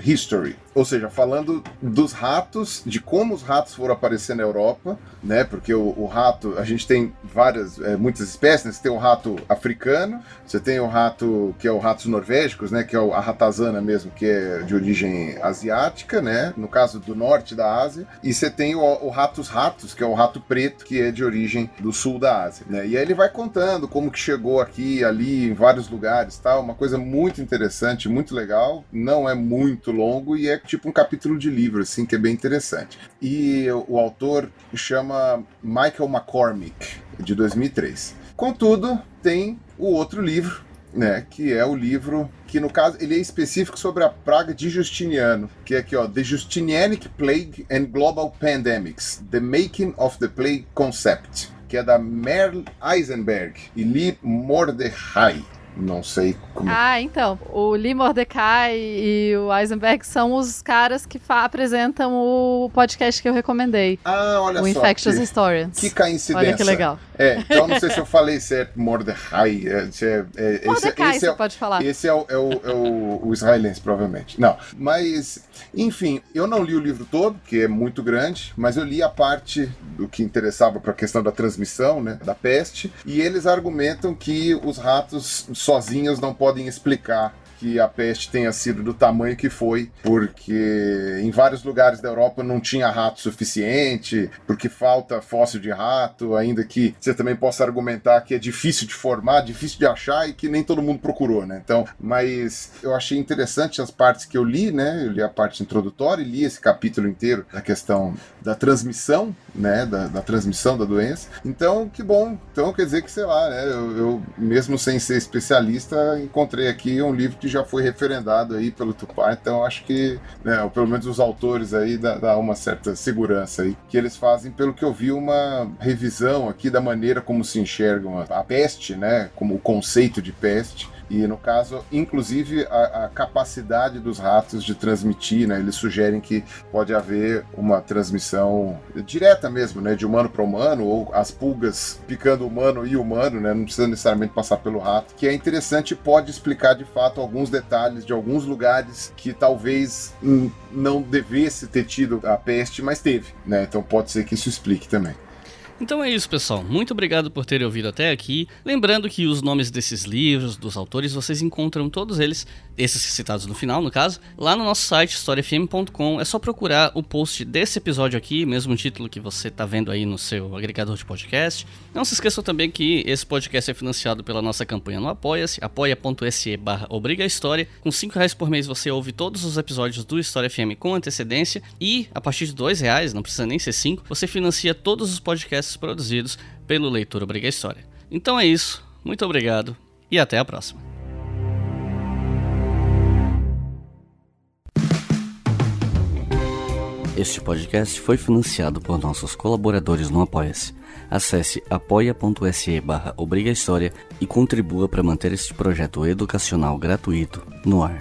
History ou seja, falando dos ratos, de como os ratos foram aparecer na Europa, né? Porque o, o rato, a gente tem várias, é, muitas espécies, né? Você tem o rato africano, você tem o rato que é o ratos norvégicos, né? Que é a ratazana mesmo, que é de origem asiática, né? No caso do norte da Ásia, e você tem o, o ratos ratos, que é o rato preto, que é de origem do sul da Ásia, né? E aí ele vai contando como que chegou aqui, ali, em vários lugares, tal, uma coisa muito interessante, muito legal, não é muito longo e é tipo um capítulo de livro, assim, que é bem interessante. E o autor chama Michael McCormick, de 2003. Contudo, tem o outro livro, né, que é o livro que no caso ele é específico sobre a praga de Justiniano, que é aqui ó, The Justinianic Plague and Global Pandemics: The Making of the Plague Concept, que é da Merle Eisenberg e Lee Mordechai. Não sei como. Ah, então. O Lee Mordecai e o Eisenberg são os caras que apresentam o podcast que eu recomendei. Ah, olha o só. Infectious que, Historians. Que coincidência. Olha que legal. É, então não sei se eu falei certo, Mordecai. É, é, é, Mordecai, esse, você é, pode falar. Esse é, o, é, o, é o, o israelense, provavelmente. Não, mas, enfim, eu não li o livro todo, que é muito grande, mas eu li a parte do que interessava para a questão da transmissão, né, da peste, e eles argumentam que os ratos sozinhos não podem explicar que a peste tenha sido do tamanho que foi, porque em vários lugares da Europa não tinha rato suficiente, porque falta fóssil de rato, ainda que você também possa argumentar que é difícil de formar, difícil de achar e que nem todo mundo procurou, né? Então, mas eu achei interessante as partes que eu li, né? Eu li a parte introdutória e li esse capítulo inteiro da questão da transmissão, né? Da, da transmissão da doença. Então, que bom. Então, quer dizer que, sei lá, né? Eu, eu mesmo sem ser especialista, encontrei aqui um livro que já foi referendado aí pelo Tupá, então acho que, né, pelo menos os autores aí dá, dá, uma certa segurança aí, que eles fazem, pelo que eu vi, uma revisão aqui da maneira como se enxergam a, a peste, né, como o conceito de peste, e no caso, inclusive a, a, capacidade dos ratos de transmitir, né? Eles sugerem que pode haver uma transmissão direta mesmo, né? De humano para humano, ou as pulgas picando humano e humano, né? Não precisa necessariamente passar pelo rato, que é interessante e pode explicar de fato alguns detalhes de alguns lugares que talvez não devesse ter tido a peste, mas teve, né? Então pode ser que isso explique também. Então é isso, pessoal. Muito obrigado por terem ouvido até aqui. Lembrando que os nomes desses livros, dos autores, vocês encontram todos eles, esses citados no final, no caso, lá no nosso site historiafm.com. É só procurar o post desse episódio aqui, mesmo título que você está vendo aí no seu agregador de podcast. Não se esqueçam também que esse podcast é financiado pela nossa campanha no Apoia-se, apoia.se barra Obriga História. Com 5 reais por mês você ouve todos os episódios do História FM com antecedência e a partir de 2 reais, não precisa nem ser 5, você financia todos os podcasts produzidos pelo Leitor Obriga História. Então é isso, muito obrigado e até a próxima. Este podcast foi financiado por nossos colaboradores no Apoia-se. Acesse apoia.se barra e contribua para manter este projeto educacional gratuito no ar.